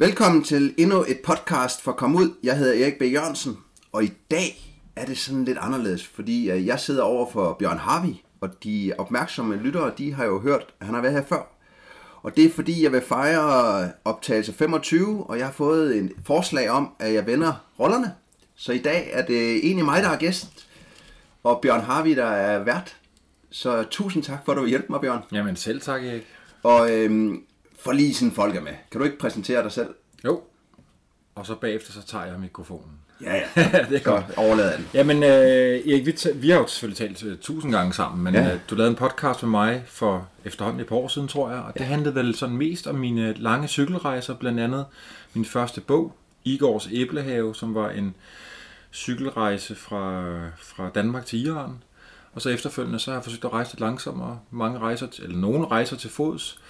Velkommen til endnu et podcast for Kom Ud. Jeg hedder Erik B. Jørgensen, og i dag er det sådan lidt anderledes, fordi øh, jeg sidder over for Bjørn Harvi, og de opmærksomme lyttere, de har jo hørt, at han har været her før. Og det er fordi, jeg vil fejre optagelse 25, og jeg har fået en forslag om, at jeg vender rollerne. Så i dag er det egentlig mig, der er gæst, og Bjørn Harvi, der er vært. Så tusind tak for, at du vil hjælpe mig, Bjørn. Jamen selv tak, Erik. Og øhm, for lige sådan folk er med. Kan du ikke præsentere dig selv? Jo. Og så bagefter, så tager jeg mikrofonen. Ja, ja. det er godt. Så overlader den. Jamen, øh, Erik, vi, ta- vi har jo selvfølgelig talt uh, tusind gange sammen, men Ja. ja. øh, du lavede en podcast med mig for efterhånden et par år siden, tror jeg, og det handlede vel sådan mest om mine lange cykelrejser, blandt andet min første bog, Igors Æblehave, som var en cykelrejse fra, fra Danmark til Iran. Og så efterfølgende, så har jeg forsøgt at rejse lidt langsommere. Mange rejser, til, eller nogle rejser til fods.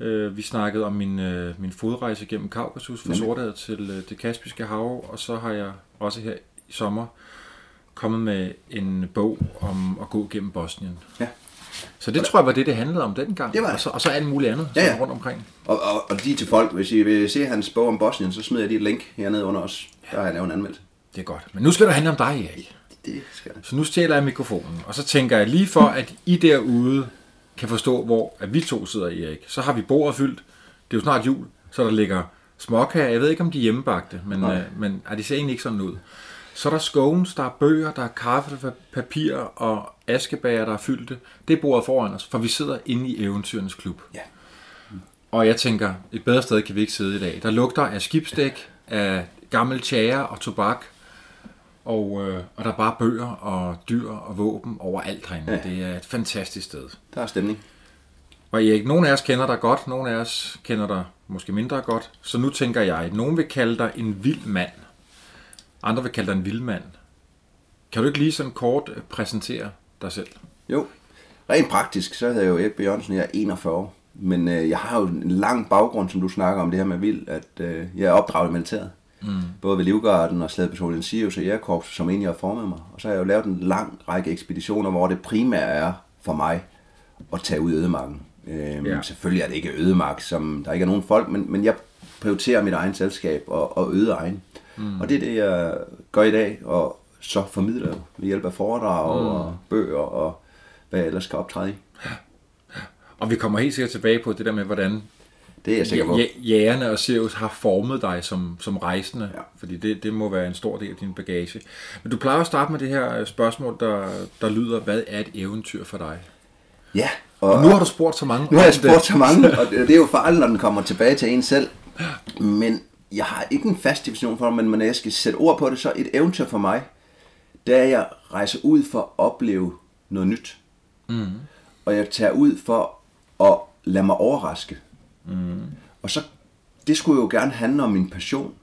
Øh, vi snakkede om min, øh, min fodrejse gennem Kaukasus fra Nemlig. Sortehavet til øh, det Kaspiske Hav, og så har jeg også her i sommer kommet med en bog om at gå gennem Bosnien. Ja. Så det tror jeg var det, det handlede om dengang. Det var det. Og så, og så alt muligt andet Ja, ja, ja. ja. rundt omkring. Og, og, og lige til folk, hvis I vil se hans bog om Bosnien, så smider jeg lige et link hernede under os. Der har jeg lavet en anmeldelse. Det er godt. Men nu skal det handle om dig, Erik. Det skal det. Så nu stjæler jeg mikrofonen, og så tænker jeg lige for, at I derude kan forstå, hvor at vi to sidder, Erik. Så har vi bordet fyldt. Det er jo snart jul, så der ligger småkager. Jeg ved ikke, om de er hjemmebagte, men, Nej. øh, men er de ser egentlig ikke sådan ud. Så er der scones, der er bøger, der er kaffe, der er papir og askebager, der er fyldte. Det er bordet foran os, for vi sidder inde i eventyrenes klub. Ja. Og jeg tænker, et bedre sted kan vi ikke sidde i dag. Der lugter af skibsdæk, af gammel tjære og tobak, og, øh, og der er bare bøger og dyr og våben overalt herinde. Ja. Det er et fantastisk sted. Der er stemning. Og Erik, nogle af os kender dig godt, nogle af os kender dig måske mindre godt. Så nu tænker jeg, at nogen vil kalde dig en vild mand. Andre vil kalde dig en vild mand. Kan du ikke lige sådan kort øh, præsentere dig selv? Jo. Rent praktisk, så hedder jeg jo Erik. Jørgensen, jeg er 41 år. Men øh, jeg har jo en lang baggrund, som du snakker om det her med vild, at øh, jeg er opdraget i militæret. Mm. Både ved Livgarden og Slædepatruljen Sirius og Jægerkorps, som egentlig har formet mig. Og så har jeg jo lavet en lang række ekspeditioner, hvor det primære er for mig at tage ud i ødemarken. Øhm, ja. Selvfølgelig er det ikke ødemark, som der ikke er nogen folk, men, men jeg prioriterer mit egen selskab og, og øde egen. Mm. Og det er det, jeg gør i dag, og så formidler jeg ved hjælp af foredrag mm. og bøger og hvad jeg ellers skal optræde i. Og vi kommer helt sikkert tilbage på det der med, hvordan Det er jeg sikker på. Ja, jægerne og Sirius har formet dig som, som rejsende, Ja. fordi det, det må være en stor del af din bagage. Men du plejer at starte med det her øh, spørgsmål, der, der lyder, hvad er et eventyr for dig? Ja, Og nu har du spurgt så mange Nu har jeg det. spurgt så mange, og det det er jo farligt, når den kommer tilbage til en selv. Men jeg har ikke en fast definition for det, men når jeg skal sætte ord på det, så et eventyr for mig, det er, at jeg rejser ud for at opleve noget nyt. Mm. Og jeg tager ud for at lade mig overraske. Mm. Og så, det skulle jo gerne handle om min passion.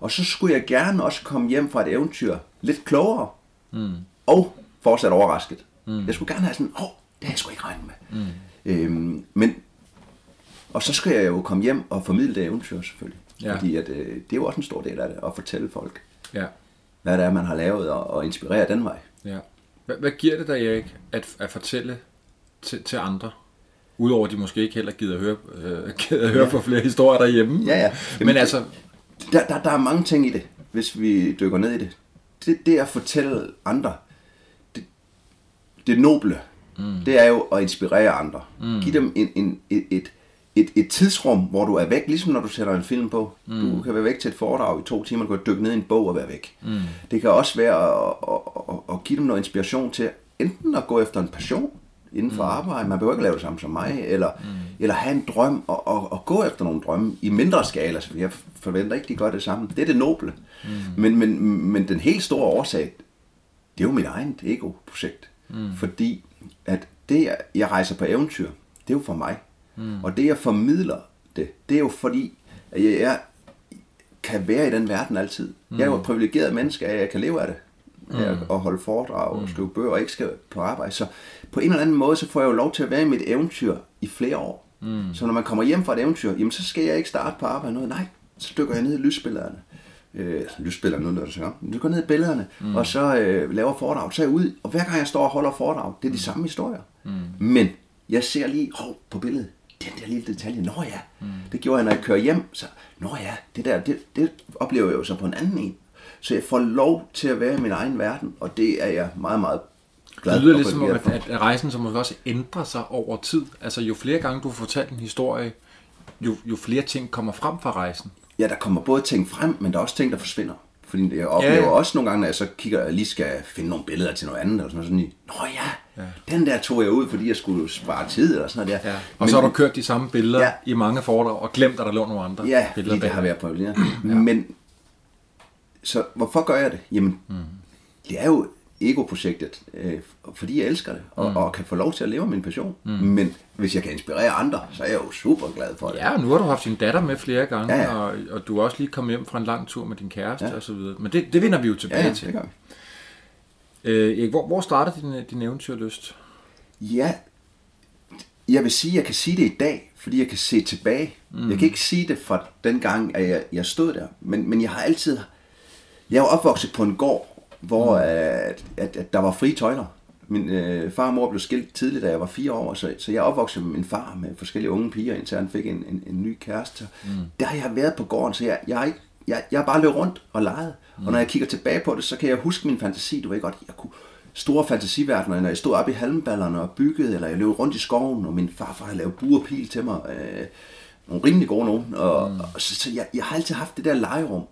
Og så skulle jeg gerne også komme hjem fra et eventyr lidt klogere. Mm. Og fortsat overrasket. Mm. Jeg skulle gerne have sådan, åh, oh, det har jeg sgu ikke regnet med. Mm. Øhm, men, og så skal jeg jo komme hjem og formidle det eventyr selvfølgelig. Ja. Fordi at, øh, det er jo også en stor del af det, at fortælle folk, Ja, hvad det er, man har lavet, og, og inspirere den vej. ja. Hvad, hvad giver det dig, Erik, at, at fortælle til, til andre? Udover at de måske ikke heller gider at høre, øh, gider at høre ja. på flere historier derhjemme. Ja, ja. Jamen, Men altså, Der, der, der er mange ting i det, hvis vi dykker ned i det. Det, det at fortælle andre, det, det noble, mm. det er jo at inspirere andre. Mm. Giv dem en, en, et, et, et, et tidsrum, hvor du er væk, ligesom når du sætter en film på. Mm. Du kan være væk til et foredrag i to timer, du kan dykke ned i en bog og være væk. Mm. Det kan også være at, at, at, at give dem noget inspiration til enten at gå efter en passion inden for mm. arbejde, man behøver ikke lave det samme som mig, eller, mm. eller have en drøm og, og, og gå efter nogle drømme i mindre skala, så jeg forventer ikke, de gør det samme. Det er det noble. Mm. Men, men, men den helt store årsag, det er jo mit eget ego-projekt. Mm. Fordi at det, jeg- rejser på eventyr, det er jo for mig. Mm. Og det, jeg formidler det, det er jo fordi, at jeg, jeg kan være i den verden altid. Mm. Jeg er jo et privilegeret menneske, at jeg kan leve af det. Mm. Og holde foredrag og skrive bøger og ikke skal på arbejde. Så på en eller anden måde, så får jeg jo lov til at være i mit eventyr i flere år. Mm. Så når man kommer hjem fra et eventyr, jamen så skal jeg ikke starte på arbejde noget. Nej, så dykker jeg ned i lysbillederne. Øh, lysspiller nu, når du siger, du går ned i billederne, mm. og så øh, laver foredrag, så er jeg ud, og hver gang jeg står og holder foredrag, det er de samme historier. Mm. Men jeg ser lige, hov, på billedet, den der lille detalje, nå ja, mm. det gjorde jeg, når jeg kører hjem, så, nå ja, det der, det, det oplever jeg jo så på en anden en. Så jeg får lov til at være i min egen verden, og det er jeg meget, meget glad Det lyder og lidt som om, at, at rejsen som også ændrer sig over tid. Altså jo flere gange du får fortalt en historie, jo, jo flere ting kommer frem fra rejsen. Ja, der kommer både ting frem, men der er også ting, der forsvinder. Fordi jeg oplever Ja, ja, ja. ja. også nogle gange, når jeg så kigger, jeg lige skal finde nogle billeder til noget andet, eller sådan noget, sådan Nå ja, ja, den der tog jeg ud, fordi jeg skulle spare tid, eller sådan noget der. Ja. Og så har du kørt de samme billeder ja. Ja. i mange foredrag, og glemt, at der lå nogle andre Ja, billeder fordi det har været privilegeret. Ja. Men, så hvorfor gør jeg det? Jamen, mm. det er jo ego-projektet, øh, fordi jeg elsker det, og, mm. og kan få lov til at leve min passion. Mm. Men hvis jeg kan inspirere andre, så er jeg jo super glad for det. Ja, og nu har du haft din datter med flere gange, Ja, ja. Og, og du er også lige kommet hjem fra en lang tur med din kæreste ja. Ja. og så videre. Men det, det vinder vi jo tilbage ja, ja til. det gør vi. Øh, Erik, hvor, hvor startede din, din eventyrlyst? Ja, jeg vil sige, at jeg kan sige det i dag, fordi jeg kan se tilbage. Mm. Jeg kan ikke sige det fra den gang, at jeg, jeg stod der, men, men jeg har altid... Jeg er jo opvokset på en gård, hvor mm. at, at, at der var frie tøjler. Min øh, far og mor blev skilt tidligt, da jeg var fire år, så, så jeg opvokset med min far med forskellige unge piger, indtil han fik en, en, en ny kæreste. Mm. Der har jeg været på gården, så jeg, jeg, ikke, jeg, jeg har bare løbet rundt og leget. Mm. Og når jeg kigger tilbage på det, så kan jeg huske min fantasi. Du ved godt, jeg kunne store fantasiverdener, når jeg stod oppe i halmballerne og byggede, eller jeg løb rundt i skoven, og min farfar havde lavet bur og pil til mig. Øh, nogle rimelig gode nogen. Og, mm. og så, så jeg, jeg har altid haft det der legerum.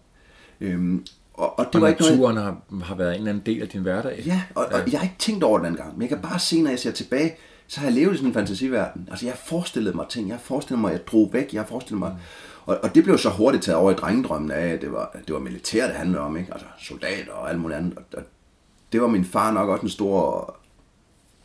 Øhm, og, og det Og var ikke noget, naturen har, har været en eller anden del af din hverdag. Ja, og, og jeg har ikke tænkt over det dengang, men jeg kan bare se, når jeg ser tilbage, så har jeg levet i sådan en fantasiverden. Altså, jeg har forestillet mig ting, jeg har forestillet mig, at jeg drog væk, jeg har forestillet mig... Og, og det blev så hurtigt taget over i drengedrømmen af, at det var, det var militær, det handlede om, ikke? Altså, soldater og alt muligt andet. Og, og det var min far nok også en stor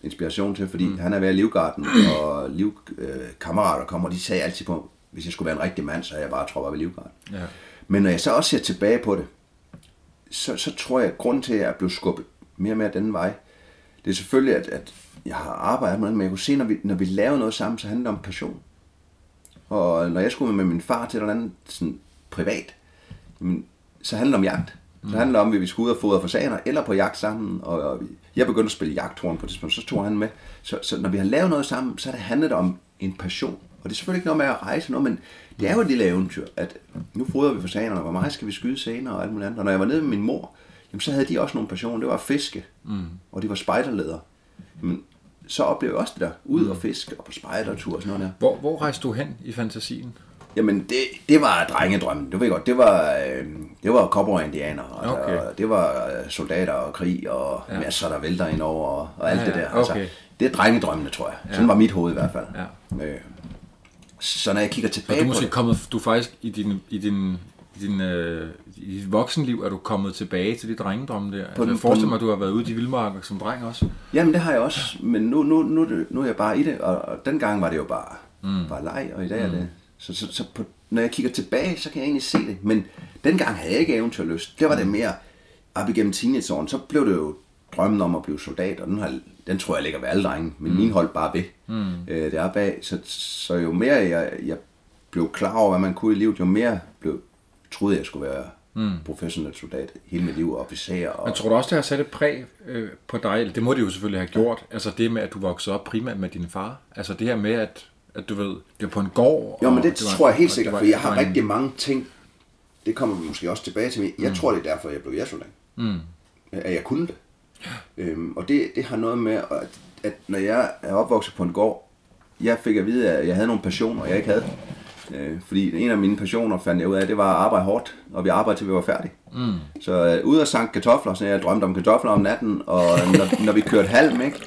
inspiration til, fordi mm. han er ved livgarden, og livkammerater øh, kom, og de sagde altid på, hvis jeg skulle være en rigtig mand, så havde jeg bare troppet op i livgarden. Ja. Men når jeg så også ser tilbage på det, så, så tror jeg, at grunden til, at jeg blev skubbet mere og mere den vej, det er selvfølgelig, at, at jeg har arbejdet med det, men jeg kunne se, når vi, når vi laver noget sammen, så handler det om passion. Og når jeg skulle med min far til et eller andet sådan privat, så handler det om jagt. Så handler det om, at vi skulle ud og fodre fasaner, eller på jagt sammen. Og, og jeg begyndte at spille jagthorn på det tidspunkt, så tog han med. Så, så når vi har lavet noget sammen, så er det handlet om en passion. Og det er selvfølgelig ikke noget med at rejse noget, men det er jo et lille eventyr, at nu fodrer vi fasanerne, hvor meget skal vi skyde senere og alt muligt andet. Og når jeg var nede med min mor, jamen, så havde de også nogle passioner. Det var fiske, mm. og det var spejderleder. Men så oplevede jeg også det der, ud og fiske og på spejdertur og sådan noget der. Hvor, hvor rejste du hen i fantasien? Jamen, det, det var drengedrømmen. Du ved godt, det var, øh, det var cowboy-indianer, og, Okay. og det var øh, soldater og krig, og ja. masser, der vælter ind over, og, og alt Ja, det ja, der. Altså, okay. det er drengedrømmene, tror jeg. Sådan var mit hoved i hvert fald. Ja. Øh, så når jeg kigger Så tilbage du er på måske det, kommet, du er faktisk i din, i din, i din øh, i dit voksenliv er du kommet tilbage til de drengedrømme der. Altså, den- jeg forestiller mig, at du har været ude i vildmarker som dreng også. jamen det har jeg også, men nu, nu, nu, det- nu er jeg bare i det, og, og dengang var det jo bare, mm. bare leg, og i dag er det... Så, så, så på, når jeg kigger tilbage, så kan jeg egentlig se det, men dengang havde jeg ikke eventyrlyst. Der var det mere op igennem teenageåren, så blev det jo drømmen om at blive soldat, og den, har, den tror jeg ligger ved alle drenge, men mm. min holdt bare ved. Mm. Øh, det er bag, så, så jo mere jeg, jeg blev klar over, hvad man kunne i livet, jo mere blev, troede jeg, skulle være mm. professionel soldat hele mit liv, og officer. Og, Men tror du også, det har sat et præg øh, på dig? Eller det må det jo selvfølgelig have gjort. Altså det med, at du voksede op primært med din far. Altså det her med, at, at du ved, det var på en gård. Jo, men det, var- tror jeg helt sikkert, det for jeg det har en- rigtig mange ting, det kommer vi måske også tilbage til. Jeg mm. tror, det er derfor, jeg blev jægersoldat. Mm. At jeg kunne det. Øhm, og det, det har noget med, at, at når jeg er opvokset på en gård, jeg fik at vide, at jeg havde nogle passioner, jeg ikke havde. Øh, fordi en af mine passioner fandt jeg ud af, det var at arbejde hårdt, og vi arbejdede til vi var færdige. Mm. Så øh, ud og sank kartofler, så jeg drømte om kartofler om natten, og når, når vi kørte halm, ikke,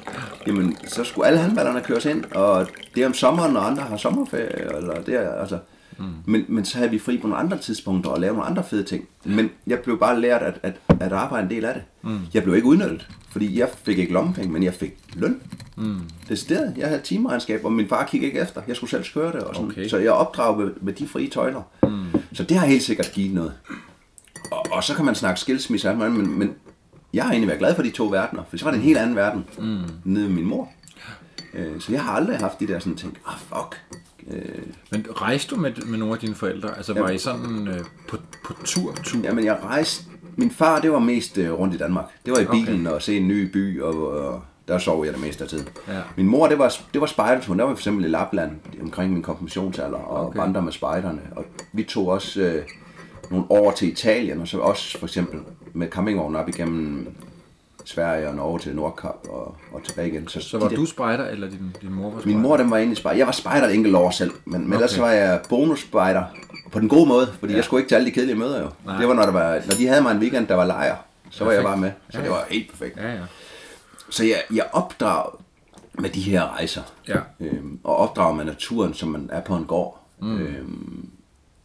jamen, så skulle alle halmballerne køres ind, og det er om sommeren, når andre har sommerferie, eller det er, altså, mm. men, men så havde vi fri på nogle andre tidspunkter og lave nogle andre fede ting. Men jeg blev bare lært at, at, at arbejde en del af det. Mm. Jeg blev ikke udnyttet, fordi jeg fik ikke lommepenge, men jeg fik løn. Mm. Det sted, jeg havde timeregnskab, og min far kiggede ikke efter. Jeg skulle selv skøre det, og sådan. Okay. så jeg opdraget med, med de frie tøjler. Mm. Så det har helt sikkert givet noget. Og, og så kan man snakke skilsmisse, men, men jeg har egentlig været glad for de to verdener, for så var det en helt anden verden mm. nede med min mor. Øh, Så jeg har aldrig haft de der sådan ting, ah fuck. Øh, Men rejste du med, med nogle af dine forældre? Altså var I sådan øh, på, på tur, tur? Jamen jeg rejste, min far det var mest øh, rundt i Danmark. Det var i bilen okay. og se en ny by og, og Der sov jeg det meste af tiden. Ja. Min mor, det var, det var spejderturen. Der var for eksempel i Lapland omkring min konfirmationsalder og Okay. okay. vandre med spejderne. Og vi tog også øh, nogle år til Italien, og så også for eksempel med campingvognen op igennem Sverige og Norge til Nordkap og, og tilbage igen. Så, Så de var der- du spejder, eller din, din mor var spejder? Min mor, den var egentlig spejder. Jeg var spejder et enkelt år selv, men, men okay. ellers var jeg bonusspejder på den gode måde, fordi ja. jeg skulle ikke til alle de kedelige møder jo. Nej. Det var, når, der var, når de havde mig en weekend, der var lejr, så var jeg Perfekt. bare med. Så Ja, det var helt perfekt. Ja, ja. Så jeg, jeg opdrager med de her rejser. Ja. Øhm, og opdrager med naturen, som man er på en gård. Mm. Øhm,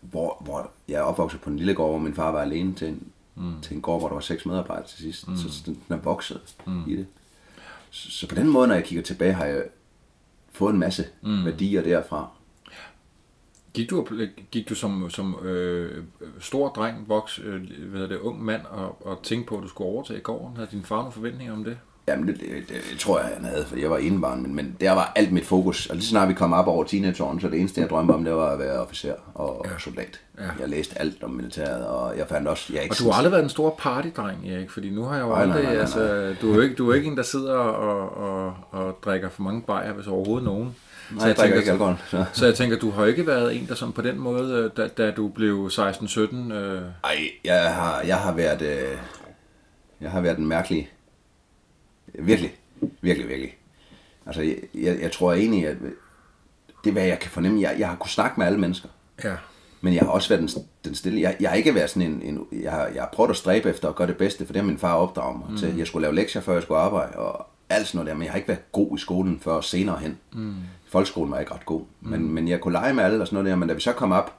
hvor, hvor jeg er opvokset på en lille gård, hvor min far var alene til en, mm. til en gård, hvor der var seks medarbejdere til sidst. Mm. Så den den er vokset mm. i det. Så, så på den måde, når jeg kigger tilbage, har jeg fået en masse mm. værdier derfra. Gik du, gik du som, som øh, stor dreng, voks, øh, hvad hedder det, ung mand, og, og tænkte på, at du skulle overtage gården? Havde din far nogle forventninger om det? Jamen, det, det, det, tror jeg, han havde, fordi jeg var enebarn, men, men der var alt mit fokus. Og lige så snart vi kom op over teenageårene, så det eneste, jeg drømte om, det var at være officer og ja. soldat. Ja. Jeg læste alt om militæret, og jeg fandt også... Jeg ikke Og du har aldrig været en stor partydreng, Erik, fordi nu har jeg jo Nej, nej, aldrig, nej, nej, altså, du er jo ikke, du er ikke en, der sidder og, og, og drikker for mange bajer, hvis overhovedet nogen. Nej, jeg drikker ikke alkohol. Så. Så jeg tænker, du har ikke været en, der sådan på den måde, øh, da, da du blev 16-17, øh, Ej, jeg har, jeg har været... Øh, jeg har været en mærkelig... Virkelig, virkelig, virkelig. Altså, jeg, jeg, jeg tror egentlig, at det er, hvad jeg kan fornemme. Jeg, jeg har kunnet snakke med alle mennesker. ja, Men jeg har også været den, den stille. Jeg, jeg har ikke været sådan en... en jeg, har, jeg har prøvet at stræbe efter at gøre det bedste, for det har min far opdraget mig mm. til. Jeg skulle lave lektier, før jeg skulle arbejde, og alt sådan noget der. Men jeg har ikke været god i skolen før senere hen. Mm. Folkeskolen var ikke ret god. Mm. Men, men jeg kunne lege med alle og sådan noget der. Men da vi så kom op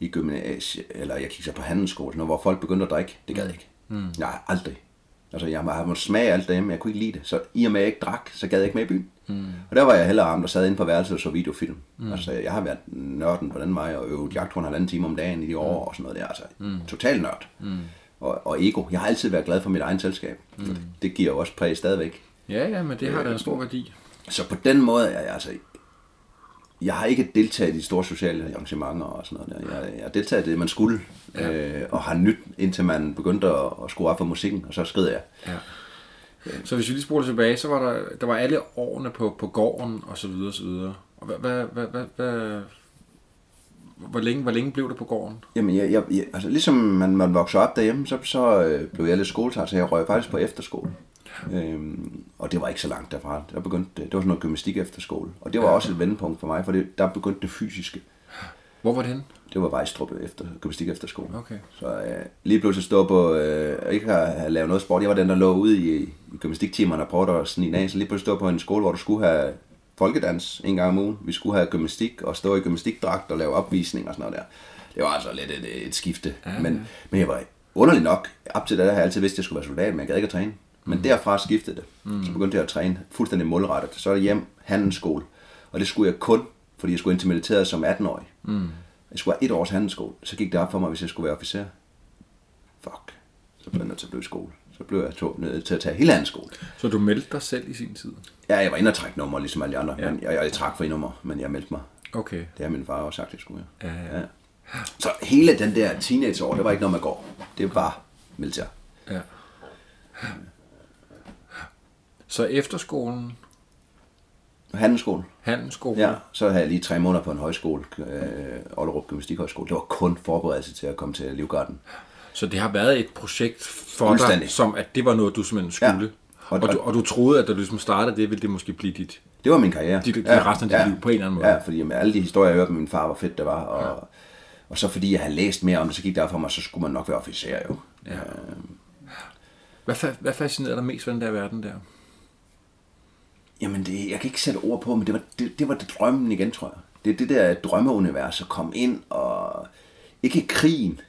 i gymnasiet, eller jeg kiggede på handelsskole, sådan noget, hvor folk begyndte at drikke, det gad jeg ikke. Mm. Jeg har aldrig. Altså, jeg har måttet smage alt det, men jeg kunne ikke lide det. Så i og med, at jeg ikke drak, så gad jeg ikke med i byen. Mm. Og der var jeg hellere ham, der sad inde på værelset og så videofilm. Mm. Altså, jeg har været nørden på den vej, og øvet jagthund halvanden time om dagen i de år, og sådan noget der. Altså, mm. total nørd. Mm. Og, og ego. Jeg har altid været glad for mit egen selskab. Mm. Det, det giver jo også præg stadigvæk. ja, ja, men det har da en stor værdi. Så på den måde er jeg altså... Jeg har ikke deltaget i de store sociale arrangementer og sådan noget der. Jeg, jeg har deltaget i det, man skulle, ja. øh, og har nyt, indtil man begyndte at, at skrue op for musikken, og så skred jeg. Ja. Så hvis vi lige spoler tilbage, så var der, der var alle årene på, på gården, og så videre, og så videre. Og hvad, hvad, hvad, hvad, hvad, hvor, længe, hvor længe blev det på gården? Jamen, jeg, jeg, jeg, altså, ligesom man, man vokser op derhjemme, så, så øh, blev jeg lidt skoletræt, så jeg røg faktisk på efterskole. Øhm, og det var ikke så langt derfra. Der begyndte, det var sådan noget gymnastik efterskole. Og det var også et vendepunkt for mig, for det, der begyndte det fysiske. Hvor var det henne? Det var Vejstrup efter, gymnastik efterskole. Okay. Så øh, lige pludselig stå på, øh, ikke have, have lavet noget sport. Jeg var den, der lå ude i, i gymnastiktimerne og prøvede at snige af. Så lige pludselig stå på en skole, hvor du skulle have folkedans en gang om ugen. Vi skulle have gymnastik og stå i gymnastikdragt og lave opvisning og sådan noget der. Det var altså lidt et, et skifte. Ja, men, men jeg var underlig nok, op til det der har jeg altid vidst, at jeg skulle være soldat, men jeg gad ikke at træne. Men mm. derfra skiftede det. Mm. Så begyndte jeg at træne fuldstændig målrettet. Så er jeg hjem, handelsskole. Og det skulle jeg kun, fordi jeg skulle ind til militæret som 18-årig. Mm. Jeg skulle have et års handelsskole. Så gik det op for mig, hvis jeg skulle være officer. Fuck. Så blev jeg nødt til at blive i skole. Så blev jeg to nødt til at tage hele handelsskole. Så du meldte dig selv i sin tid? Ja, jeg var inde og trække nummer, ligesom alle de andre. Ja. Men jeg, jeg trak for nummer, men jeg meldte mig. Okay. Det har min far også sagt, jeg skulle. Ja, ja. ja. Så hele den der teenageår, det var ikke noget, man går. Det var militær. Ja. Så efterskolen, Handelsskole. handelsskolen, Ja, så havde jeg lige tre måneder på en højskole, øh, Ollerup Gymnastikhøjskole. Det var kun forberedelse til at komme til Livgarden. Så det har været et projekt for dig, som at det var noget, du simpelthen skulle. Ja. Og, og, du, og du troede, at da du ligesom startede det, ville det måske blive dit... Det var min karriere. Dit- dit resten af dit liv på en eller anden måde. Ja, fordi med alle de historier, jeg hørte med min far, hvor fedt det var. Og, ja. og så fordi jeg havde læst mere om det, så gik det op for mig, så skulle man nok være officer jo. Ja. Hvad, fa- hvad fascinerede dig mest ved den der verden der? Jamen, det, jeg kan ikke sætte ord på, men det var det, det, var det drømmen igen, tror jeg. Det er det der drømmeunivers at komme ind og... Ikke i krigen.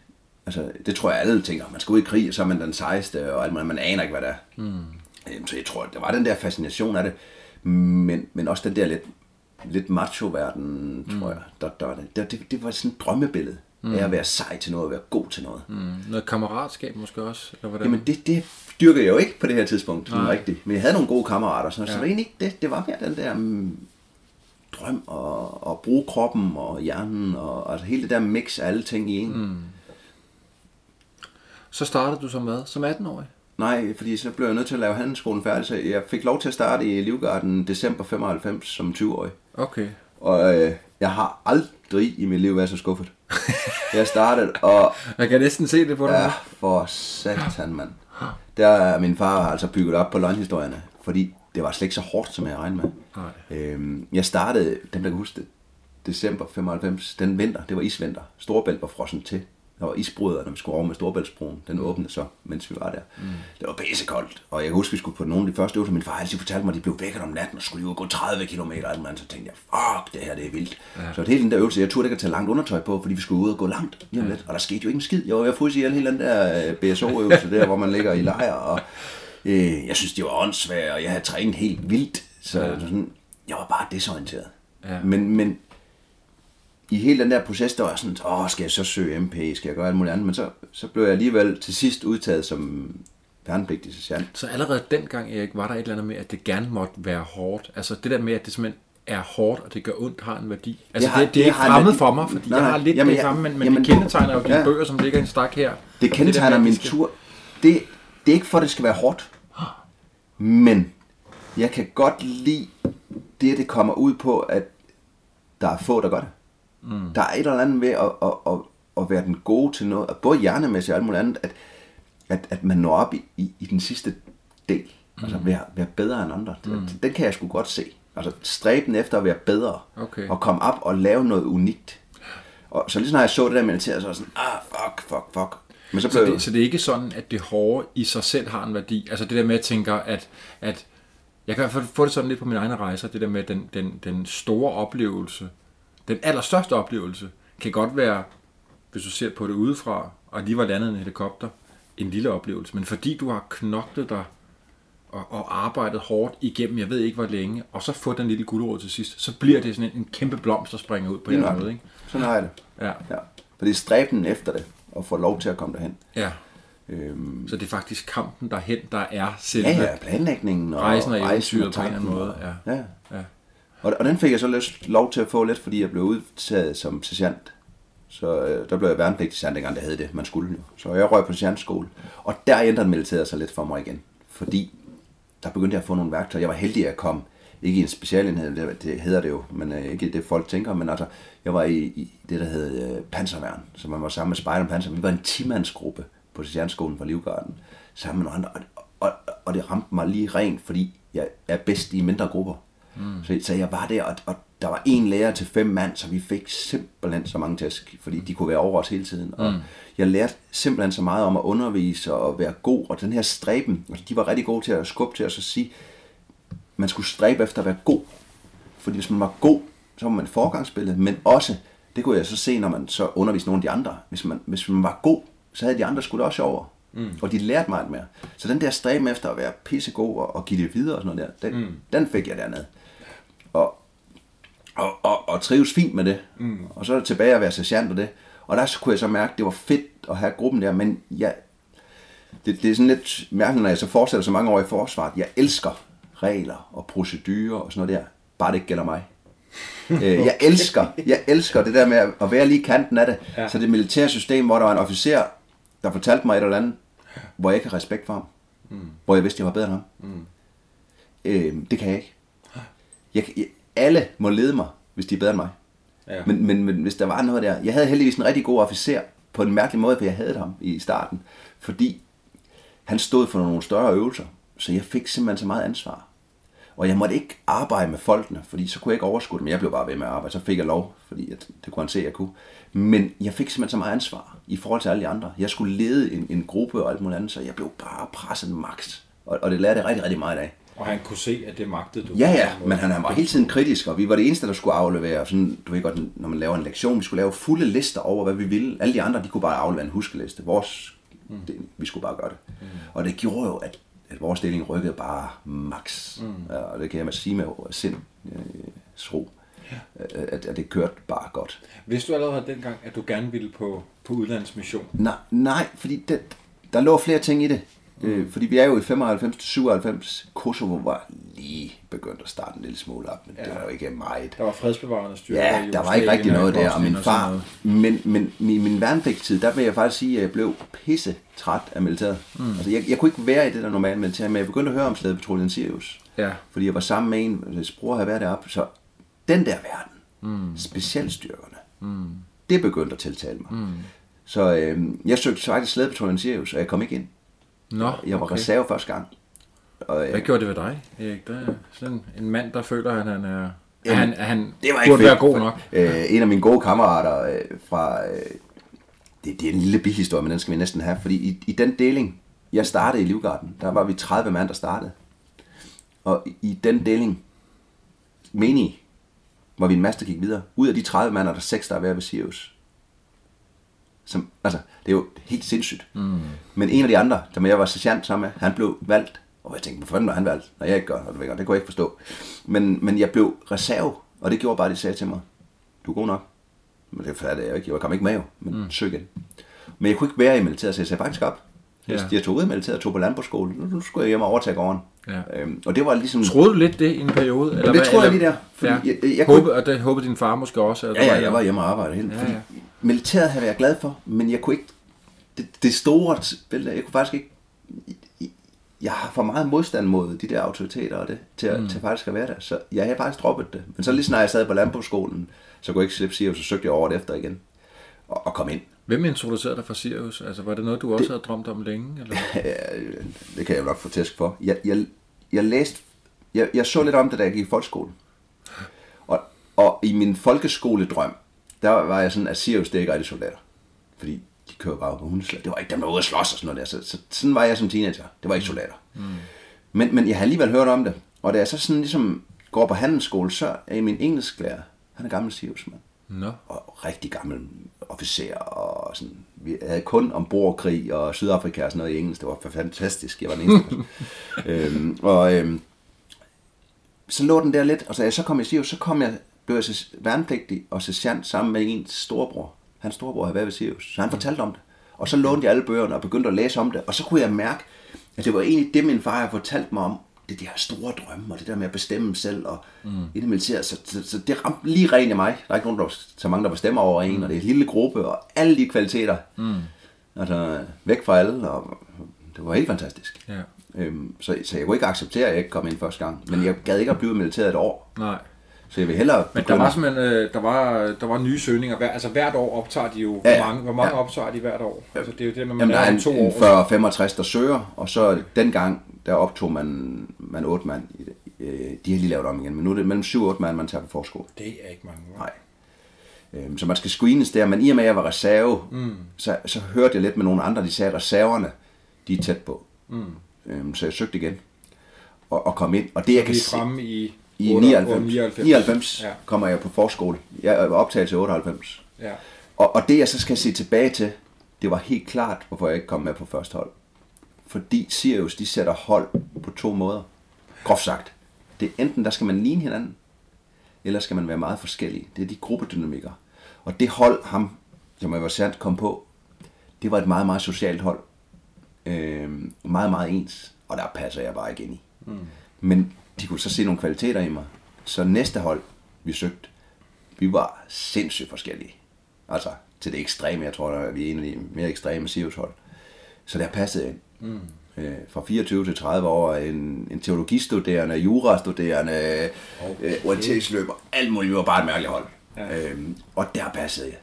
Altså, det tror jeg alle tænker. Man skal ud i krig, og så er man den sejeste, og alt muligt. Man aner ikke, hvad det er. Mm. Så jeg tror, det var den der fascination af det. Men, men også den der lidt, lidt macho-verden, tror jeg. Der, der, det, det, det var sådan et drømmebillede mm. af at være sej til noget, at være god til noget. Mm. Noget kammeratskab måske også? Eller hvordan? Jamen, det, det dyrkede jeg jo ikke på det her tidspunkt, sådan rigtigt. Men jeg havde nogle gode kammerater, så, ja. så det var egentlig ikke det. Det var mere den der mm, drøm og, og bruge kroppen og hjernen og altså hele det der mix af alle ting i en. Mm. Så startede du som hvad? Som 18-årig? Nej, fordi så blev jeg nødt til at lave handelsskolen færdig, så jeg fik lov til at starte i Livgarden december 95 som 20-årig. Okay. Og øh, jeg har aldrig i mit liv været så skuffet. Jeg startede, og Jeg kan næsten se det på dig. ja, for satan, mand. Der er min far altså bygget op på løgnhistorierne, fordi det var slet ikke så hårdt, som jeg regnede med. Nej. Øhm, jeg startede, dem der kan huske det, december 95, den vinter, det var isvinter. Storebælt var frossen til. Der var isbrudder, når vi skulle over med Storebæltsbroen. Den åbnede så, mens vi var der. Mm. Det var pissekoldt. Og jeg kan huske, vi skulle på nogle af de første øvelser. Min far altid fortalte mig, at de blev vækket om natten og skulle og gå 30 km. Og man, så tænkte jeg, fuck, det her det er vildt. Ja. Så hele den der øvelse, jeg turde ikke at tage langt undertøj på, fordi vi skulle ud og gå langt lige om lidt. Og der skete jo ikke en skid. Jeg var ved at ihjel hele den der øh, BSO-øvelse der, hvor man ligger i lejr. Og øh, jeg synes, det var åndssvagt, og jeg havde trænet helt vildt. Så ja. sådan, jeg var bare desorienteret. Ja. Men, men i hele den der proces, der var sådan, åh, skal jeg så søge MP, skal jeg gøre alt muligt andet? Men så, så blev jeg alligevel til sidst udtaget som værnepligtig sergeant. Så allerede dengang, Erik, var der et eller andet med, at det gerne måtte være hårdt. Altså det der med, at det simpelthen er hårdt, og det gør ondt, har en værdi. Altså det, har- det, det, det er ikke en fremmed for mig, fordi Nej, jeg har lidt Jamen, det samme, men, men jamen, det kendetegner jo de ja. bøger, som ligger i en stak her. Det der kendetegner med, at min skal- tur. Det, det er ikke for, at det skal være hårdt. Men jeg kan godt lide det, det kommer ud på, at der er få, der gør det. Mm. Der er et eller andet ved at, at, at, at være den gode til noget, både hjernemæssigt og alt muligt andet, at, at, at man når op i, i, i den sidste del. Mm. Altså være, være bedre end andre. Mm. Den kan jeg sgu godt se. Altså stræben efter at være bedre. Okay. Og komme op og lave noget unikt. Og så lige snart jeg så det der militær, så var jeg sådan, ah, fuck, fuck, fuck. Men så Så blev det, så det er ikke sådan, at det hårde i sig selv har en værdi. Altså det der med, at jeg tænker, at, at jeg kan i hvert fald få det sådan lidt på mine egne rejser, det der med den, den, den store oplevelse, den allerstørste oplevelse, kan godt være, hvis du ser på det udefra, og lige var landet en helikopter, en lille oplevelse. Men fordi du har knoklet dig og, og arbejdet hårdt igennem, jeg ved ikke hvor længe, og så få den lille gulerod til sidst, så bliver det sådan en, en kæmpe blomst, der springer ud på en eller anden måde. Ikke? Sådan har jeg det. Ja. Ja. For det er stræben efter det, og få lov til at komme derhen. ja. Øhm, Så det er faktisk kampen derhen, der er selve ja, ja, planlægningen og rejsen og rejsen eventyret på en eller anden måde. og- Ja. ja. Ja. Og, og den fik jeg så lidt lov til at få lidt, fordi jeg blev udtaget som sergeant. Så øh, der blev jeg værnepligtig sergeant, dengang der hed det. Man skulle jo. Så jeg røg på sergeantskole. Og der ændrede militæret sig lidt for mig igen. Fordi der begyndte jeg at få nogle værktøjer. Jeg var heldig at komme, ikke i en specialenhed, det, det hedder det jo, men øh, ikke det folk tænker, men altså, jeg var i, i det, der hed øh, Panserværn, så man var sammen med Spejder Panser. Vi var en 10-mandsgruppe på Sjernskolen for Livgarden, sammen med nogle andre, og, og, og det ramte mig lige rent, fordi jeg er bedst i mindre grupper. Mm. Så, så jeg var der, og, og der var en lærer til fem mand, så vi fik simpelthen så mange tæsk, fordi de kunne være over os hele tiden. Og jeg lærte simpelthen så meget om at undervise og være god, og den her stræben, altså de var rigtig gode til at skubbe til os og sige, man skulle stræbe efter at være god. Fordi hvis man var god, så var man et forgangsbillede, men også, det kunne jeg så se, når man så underviste nogle af de andre, hvis man, hvis man var god, så havde de andre da også over. Mm. Og de lærte meget mere. Så den der stræben efter at være pissegod og, og give det videre og sådan noget der, den, mm. den fik jeg dernede. Og, og, og, trives fint med det. Mm. Og så er det tilbage at være sergeant og det. Og der så kunne jeg så mærke, at det var fedt at have gruppen der, men jeg, det, det er sådan lidt mærkeligt, når jeg så fortsætter så mange år i forsvaret. Jeg elsker regler og procedurer og sådan noget der. Bare det ikke gælder mig. Øh, jeg elsker, jeg elsker det der med at være lige i kanten af det. Ja. Så det militære system, hvor der var en officer, der fortalte mig et eller andet, hvor jeg ikke har respekt for ham. Mm. Hvor jeg vidste, jeg var bedre end ham. Mm. Øh, det kan jeg ikke. Jeg, jeg, alle må lede mig, hvis de er bedre end mig. Ja. Men, men, men hvis der var noget der... Jeg havde heldigvis en rigtig god officer på en mærkelig måde, for jeg havde ham i starten. Fordi han stod for nogle større øvelser, så jeg fik simpelthen så meget ansvar. Og jeg måtte ikke arbejde med folkene, fordi så kunne jeg ikke overskue dem. Jeg blev bare ved med at arbejde, så fik jeg lov, fordi at, det kunne han se, at jeg kunne. Men jeg fik simpelthen så meget ansvar i forhold til alle de andre. Jeg skulle lede en, en gruppe og alt muligt andet, så jeg blev bare presset max. Og, og det lærte jeg rigtig, rigtig meget af. Og han kunne se, at det magtede du. Ja, ja, men han, han var hele tiden kritisk, og vi var det eneste, der skulle aflevere. Sådan, du ved godt, når man laver en lektion, vi skulle lave fulde lister over, hvad vi ville. Alle de andre, de kunne bare aflevere en huskeliste. Vores, mm. det, vi skulle bare gøre det. Mm. Og det gjorde jo, at, at vores stilling rykkede bare max. Mm. Ja, og det kan jeg med sige med sind, øh, ro. Ja. At, at det kørte bare godt. Vidste du allerede dengang, at du gerne ville på, på udlandsmission? Nej, nej fordi det, der lå flere ting i det. Øh, fordi vi er jo i 95 til 97. Kosovo var lige begyndt at starte en lille smule op, men ja. det var jo ikke meget. Der var fredsbevarende styrker Ja, i der var ikke rigtig noget og der, og min far, noget. men, men i min værnepligtstid, der vil jeg faktisk sige, at jeg blev pisse træt af militæret. Mm. Altså, jeg, jeg kunne ikke være i det der normale militær, men jeg begyndte at høre om slædepatruljen Sirius. Ja. Fordi jeg var sammen med en, hvis bror havde været deroppe, så den der verden, mm. specialstyrkerne, mm. det begyndte at tiltale mig. Mm. Så øh, jeg søgte faktisk slædepatruljen Sirius, og jeg kom ikke ind. Nå, Jeg var okay. reserve første gang. Og, Hvad øh, gjorde det ved dig, Erik? Der er sådan en mand, der føler, at han er... Jamen, han, han det var ikke burde fedt. være god nok. Øh, en af mine gode kammerater øh, fra... Øh, det, det er en lille bihistorie, men den skal vi næsten have. Fordi i, i den deling, jeg startede i Livgarden, der var vi 30 mand, der startede. Og i, i den deling, menige, var vi en masse, der gik videre. Ud af de 30 mand, er der 6, der er ved ved Sirius. Som, altså, det er jo helt sindssygt. Mm. Men en af de andre, som jeg var sergeant sammen med, han blev valgt. Og jeg tænkte, hvorfor var han valgt? Når jeg ikke gør, det, det kunne jeg ikke forstå. Men, men jeg blev reserve, og det gjorde bare, de sagde til mig, du er god nok. Men det fattede jeg jo ikke. Jeg kom ikke med jo, men mm. søg igen. Men jeg kunne ikke være i militæret, så jeg sagde faktisk op. Jeg, Ja. jeg tog ud af militæret og tog på landbrugsskole. Nu, nu skulle jeg hjem og overtage gården. Ja. Øhm, og det var ligesom... Troede du lidt det i en periode? Eller det hvad, tror jeg lige der, fordi ja. jeg- jeg- jeg kunne håbe, og det håbede din far måske også. At Ja, ja, jeg var hjemme og arbejde helt. Ja, ja. Militæret havde jeg glad for, men jeg kunne ikke... Det, det store billede, jeg kunne faktisk ikke... Jeg har for meget modstand mod de der autoriteter og det, til, at, mm. til faktisk at være der. Så jeg havde faktisk droppet det. Men så lige snart jeg sad på landbrugsskolen, så kunne jeg ikke slippe Sirius, så søgte jeg året efter igen. Og, og kom ind. Hvem introducerede dig for Sirius? Altså, var det noget, du også havde drømt om længe? Eller? Ja, det kan jeg jo nok få tæsk for. Jeg, jeg, jeg læste... Jeg, jeg så lidt om det, da jeg gik i folkeskolen. Og, og i min folkeskoledrøm, der var jeg sådan, at Sirius, det er ikke rigtig soldater. Fordi de kører bare på hundeslag. Det var ikke dem, der var ude at slås og sådan noget der. Så, så, sådan var jeg som teenager. Det var ikke soldater. Mm. Men, men jeg har alligevel hørt om det. Og da jeg så sådan ligesom går på handelsskole, så er min engelsklærer, han er gammel Sirius, mand Nå. og rigtig gammel officer, og sådan, vi havde kun ombordkrig og Sydafrika og sådan noget i engelsk, det var fantastisk, jeg var den eneste. øhm, og øhm, så lå den der lidt, og så, så kom jeg Sirius, så kom jeg, blev jeg værnepligtig og sergeant sammen med en storebror. Hans storebror havde været ved Sirius, så han fortalte om det. Og så lånte jeg alle bøgerne og begyndte at læse om det, og så kunne jeg mærke, at det var egentlig det, min far havde fortalt mig om, det de her store drømme, og det der med at bestemme selv, og mm. i det militære, så, så, så, det ramte lige rent i mig. Der er ikke nogen, der, så mange, der bestemmer over en, mm. og det er en lille gruppe, og alle de kvaliteter. Mm. Altså, væk fra alle, og det var helt fantastisk. Ja. Øhm, så, så jeg kunne ikke acceptere, at jeg ikke kom ind første gang. Men jeg gad ikke at blive i militæret et år. Nej. Så jeg vil hellere Men der var simpelthen øh, der var, der var nye søgninger. Hver, altså hvert år optager de jo, Ja, hvor mange, hvor mange Ja. optager de hvert år? Altså det er jo det, man Jamen, der er en, to år. en 40-65, der søger, og så dengang, der optog man, man 8 mand. Øh, De har lige lavet om igen, men nu er det mellem 7 og 8 mand, man tager på forskole. Det er ikke mange. hva'? Nej. Øhm, Så man skal screenes der, men i og med, at jeg var reserve, mm. så, så hørte jeg lidt med nogle andre, de sagde, at reserverne, de er tæt på. Mm. Så jeg søgte igen og, og kom ind. Og det, jeg kan fremme i, i 8 99, 99. 99 Ja. kommer jeg på forskole. Jeg er optaget til 98. ja. Og, og det jeg så skal se tilbage til, det var helt klart, hvorfor jeg ikke kom med på første hold. Fordi Sirius, de sætter hold på to måder. Groft sagt. Det er enten, der skal man ligne hinanden, eller skal man være meget forskellige. Det er de gruppedynamikker. Og det hold, ham, som jeg var sandt kom på, det var et meget, meget socialt hold. Øh, meget, meget ens. Og der passer jeg bare ikke ind i. Mm. Men de kunne så se nogle kvaliteter i mig. Så næste hold, vi søgte, vi var sindssygt forskellige. Altså til det ekstreme, jeg tror, at vi er en af de mere ekstreme Sirius-hold. Så der passede ind. Mm. Øh, fra 24 til 30 år, en, en teologistuderende, jurastuderende, okay. øh, orienteringsløber, alt muligt, vi var bare et mærkeligt hold. Ja. Øhm, og der passede jeg.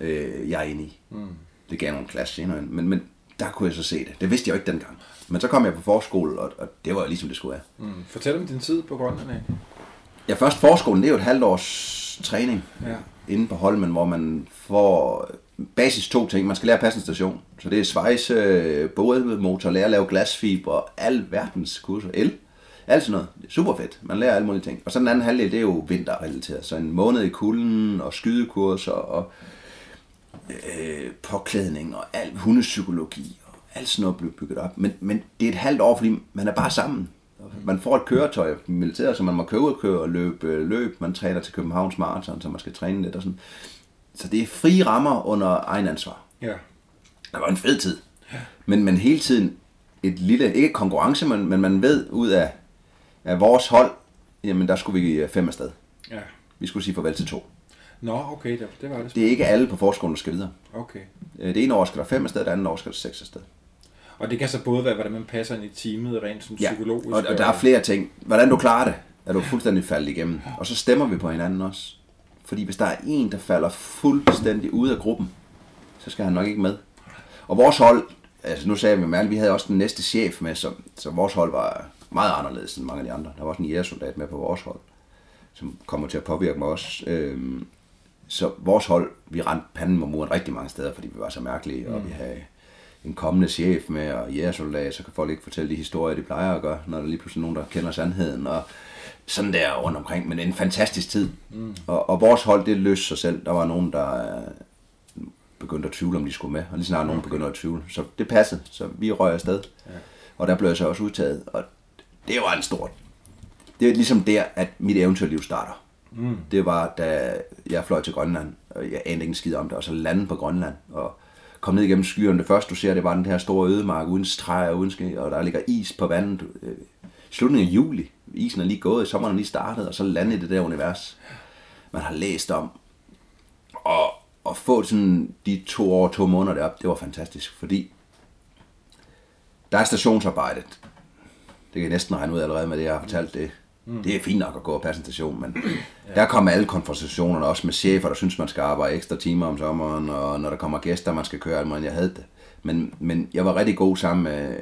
Øh, jeg er inde i. Mm. Det gav nogle klasse senere, men, men der kunne jeg så se det. Det vidste jeg jo ikke dengang. Men så kom jeg på forskole, og, og det var ligesom det skulle være. Mm. Fortæl om din tid på Grønland. Erik. Ja, først forskolen, det er jo et halvt års træning Ja. inde på Holmen, hvor man får basis to ting. Man skal lære at passe en station. Så det er svejse, bådmotor, lære at lave glasfiber, al verdens kurser, el. Alt sådan noget. Det er super fedt. Man lærer alle mulige ting. Og så den anden halvdel, det er jo vinterrelateret. Så en måned i kulden, og skydekurser, og øh, påklædning, og alt hundepsykologi, og alt sådan noget blev bygget op. Men, men det er et halvt år, fordi man er bare sammen. Man får et køretøj i militæret, så man må købe og køre og løbe øh, løb. Man træner til Københavns Marathon, så man skal træne lidt og sådan. Så det er frie rammer under egen ansvar. Ja. Det var en fed tid. Men, men hele tiden, et lille, ikke konkurrence, men, men man ved ud af, af vores hold, jamen der skulle vi fem afsted. Ja. Vi skulle sige farvel til to. Nå, okay, det, det var det. Det er ikke alle på forskålen, der skal videre. Okay. Øh, Det ene år skal der fem afsted, det andet år skal der seks afsted. Og det kan så både være, hvordan man passer ind i teamet, rent sådan Ja, psykologisk. og, og der er flere ting. Hvordan du klarer det, er du fuldstændig faldet igennem. Og så stemmer vi på hinanden også. Fordi hvis der er en, der falder fuldstændig ud af gruppen, så skal han nok ikke med. Og vores hold, altså nu sagde vi med vi havde også den næste chef med, så, så vores hold var meget anderledes end mange af de andre. Der var også en jægersoldat med på vores hold, som kommer til at påvirke mig også. Øhm, så vores hold, vi rendte panden mod muren rigtig mange steder, fordi vi var så mærkelige, og vi havde en kommende chef med, og jægersoldat, så kan folk ikke fortælle de historier, de plejer at gøre, når der er lige pludselig nogen, der kender sandheden, og sådan der rundt omkring, men en fantastisk tid. Mm. Og, og vores hold, det løste sig selv. Der var nogen, der øh, begyndte at tvivle, om de skulle med, og lige snart nogen begyndte at tvivle. Så det passede, så vi røg afsted. Ja. Og der blev jeg så også udtaget, og det var en stor... Det er ligesom der, at mit eventyrliv starter. Mm. Det var, da jeg fløj til Grønland, og jeg anede ikke en skid om det, og så landede på Grønland, og komme ned igennem skyerne. Det første, du ser, det var den her store ødemark uden streger, uden ske, og der ligger is på vandet. øh, slutningen af juli, isen er lige gået, sommeren er lige startet, og så lande i det der univers, man har læst om. Og at få sådan de to år, to måneder derop, det var fantastisk, fordi der er stationsarbejdet. Det kan jeg næsten regne ud allerede med det, jeg har fortalt det. Mm. Det er fint nok at gå og passe en station, men ja. der kommer alle konfrontationerne, også med chefer, der synes, man skal arbejde ekstra timer om sommeren, og når der kommer gæster, man skal køre, men jeg havde det. Men, men jeg var rigtig god sammen med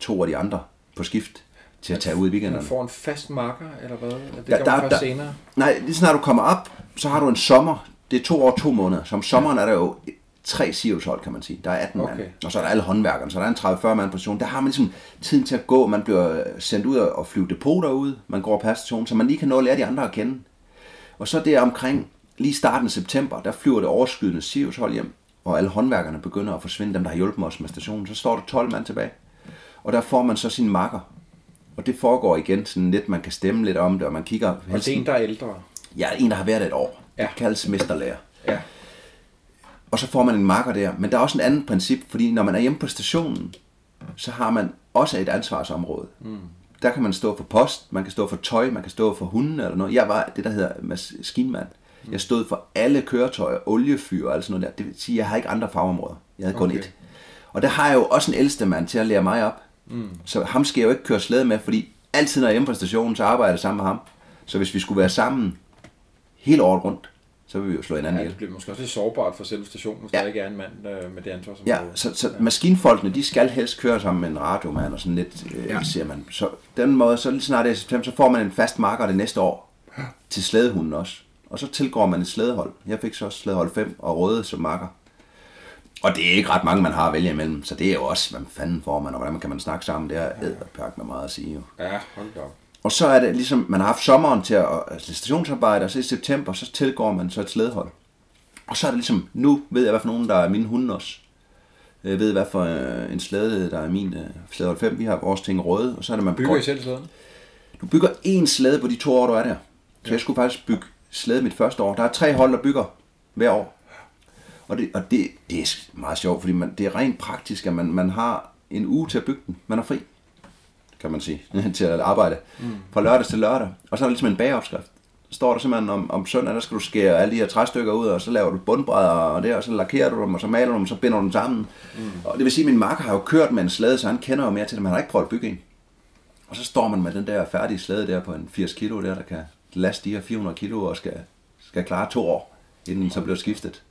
to af de andre på skift til at tage ud i Man weekenderne. får en fast marker, eller hvad? Det der- først der- senere. Nej, lige snart du kommer op, så har du en sommer. Det er to år, to måneder. Som sommeren er der jo tre Sirius-hold, kan man sige. Der er 18 okay. Mand. Og så er der alle håndværkerne, så der er en 30-40 mand på stationen. Der har man ligesom tiden til at gå. Man bliver sendt ud og flyve depoter ud. Man går på stationen, så man lige kan nå at lære de andre at kende. Og så der omkring lige starten af september, der flyver det overskydende Sirius-hold hjem. Og alle håndværkerne begynder at forsvinde, dem der har hjulpet os med stationen. Så står der 12 mand tilbage. Og der får man så sin makker. Og det foregår igen sådan lidt, man kan stemme lidt om det, og man kigger Og det er en, der er ældre. jeg er en, der har været et år. Ja. Det kaldes mesterlærer. Ja. Og så får man en marker der. Men der er også en anden princip, fordi når man er hjemme på stationen, så har man også et ansvarsområde. Mm. Der kan man stå for post, man kan stå for tøj, man kan stå for hunde eller noget. Jeg var det, der hedder maskinmand. Jeg stod for alle køretøjer, oliefyr og alt sådan noget der. Det vil sige, at jeg har ikke andre fagområder. Jeg havde kun Okay. et. Og der har jeg jo også en ældste mand til at lære mig op. Mm. Så ham skal jeg jo ikke køre slæde med, fordi altid når jeg er hjemme på stationen, så arbejder jeg sammen med ham. Så hvis vi skulle være sammen hele året rundt, så vil vi jo slå hinanden ja, ihjel. det bliver måske også lidt sårbart for selve stationen, hvis Ja. der ikke er en mand øh, med det ansvar, som Ja, så, så maskinfolkene, de skal helst køre sammen med en radiomand og sådan lidt, øh, Ja. ja. siger man. Så den måde, så lige snart det er september, så får man en fast marker det næste år til slædehunden også. Og så tilgår man et slædehold. Jeg fik så også slædehold 5 og røde som marker. Og det er ikke ret mange, man har at vælge imellem, så det er jo også, hvad fanden får man, og hvordan kan man snakke sammen, det er æderpærk med meget at sige jo. Ja, hold da op. Og så er det ligesom, man har haft sommeren til at altså stationsarbejde, og så i september, så tilgår man så et slædehold. Og så er det ligesom, nu ved jeg, hvad for nogen, der er mine hunde også. Jeg ved, hvad for øh, en slæde, der er min øh, slædehold 5. Vi har vores ting røde, og så er det, man Bygger I selv slæden? Du bygger én slæde på de to år, du er der. Så jeg skulle faktisk bygge slæde mit første år. Der er tre hold, der bygger hver år. Og det, og det, det er meget sjovt, fordi man, det er rent praktisk, at man, man har en uge til at bygge den. Man er fri, kan man sige, til at arbejde. Mm. Fra lørdag til lørdag. Og så er der ligesom en bageopskrift. Så står der simpelthen om, om søndag, der skal du skære alle de her træstykker ud, og så laver du bundbrædder og det, og så lakerer du dem, og så maler du dem, og så binder du dem sammen. Mm. Og det vil sige, at min makker har jo kørt med en slæde, så han kender jo mere til det, men han har ikke prøvet at bygge en. Og så står man med den der færdige slæde der på en 80 kilo der, der kan laste de her 400 kilo og skal, skal klare to år, inden den så bliver skiftet.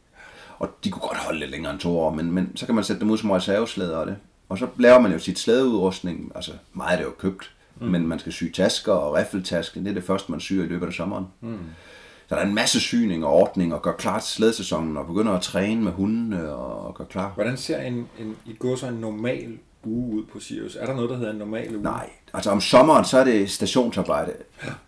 Og de kunne godt holde lidt længere end to år, men, men så kan man sætte dem ud som reserveslæder og det. Og så laver man jo sit slædeudrustning, altså meget er det jo købt, mm. men man skal sy tasker og riffeltaske, det er det første, man syr i løbet af sommeren. Mm. Så der er en masse syning og ordning og gør klar til slædesæsonen og begynder at træne med hundene og gør klar. Hvordan ser en, en, i går så en normal uge ud på Sirius? Er der noget, der hedder en normal uge? Nej, altså om sommeren, så er det stationsarbejde.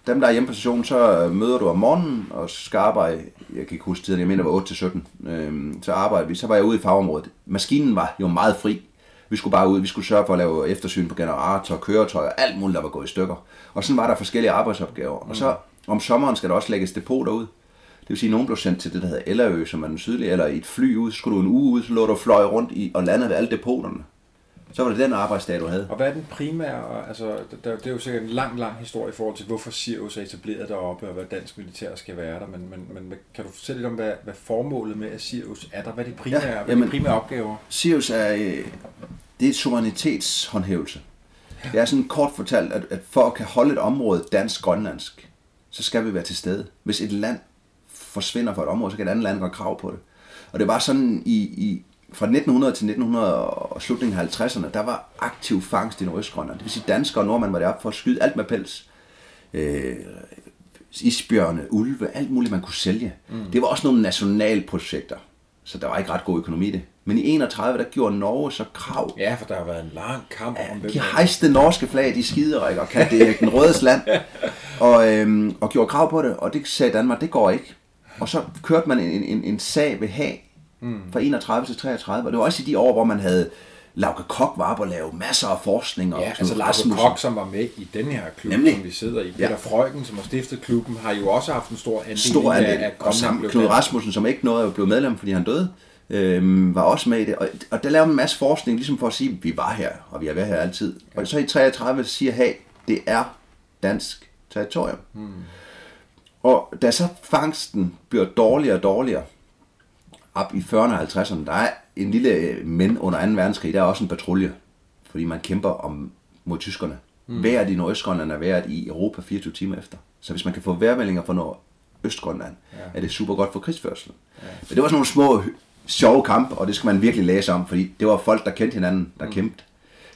Dem, der er hjemme på stationen, så møder du om morgenen og skal arbejde, jeg kan ikke huske tiden, jeg mener, det var 8 til 17. Øhm, så arbejder vi, så var jeg ude i fagområdet. Maskinen var jo meget fri. Vi skulle bare ud, vi skulle sørge for at lave eftersyn på generator, køretøj og alt muligt, der var gået i stykker. Og sådan var der forskellige arbejdsopgaver. Og så om sommeren skal der også lægges depoter ud. Det vil sige, at nogen blev sendt til det, der hedder Ellerø, som er den sydlige, eller i et fly ud, skulle du en uge ud, så lå du og fløj rundt i, og landede ved alle depoterne. Så var det den arbejdsdag, du havde. Og hvad er den primære, altså der, det er jo sikkert en lang, lang historie i forhold til, hvorfor Sirius er etableret deroppe, og hvad dansk militær skal være der, men, men, men kan du fortælle lidt om, hvad, hvad formålet med, at Sirius er der? Hvad er de primære, ja, hvad er de primære opgaver? Sirius er, øh, det er suverænitetshåndhævelse. Det er sådan kort fortalt, at, at for at kan holde et område dansk-grønlandsk, så skal vi være til stede. Hvis et land forsvinder fra et område, så kan et andet land gøre krav på det. Og det var sådan i, i fra 1900 til 1900 og slutningen af 50'erne, der var aktiv fangst i Nordøstgrønland. Det vil sige, danskere og nordmænd var deroppe for at skyde alt med pels. Øh, isbjørne, ulve, alt muligt, man kunne sælge. Mm. Det var også nogle nationalprojekter, så der var ikke ret god økonomi i det. Men i 31, der gjorde Norge så krav. Ja, for der har været en lang kamp om det. De hejste norske flag, de skiderik, og kan det den røde land, og, øhm, og gjorde krav på det, og det sagde Danmark, det går ikke. Og så kørte man en, en, en sag ved Haag mm. fra 31 til 33, og det var også i de år, hvor man havde Lauke Kok var på at lave masser af forskning. Og ja, altså Lauke Kok, som var med i den her klub, Nemlig. som vi sidder i. Peter ja. Frøken, som har stiftet klubben, har jo også haft en stor andel, stor andel. af, og sammen Knud Rasmussen, som ikke nåede at blive medlem, fordi han døde, øh, var også med i det. Og, og der lavede man en masse forskning, ligesom for at sige, at vi var her, og vi har været her altid. Ja. Og så i 33 siger, hey, det er dansk territorium. Hmm. Og da så fangsten bliver dårligere og dårligere, op i 40'erne og 50'erne, der er en lille men under 2. verdenskrig, der er også en patrulje, fordi man kæmper om, mod tyskerne. Mm. Været i Nordøstgrønland er været i Europa 24 timer efter. Så hvis man kan få værmeldinger fra Nordøstgrønland, ja. er det super godt for krigsførselen. Ja. Men det var sådan nogle små sjove kampe, og det skal man virkelig læse om, fordi det var folk, der kendte hinanden, der mm. kæmpede.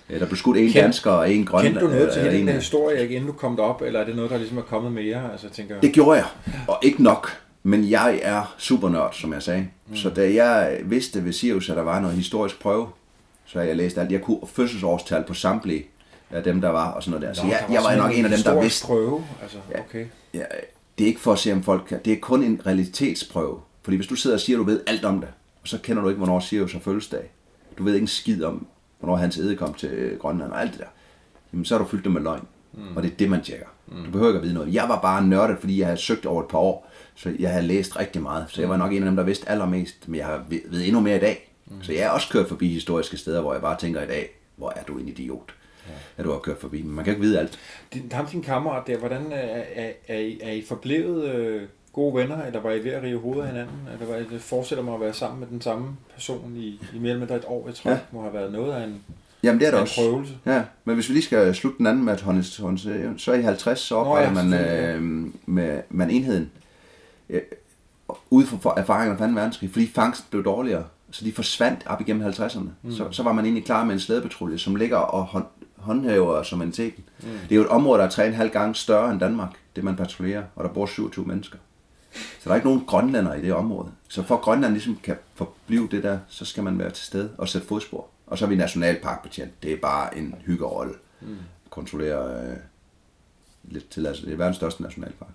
Der blev skudt en dansker og en grønland. Kendte du noget til den historie, ikke, inden du kom op, eller er det noget, der ligesom er kommet med jer? Altså, tænker... Det gjorde jeg, og ikke nok. Men jeg er super nørd, som jeg sagde. Mm. Så da jeg vidste ved Sirius, at der var noget historisk prøve, så jeg læst alt. Jeg kunne fødselsårstal på samtlige af dem, der var, og sådan noget der. Så jeg, jeg var nok en af dem, der vidste... prøve? Altså, okay. Ja, det er ikke for at se, om folk kan. Det er kun en realitetsprøve. Fordi hvis du sidder og siger, at du ved alt om det, og så kender du ikke, hvornår Sirius har fødselsdag. Du ved ikke en skid om, hvornår hans æde kom til Grønland og alt det der. Jamen, så har du fyldt det med løgn. Mm. Og det er det, man tjekker. Mm. Du behøver ikke at vide noget. Jeg var bare nørdet, fordi jeg havde søgt over et par år. Så jeg har læst rigtig meget. Så jeg var nok en af dem, der vidste allermest. Men jeg har ved endnu mere i dag. Mm. Så jeg har også kørt forbi historiske steder, hvor jeg bare tænker i dag, hvor er du en idiot, ja. at du har kørt forbi. Men man kan ikke vide alt. Din, ham din kammerat der, hvordan er, er, er, I, er I forblevet øh, gode venner, eller var I ved at rive hovedet af hinanden? Eller var I, det fortsætter mig at være sammen med den samme person i, i mere eller et år? Jeg tror, ja. må have været noget af en, Jamen det er det også. Prøvelse. Ja, men hvis vi lige skal slutte den anden med, at så er i 50, så opretter ja, man, øh, med, med enheden øh, ud fra erfaringerne fra 2. verdenskrig, fordi fangsten blev dårligere, så de forsvandt op igennem 50'erne. Mm. Så, så var man egentlig klar med en slædepatrulje, som ligger og hånd, håndhæver suveræniteten. Mm. Det er jo et område, der er 3,5 gange større end Danmark, det man patruljerer, og der bor 27 mennesker. Så der er ikke nogen grønlænder i det område. Så for at Grønland ligesom kan forblive det der, så skal man være til stede og sætte fodspor. Og så er vi nationalparkbetjent. Det er bare en hyggerolle. Mm. Kontrollere øh, lidt til, altså det er verdens største nationalpark.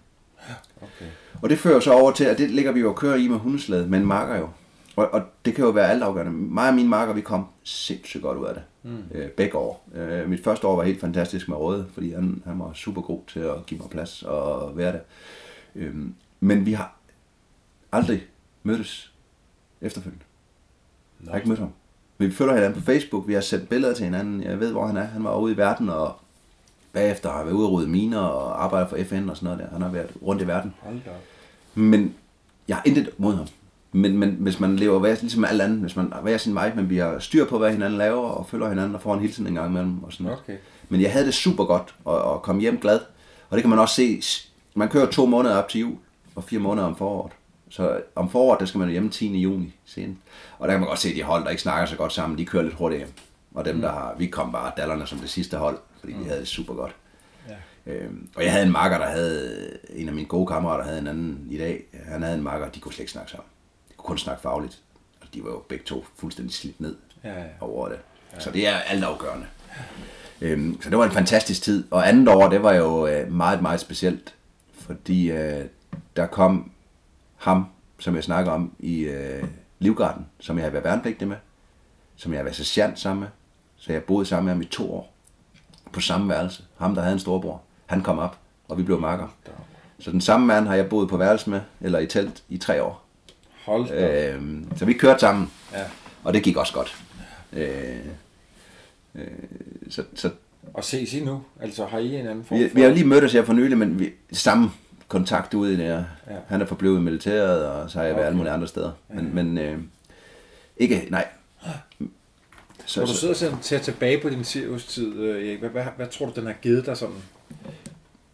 Okay. Og det fører så over til, at det ligger vi jo og kører i med hundeslaget, men marker jo. Og, og det kan jo være altafgørende. Mig og mine marker, vi kom sindssygt godt ud af det. Mm. Øh, begge år. Øh, mit første år var helt fantastisk med Røde, fordi han, han var super god til at give mig plads og være der. Øh, men vi har aldrig mødtes efterfølgende. Jeg har ikke mødt ham. Men vi følger hinanden på Facebook, vi har sendt billeder til hinanden. Jeg ved, hvor han er. Han var ude i verden, og bagefter har været ude og rydde miner og arbejder for FN og sådan noget der. Han har været rundt i verden. Men jeg har intet mod ham. Men, men hvis man lever hver, ligesom alle andre, hvis man hver sin vej, vi har styr på, hvad hinanden laver, og følger hinanden og får en hilsen en gang imellem. Og sådan okay. Men jeg havde det super godt, og, og kom hjem glad. Og det kan man også se, man kører to måneder op til jul, og fire måneder om foråret. Så om foråret, der skal man hjemme 10. juni sen. Og der kan man godt se, at de hold, der ikke snakker så godt sammen, de kører lidt hurtigt hjem. Og dem, mm. der har, vi kom bare dallerne som det sidste hold, fordi mm. de havde det super godt. Ja. Øhm, og jeg havde en makker, der havde, en af mine gode kammerater havde en anden i dag, han havde en makker, de kunne slet ikke snakke sammen. De kunne kun snakke fagligt. Og de var jo begge to fuldstændig slidt ned ja, ja. over det. Ja. Så det er altafgørende. Ja. Øhm, så det var en fantastisk tid. Og andet år, det var jo øh, meget, meget specielt. Fordi øh, der kom ham, som jeg snakker om i øh, Livgarden, som jeg har været værnepligtig med, som jeg har været sergeant sammen med, så jeg boede sammen med ham i to år på samme værelse. Ham, der havde en storbror, han kom op, og vi blev makker. Så den samme mand har jeg boet på værelse med, eller i telt, i tre år. Hold da. Øh, så vi kørte sammen, ja. og det gik også godt. Øh, Øh, så, så Og ses I nu? Altså har I en anden form vi, vi har lige mødtes her for nylig, men vi samme kontakt ude i det her. Ja. Han er forblevet i militæret, og så har jeg været Okay. alle mulige andre steder. Men, men øh, ikke, nej. Så, Når du sidder og ser- ser tilbage på din Sirius-tid, øh, Erik, hvad, hvad, hvad, tror du, den har givet dig sådan?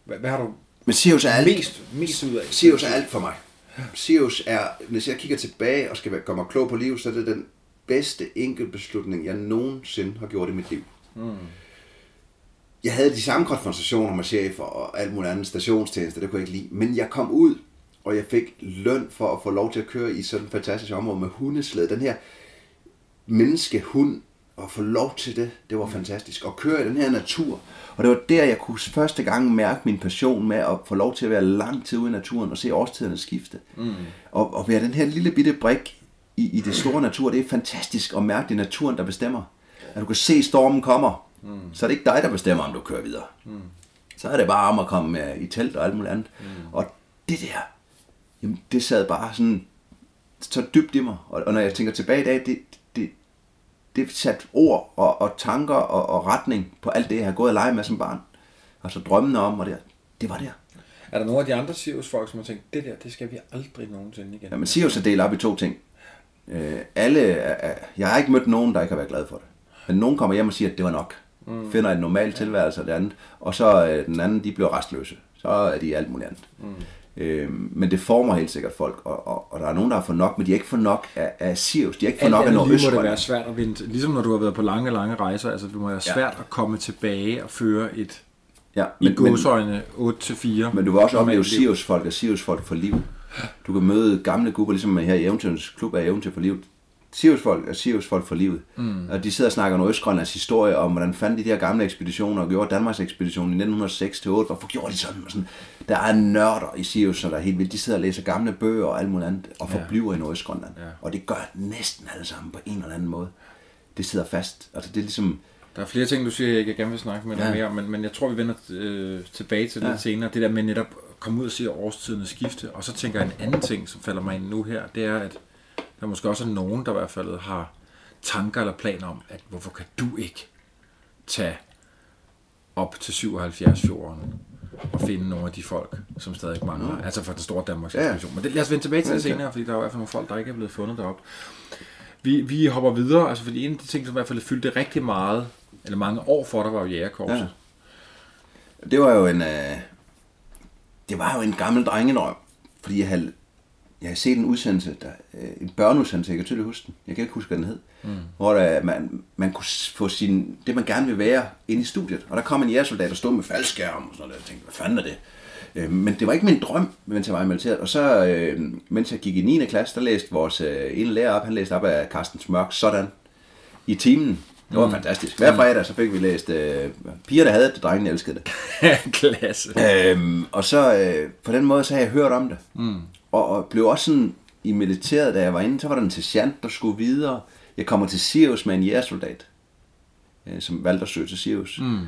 Hvad, hvad har du men Sirius er alt, mest, mest ud af? Sirius er alt for mig. Sirius er, hvis jeg kigger tilbage og skal være- gøre mig klog på livet, så er det den bedste enkeltbeslutning, jeg nogensinde har gjort i mit liv. Mm. Jeg havde de samme konfrontationer med chefer og alt muligt andet stationstjenester, det kunne jeg ikke lide. Men jeg kom ud, og jeg fik løn for at få lov til at køre i sådan et fantastisk område med hundesled. Den her menneskehund, og få lov til det, det var fantastisk. Og køre i den her natur. Og det var der, jeg kunne første gang mærke min passion med at få lov til at være lang tid ude i naturen og se årstiderne skifte. Mm. Og, og være den her lille bitte brik i, i det store natur, det er fantastisk at mærke, det er naturen, der bestemmer. At du kan se, stormen kommer, mm. så er det ikke dig, der bestemmer, om du kører videre. Mm. Så er det bare om at komme i telt og alt muligt andet. Mm. Og det der, jamen, det sad bare sådan så dybt i mig. Og, og når jeg tænker tilbage i dag, det, det, satte ord og, og tanker og, og retning på alt det, jeg har gået og leget med som barn. Altså drømmene om, og det, det var der. Er der nogle af de andre Sirius-folk, som har tænkt, det der, det skal vi aldrig nogensinde igen? Ja, man siger jo så dele op i to ting. Øh, alle, er, er- jeg har ikke mødt nogen, der ikke har været glad for det. Men nogen kommer hjem og siger, at det var nok. Mm. Finder en normal tilværelse og det andet. Og så øh, den anden, de bliver restløse. Så er de alt muligt andet. Mm. Øh, men det former helt sikkert folk. Og, og, og der er nogen, der har fået nok, men de har ikke fået nok af, af Sirius. De har ikke fået Alt nok af liv må det Nordøstgrønland. være svært at vinde. Ligesom når du har været på lange, lange rejser. Altså, det må være svært at komme tilbage og føre et Ja, i men, men, gåsøjne 8-4. men du vil også opleve liv. Sirius-folk og Sirius-folk for liv. Du kan møde gamle gubber, ligesom her i Eventyrens Klub af Eventyr for livet. Sirius-folk er Sirius-folk for livet. Mm. Og de sidder og snakker om Østgrønlands historie, om hvordan fanden de der gamle ekspeditioner og gjorde Danmarks ekspedition i 1906-8. Hvorfor gjorde de sådan? Og sådan. Der er nørder i Sirius, der er helt vildt. De sidder og læser gamle bøger og alt muligt andet, og forbliver i Nordøstgrønland. Ja. Og det gør næsten alle sammen på en eller anden måde. Det sidder fast. Altså det er ligesom... Der er flere ting, du siger, jeg ikke gerne vil snakke med dig Ja. mere om, men, men jeg tror, vi vender øh, tilbage til det Ja. senere. Det der med netop at komme ud og se årstiderne skifte. Og så tænker jeg en anden ting, som falder mig ind nu her, det er, at der måske også er nogen, der i hvert fald har tanker eller planer om, at hvorfor kan du ikke tage op til 77 fjorden og finde nogle af de folk, som stadig mangler. Mm. Altså fra den store Danmarks Ja. ekspedition. Men det, lad os vende tilbage til det senere, fordi der er jo i hvert fald nogle folk, der ikke er blevet fundet deroppe. Vi, vi hopper videre, altså fordi en af de ting, som i hvert fald fyldte rigtig meget, eller mange år for dig, var jo jægerkorpset. Ja. Det var jo en... Øh, det var jo en gammel drengedrøm, fordi jeg havde, jeg havde set en udsendelse, der, øh, en børneudsendelse, jeg kan tydeligt huske den, jeg kan ikke huske, hvad den hed, mm. hvor der, man, man kunne få sin, det, man gerne vil være, ind i studiet. Og der kom en jægersoldat, der stod med faldskærm og sådan noget, og jeg tænkte, hvad fanden er det? Øh, Men det var ikke min drøm, mens jeg var i militæret. Og så, øh, mens jeg gik i 9. klasse, der læste vores øh, ene lærer op, han læste op af Carsten Smørk, sådan, i timen. Det var mm. fantastisk. Hver fredag, så fik vi læst øh, piger, der havde det, drengene elskede det. Klasse. Øhm, og så øh, på den måde, så har jeg hørt om det. Mm. Og, og blev også sådan i militæret, da jeg var inde, så var der en sergeant, der skulle videre. Jeg kommer til Sirius med en jægersoldat, øh, som valgte at søge til Sirius. Mm.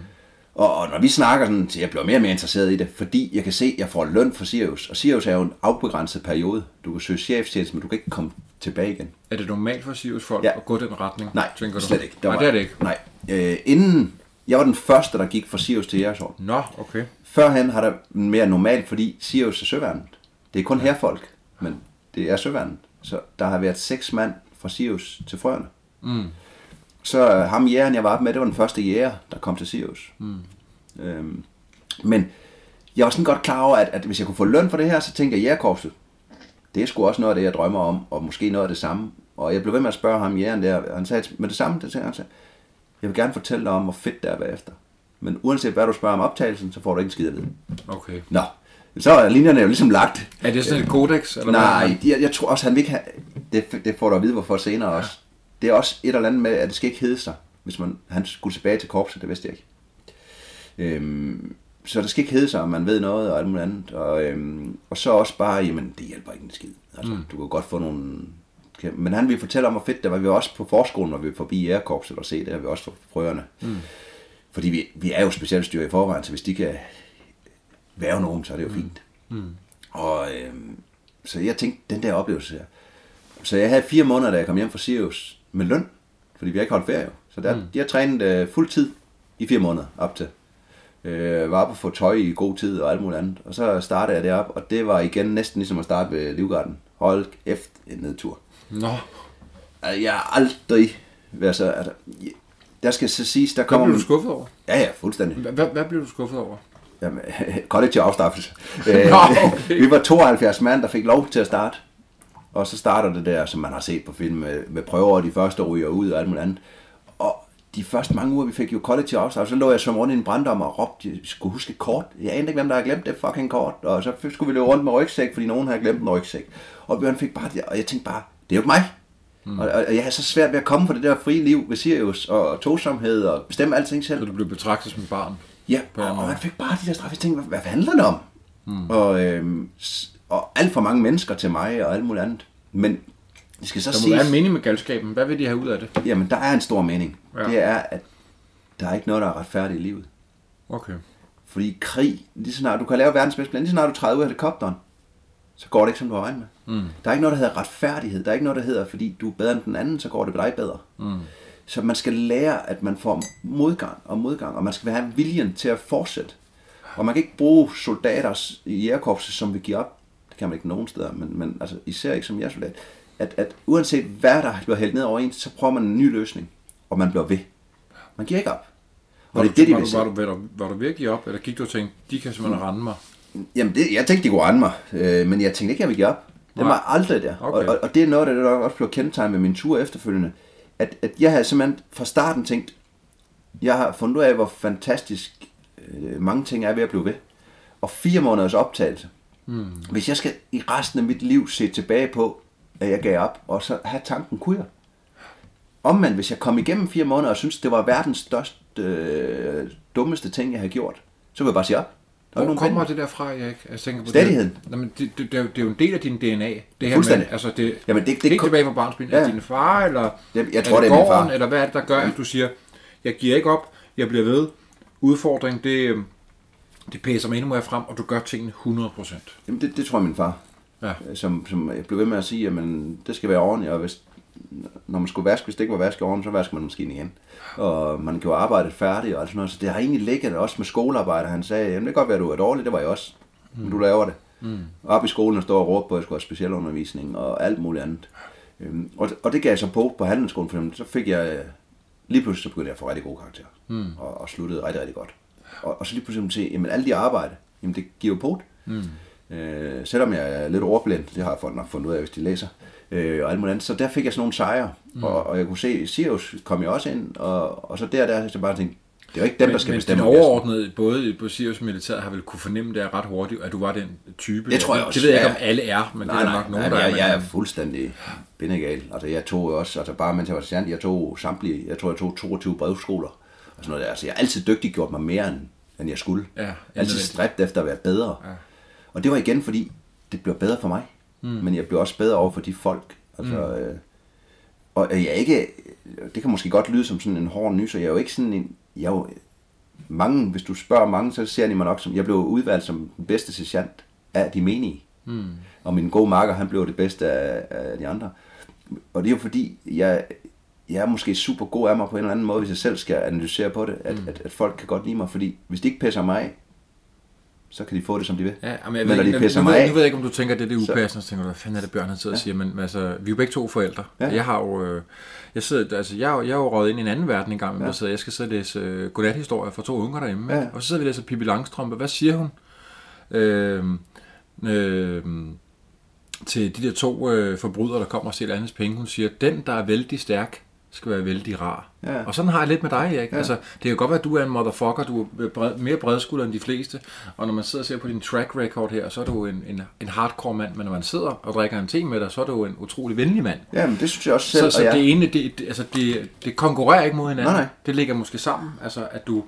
Og, og når vi snakker sådan, så jeg bliver mere og mere interesseret i det, fordi jeg kan se, at jeg får løn for Sirius. Og Sirius er jo en afbegrænset periode. Du kan søge cheftjeneste, men du kan ikke komme tilbage igen. Er det normalt for Sirius folk Ja. at gå den retning? Nej, tænker du? slet ikke. Nej, det er det ikke. Nej. Øh, inden, jeg var den første, der gik fra Sirius til Jægersholm. Nå, okay. Førhen har der mere normalt, fordi Sirius er søværnet. Det er kun herfolk, men det er søværnet. Så der har været seks mand fra Sirius til frøerne. Mm. Så øh, ham jægeren, jeg var op med, det var den første jæger, der kom til Sirius. Mm. Øhm, men jeg var sådan godt klar over, at, at hvis jeg kunne få løn for det her, så tænkte jeg, jægerkorpset, det er sgu også noget af det, jeg drømmer om, og måske noget af det samme. Og jeg blev ved med at spørge ham, jægeren der, og han sagde med det samme, det sagde, han sagde, jeg vil gerne fortælle dig om, hvor fedt det er bagefter. Men uanset hvad du spørger om optagelsen, så får du ikke en skid at vide. Okay. Nå, så er linjerne jo ligesom lagt. Er det sådan et kodex? Eller Nej, hvad? jeg, jeg tror også, han vil ikke have... Det, det får du at vide, hvorfor senere også. Det er også et eller andet med, at det skal ikke hedde sig, hvis man, han skulle tilbage til korpset, det vidste jeg ikke. Øhm, så det skal ikke hedde sig, om man ved noget og alt muligt andet. Og, øhm, og så også bare, jamen, det hjælper ikke en skid. Altså, mm. Du kan godt få nogle... Men han vil fortælle om, hvor fedt det var. Vi var også på forskolen, hvor vi var forbi Jægerkorpset og se det, og vi var også for frøerne. Mm. Fordi vi, vi er jo specialstyr i forvejen, så hvis de kan være nogen, så er det jo fint. Mm. Og øhm, så jeg tænkte, den der oplevelse her. Så jeg havde fire måneder, da jeg kom hjem fra Sirius med løn, Fordi vi har ikke holdt ferie. Så der, mm. de har trænet øh, fuld tid i fire måneder op til. Øh, var oppe og få tøj i god tid og alt muligt andet. Og så startede jeg derop, og det var igen næsten ligesom at starte ved Livgarden. Hold efter en nedtur. Nå, Altså, jeg har aldrig været så... Altså, der skal så siges, der hvad kommer... blev du skuffet over? Ja, ja, fuldstændig. Hvad, hvad, hvad blev du skuffet over? Jamen, kollektiv afstraffelse. Øh, Nå, okay. Vi var 72 mand, der fik lov til at starte. Og så starter det der, som man har set på film, med, med prøver, og de første ryger ud og alt muligt andet. Og de første mange uger, vi fik jo kollektiv afstraffelse, så lå jeg som rundt i en branddom og råbte, jeg skulle huske kort. Jeg anede ikke, hvem der havde glemt det fucking kort. Og så skulle vi løbe rundt med rygsæk, fordi nogen havde glemt en rygsæk. Og Bjørn fik bare det, og jeg tænkte bare, det er jo ikke mig. Mm. Og, og, jeg er så svært ved at komme fra det der frie liv ved Sirius og tosomhed og bestemme alting selv. Så du blev betragtet som barn? Ja, og, og man fik bare de der straffe. Jeg tænkte, hvad, hvad handler det om? Mm. Og, s- og alt for mange mennesker til mig og alt muligt andet. Men det skal så Der må være en mening med galskaben. Hvad vil de have ud af det? jamen der er en stor mening. Ja. Det er, at der er ikke noget, der er retfærdigt i livet. Okay. Fordi krig, lige så snart du kan lave verdens bedste plan, lige så snart du træder ud af helikopteren, så går det ikke, som du har regnet med. Mm. Der er ikke noget, der hedder retfærdighed. Der er ikke noget, der hedder, fordi du er bedre end den anden, så går det dig bedre. Mm. Så man skal lære, at man får modgang og modgang, og man skal have viljen til at fortsætte. Og man kan ikke bruge soldater i jægerkorpset, som vi giver op. Det kan man ikke nogen steder, men, men altså, især ikke som jægersoldat. At, at uanset hvad der bliver hældt ned over en, så prøver man en ny løsning, og man bliver ved. Man giver ikke op. Og Var, det er det, de vil var, du, var, du, var, du, virkelig op, eller gik du og tænkte, de kan simpelthen rende mig? Jamen, det, jeg tænkte, de kunne rende mig, øh, men jeg tænkte ikke, jeg ville give op. Det var aldrig der. Okay. Og, og, og det er noget, der nok også blev kendetegnet med min tur efterfølgende. At, at jeg havde simpelthen fra starten tænkt, jeg har fundet ud af, hvor fantastisk øh, mange ting er ved at blive ved. Og fire måneders optagelse. Mm. Hvis jeg skal i resten af mit liv se tilbage på, at jeg gav op, og så have tanken, kunne jeg? Omvendt, hvis jeg kom igennem fire måneder og synes det var verdens største, øh, dummeste ting, jeg havde gjort, så vil jeg bare sige op. Der er Hvor ikke nogen kommer penge. det derfra, jeg Jeg tænker på Stædigheden. Det. Jamen, det, det, det, er jo- det, er en del af din DNA. Det her med, Fuldstændig. altså det, Jamen, det- det helt kun- tilbage fra barnsben. Ja. Er din far, eller Jeg- jeg er tror, det er min gården, far. Eller hvad er det, der gør, at du siger, jeg giver ikke op, jeg bliver ved. Udfordring, det, øhm, det pæser mig endnu mere frem, og du gør tingene 100%. Jamen, det, det tror jeg, min far. Ja. Som, som jeg blev ved med at sige, at det skal være ordentligt, og hvis, når man skulle vaske, hvis det ikke var vasket ordentligt, så vasker man maskinen igen. Og man gjorde arbejdet færdigt og alt sådan noget. Så det har egentlig ligget også med skolearbejde. Han sagde, jamen det kan godt være, at du er dårlig, det var jeg også. Men du laver det. Mm. Op i skolen og stå og råbe på, at jeg skulle have specialundervisning og alt muligt andet. Øhm, og, og det gav jeg så på på handelsskolen, for så fik jeg, lige pludselig så begyndte jeg at få rigtig gode karakterer. Mm. Og, og sluttede rigtig, rigtig godt. Og, og så lige pludselig se, jamen alle de arbejde, jamen det giver jo på. Mm. Øh, selvom jeg er lidt ordblind, det har folk nok fundet ud af, hvis de læser, øh, og alt muligt andet. Så der fik jeg sådan nogle sejre, mm. og, og jeg kunne se, Sirius kom jeg også ind, og, og så der, der, så bare tænkte, det er jo ikke dem, der skal men bestemme. skal- overordnede, både på Sirius Militæret, har vel kunne fornemme det ret hurtigt, at du var den type. Det tror jeg det, også, Det ved jeg ikke, om alle er, men Nej, det er nej, nok nogen, nej, der jeg, er. jeg er men- fuldstændig bindegal. Altså jeg tog jo også, altså bare mens jeg var sergeant, jeg tog samtlige, jeg tror jeg tog 22 brevskoler og sådan noget der. Altså jeg har altid dygtigt gjort mig mere, end, end jeg skulle. Ja, altid stræbt efter at være bedre. Ja. Og det var igen, fordi det blev bedre for mig. Mm. Men jeg blev også bedre over for de folk. Altså, mm. øh, og jeg er ikke, det kan måske godt lyde som sådan en hård nyser, jeg er jo ikke sådan en, jeg er jo, mange, hvis du spørger mange, så ser de mig nok som, jeg blev udvalgt som den bedste sergeant af de menige. Mm. Og min gode marker, han blev det bedste af, af de andre. Og det er jo fordi, jeg, jeg er måske super god af mig på en eller anden måde, hvis jeg selv skal analysere på det, at, mm. at, at folk kan godt lide mig, fordi hvis de ikke pisser mig så kan de få det, som de vil. Ja, men jeg ved, når de ikke- pisser mig af, nu ved jeg ikke, om du tænker, at det er det upassende, så tænker du, hvad fanden er det, Bjørn han sidder og siger, men altså, vi er jo begge to forældre. Ja. Jeg har jo, øh, jeg sidder, altså, jeg, jo- jeg er jo røget ind i en anden verden en gang, men ja. sidder, jeg skal sidde og læse øh, godnathistorier for to unger derhjemme, Ja. ja. og så sidder vi og læser Pippi Langstrømpe. Hvad siger hun? Øh, øh, til de der to øh, forbrydere, der kommer og stjæler andres penge. Hun siger, den, der er vældig stærk, skal være vældig rar. Ja. Og sådan har jeg lidt med dig, Erik. Ja. Altså, det kan godt være, at du er en motherfucker, du er bred, mere bredskulder end de fleste, og når man sidder og ser på din track record her, så er du en, en, en hardcore mand, men når man sidder og drikker en te med dig, så er du en utrolig venlig mand. Jamen, det synes jeg også selv, Så, så og det ene, det, det, altså det, det konkurrerer ikke mod hinanden. Nej, nej. Det ligger måske sammen, altså at du...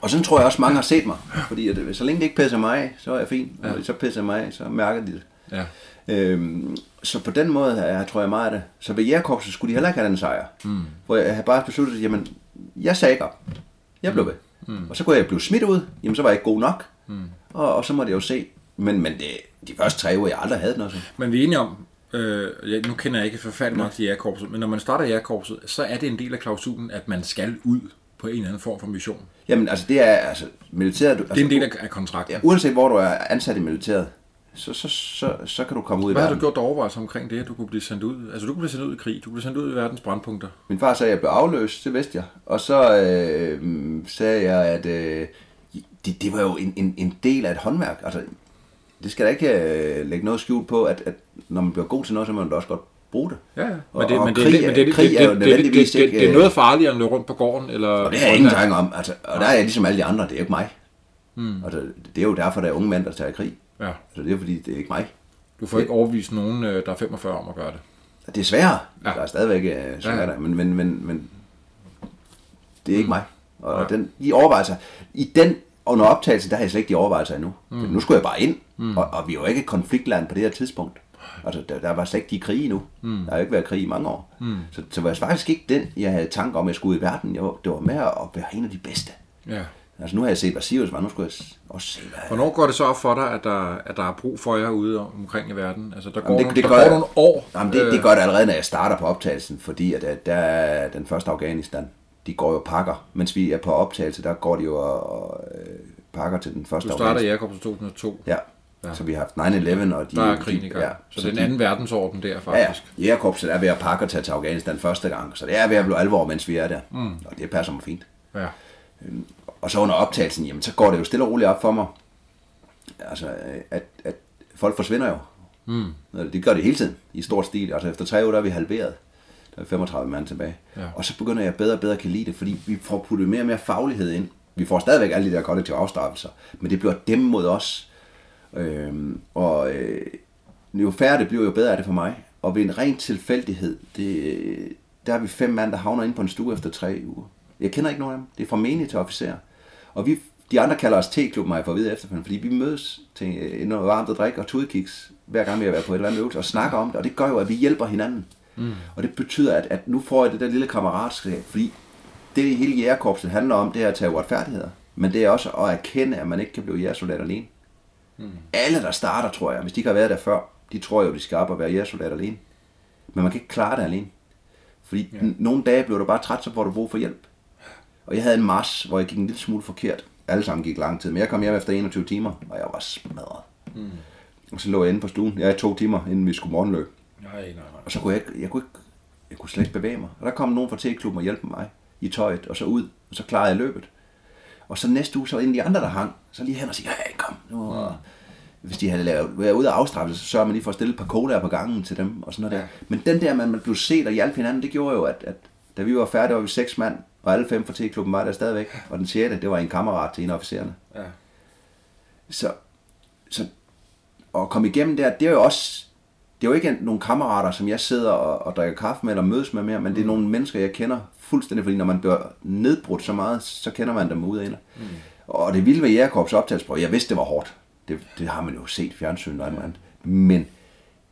Og sådan tror jeg også, mange har set mig. Fordi at, øh, så længe det ikke pisser mig så er jeg fin. Og så pisser mig så mærker de det. Ja. Øhm, så på den måde jeg, tror jeg meget af det. Så ved jægerkorpset skulle de heller ikke have den sejr. Mm. Hvor jeg havde bare besluttet, jamen, jeg sagde ikke op. Jeg blev ved. Mm. Og så kunne jeg blive smidt ud. Jamen, så var jeg ikke god nok. Mm. Og, og så måtte jeg jo se. Men, men det, de første tre uger, jeg aldrig havde noget sådan. Men vi er enige om, øh, jeg, nu kender jeg ikke forfærdeligt meget til jægerkorpset, men når man starter jægerkorpset, så er det en del af klausulen, at man skal ud på en eller anden form for mission. Jamen, altså det er altså militæret... Altså, Det er en del af, af kontrakten. Ja, uanset hvor du er ansat i militæret, så, så, så, så kan du komme ud i Hvad har verden. du gjort dig overvejelser omkring det, at du kunne blive sendt ud? Altså, du kunne blive sendt ud i krig, du kunne blive sendt ud i verdens brandpunkter. Min far sagde, at jeg blev afløst, det vidste jeg. Og så øh, sagde jeg, at øh, det, det var jo en, en, en del af et håndværk. Altså, det skal da ikke øh, lægge noget skjult på, at, at når man bliver god til noget, så må man da også godt bruge det. Ja, ja. Og- og krig er- men det, krig det, er jo det, det, nødvendigvis det, det, ikke, det, er øh, noget farligere end at løbe rundt på gården. Eller, Og det har jeg ingen tanke om. Altså, og der er jeg ligesom alle de andre, det er ikke mig. Mm. Altså, det er jo derfor, der er unge mænd, der tager i krig. Ja. Altså, det er fordi, det er ikke mig. Du får ikke overbevist nogen, øh, der er 45 om at gøre det. Det er sværere. Ja. Ja. Der er stadigvæk øh, svært, Ja, ja, ja. ja. Men, men, men, men det er ikke mig. Og Nej. den, de overvejelser, i den under optagelsen, der har jeg slet ikke de overvejelser endnu. Mm. Nu skulle jeg bare ind, mm. og, og vi er jo ikke et konfliktland på det her tidspunkt. Altså, der, der var slet ikke de krige nu. Mm. Der har jo ikke været krig i mange år. Mm. Så, så var det faktisk ikke den, jeg havde tanke om, at jeg skulle ud i verden. Jeg var, det var med at være en af de bedste. Ja. Altså, nu har jeg set, hvad Sirius var. Nu skulle jeg også se, hvad... Hvornår går det så op for dig, at der, at der er brug for jer ude omkring i verden? Altså, der går, Jamen, det- nogle, det der går jeg. nogle år. Jamen, det, det gør det allerede, når jeg starter på optagelsen, fordi at, at der er den første Afghanistan, de går jo pakker. Mens vi er på optagelse, der går de jo og, og øh, pakker til den første Du starter i Jakobs 2002. Ja. Ja. ja. Så vi har haft 9-11, og de... Der er krigen gang. Ja, så, det er en anden verdensorden der, Ja, ja. faktisk. Jægerkorpset er ved at pakke og tage til Afghanistan første gang, så det er ved at blive alvor, mens vi er der. Mm. Og det passer mig fint. Ja. Og så under optagelsen, jamen, så går det jo stille og roligt op for mig, altså, øh, at, at folk forsvinder jo. Mm. Det gør det hele tiden, i stor stil. Altså efter tre uger, der er vi halveret. Der er 35 mand tilbage. Ja. Og så begynder jeg bedre og bedre at kan lide det, fordi vi får puttet mere og mere faglighed ind. Vi får stadigvæk alle de der kollektive afstraffelser, men det bliver dem mod os. Øhm, og øh, jo færre det bliver, jo bedre er det for mig. Og ved en ren tilfældighed, det, der er vi fem mand, der havner ind på en stue efter tre uger. Jeg kender ikke nogen af dem. Det er fra menig til officer. Og vi, de andre kalder os T-klubben, har jeg fået at vide efterfølgende, fordi vi mødes til en noget varmt at drikke og tudekiks, hver gang vi har været på et eller andet øvelse, og snakker om det. Og det gør jo, at vi hjælper hinanden. Mm. Og det betyder, at, at nu får jeg det der lille kammeratskab, fordi det hele jægerkorpset handler om, det er at tage uretfærdigheder. Men det er også at erkende, at man ikke kan blive jægersoldat alene. Mm. Alle, der starter, tror jeg, hvis de ikke har været der før, de tror jo, de skal op og være jægersoldat alene. Men man kan ikke klare det alene. Fordi ja. nogle dage blev du bare træt, så får du brug for hjælp. Og jeg havde en mars, hvor jeg gik en lille smule forkert. Alle sammen gik lang tid, men jeg kom hjem efter 21 timer, og jeg var smadret. Mm. Og så lå jeg inde på stuen. Jeg er to timer, inden vi skulle morgenløb. Nej, nej, nej. Og så kunne jeg, ikke- jeg, kunne ikke, jeg kunne slet ikke bevæge mig. Og der kom nogen fra T-klubben og hjalp mig i tøjet, og så ud, og så klarede jeg løbet. Og så næste uge, så var en af de andre, der hang, så lige hen og sige, ja, kom nu. Og hvis de havde lavet, været ude af afstraffelse, så sørger man lige for at stille et par colaer på gangen til dem, og sådan noget der. Men den der, man, man blev set og hjalp hinanden, det gjorde jo, at, at da vi var færdige, var vi seks mand, og alle fem fra T-klubben var der stadigvæk. Og den sjette, det var en kammerat til en af officererne. Ja. Så, så at komme igennem der, det er jo også, det er jo ikke nogle kammerater, som jeg sidder og, og drikker kaffe med eller mødes med mere, men det er nogle mennesker, jeg kender fuldstændig, fordi når man bliver nedbrudt så meget, så kender man dem ud af mm. Og det vilde ved Jægerkorps optagelsesprøve, jeg vidste, det var hårdt. Det, det har man jo set fjernsynet og andet. Men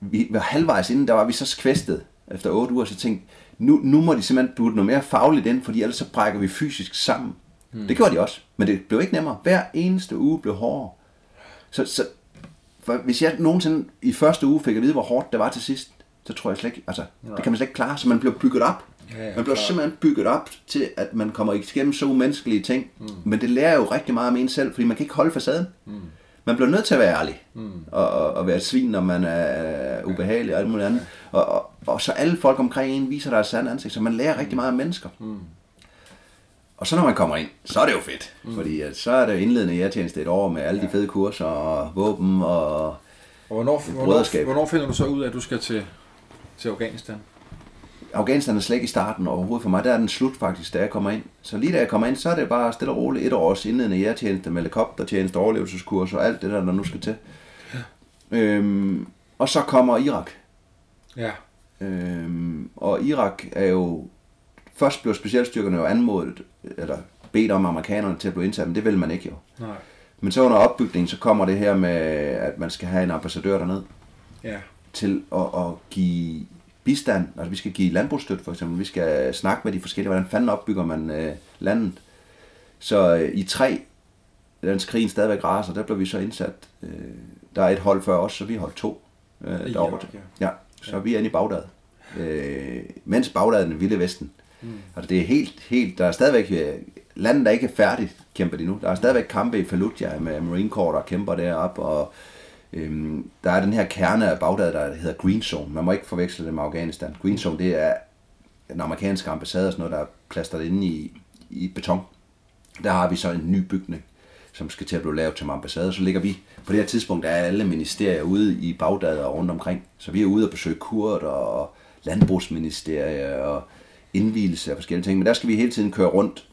vi var halvvejs inden, der var vi så kvæstet efter otte uger, så tænkte nu, nu må de simpelthen putte noget mere fagligt ind, fordi ellers så brækker vi fysisk sammen. Mm. Det gjorde de også, men det blev ikke nemmere. Hver eneste uge blev hårdere. Så, så for hvis jeg nogensinde i første uge fik at vide, hvor hårdt det var til sidst, så tror jeg slet ikke, altså, det kan man slet ikke klare, så man bliver bygget op. Ja, ja, man bliver klart. simpelthen bygget op til, at man kommer igennem så umenneskelige ting. Mm. Men det lærer jo rigtig meget om en selv, fordi man kan ikke holde facaden. Mm. Man bliver nødt til at være ærlig, mm. og, og, og være et svin, når man er ubehagelig og alt muligt andet. Og, og, og så alle folk omkring en viser deres sande ansigt, så man lærer rigtig meget om mennesker. Mm. Og så når man kommer ind, så er det jo fedt. Mm. Fordi at, så er det indledende jægertjeneste et år med alle ja. de fede kurser og våben og... Og hvornår, hvornår, hvornår finder du så ud af, at du skal til, til Afghanistan? Afghanistan er slet ikke i starten overhovedet for mig. Der er den slut faktisk, da jeg kommer ind. Så lige da jeg kommer ind, så er det bare stille og roligt et års indledende jægertjeneste med helikoptertjeneste, overlevelseskurs og alt det der, der nu skal til. Øhm, og så kommer Irak. Ja. Øhm, og Irak er jo... Først blev specialstyrkerne jo anmodet, eller bedt om amerikanerne til at blive indsat, men det vil man ikke jo. Nej. Men så under opbygningen, så kommer det her med, at man skal have en ambassadør derned Ja. til at, at give bistand. Altså vi skal give landbrugsstøtte for eksempel. Vi skal snakke med de forskellige, hvordan fanden opbygger man øh, landet. Så øh, i tre, dansk krigen stadigvæk raser, der blev vi så indsat. Øh, der er et hold før os, så vi holdt to. Øh, derovre. Irak, ja. Så er vi inde i Bagdad. Øh, mens Bagdad er den vilde vesten. Mm. Altså det er helt, helt, der er stadigvæk, øh, landet er ikke færdigt, kæmper de nu. Der er stadigvæk kampe i Fallujah med Marine Corps, der kæmper deroppe, og øhm, der er den her kerne af Bagdad, der hedder Green Zone. Man må ikke forveksle det med Afghanistan. Green Zone, det er den amerikanske ambassade og sådan noget, der er plastret inde i, i beton. Der har vi så en ny bygning, som skal til at blive lavet til ambassade. Så ligger vi, på det her tidspunkt er alle ministerier ude i Bagdad og rundt omkring. Så vi er ude og besøge kurt og landbrugsministerier og indvielse af forskellige ting. Men der skal vi hele tiden køre rundt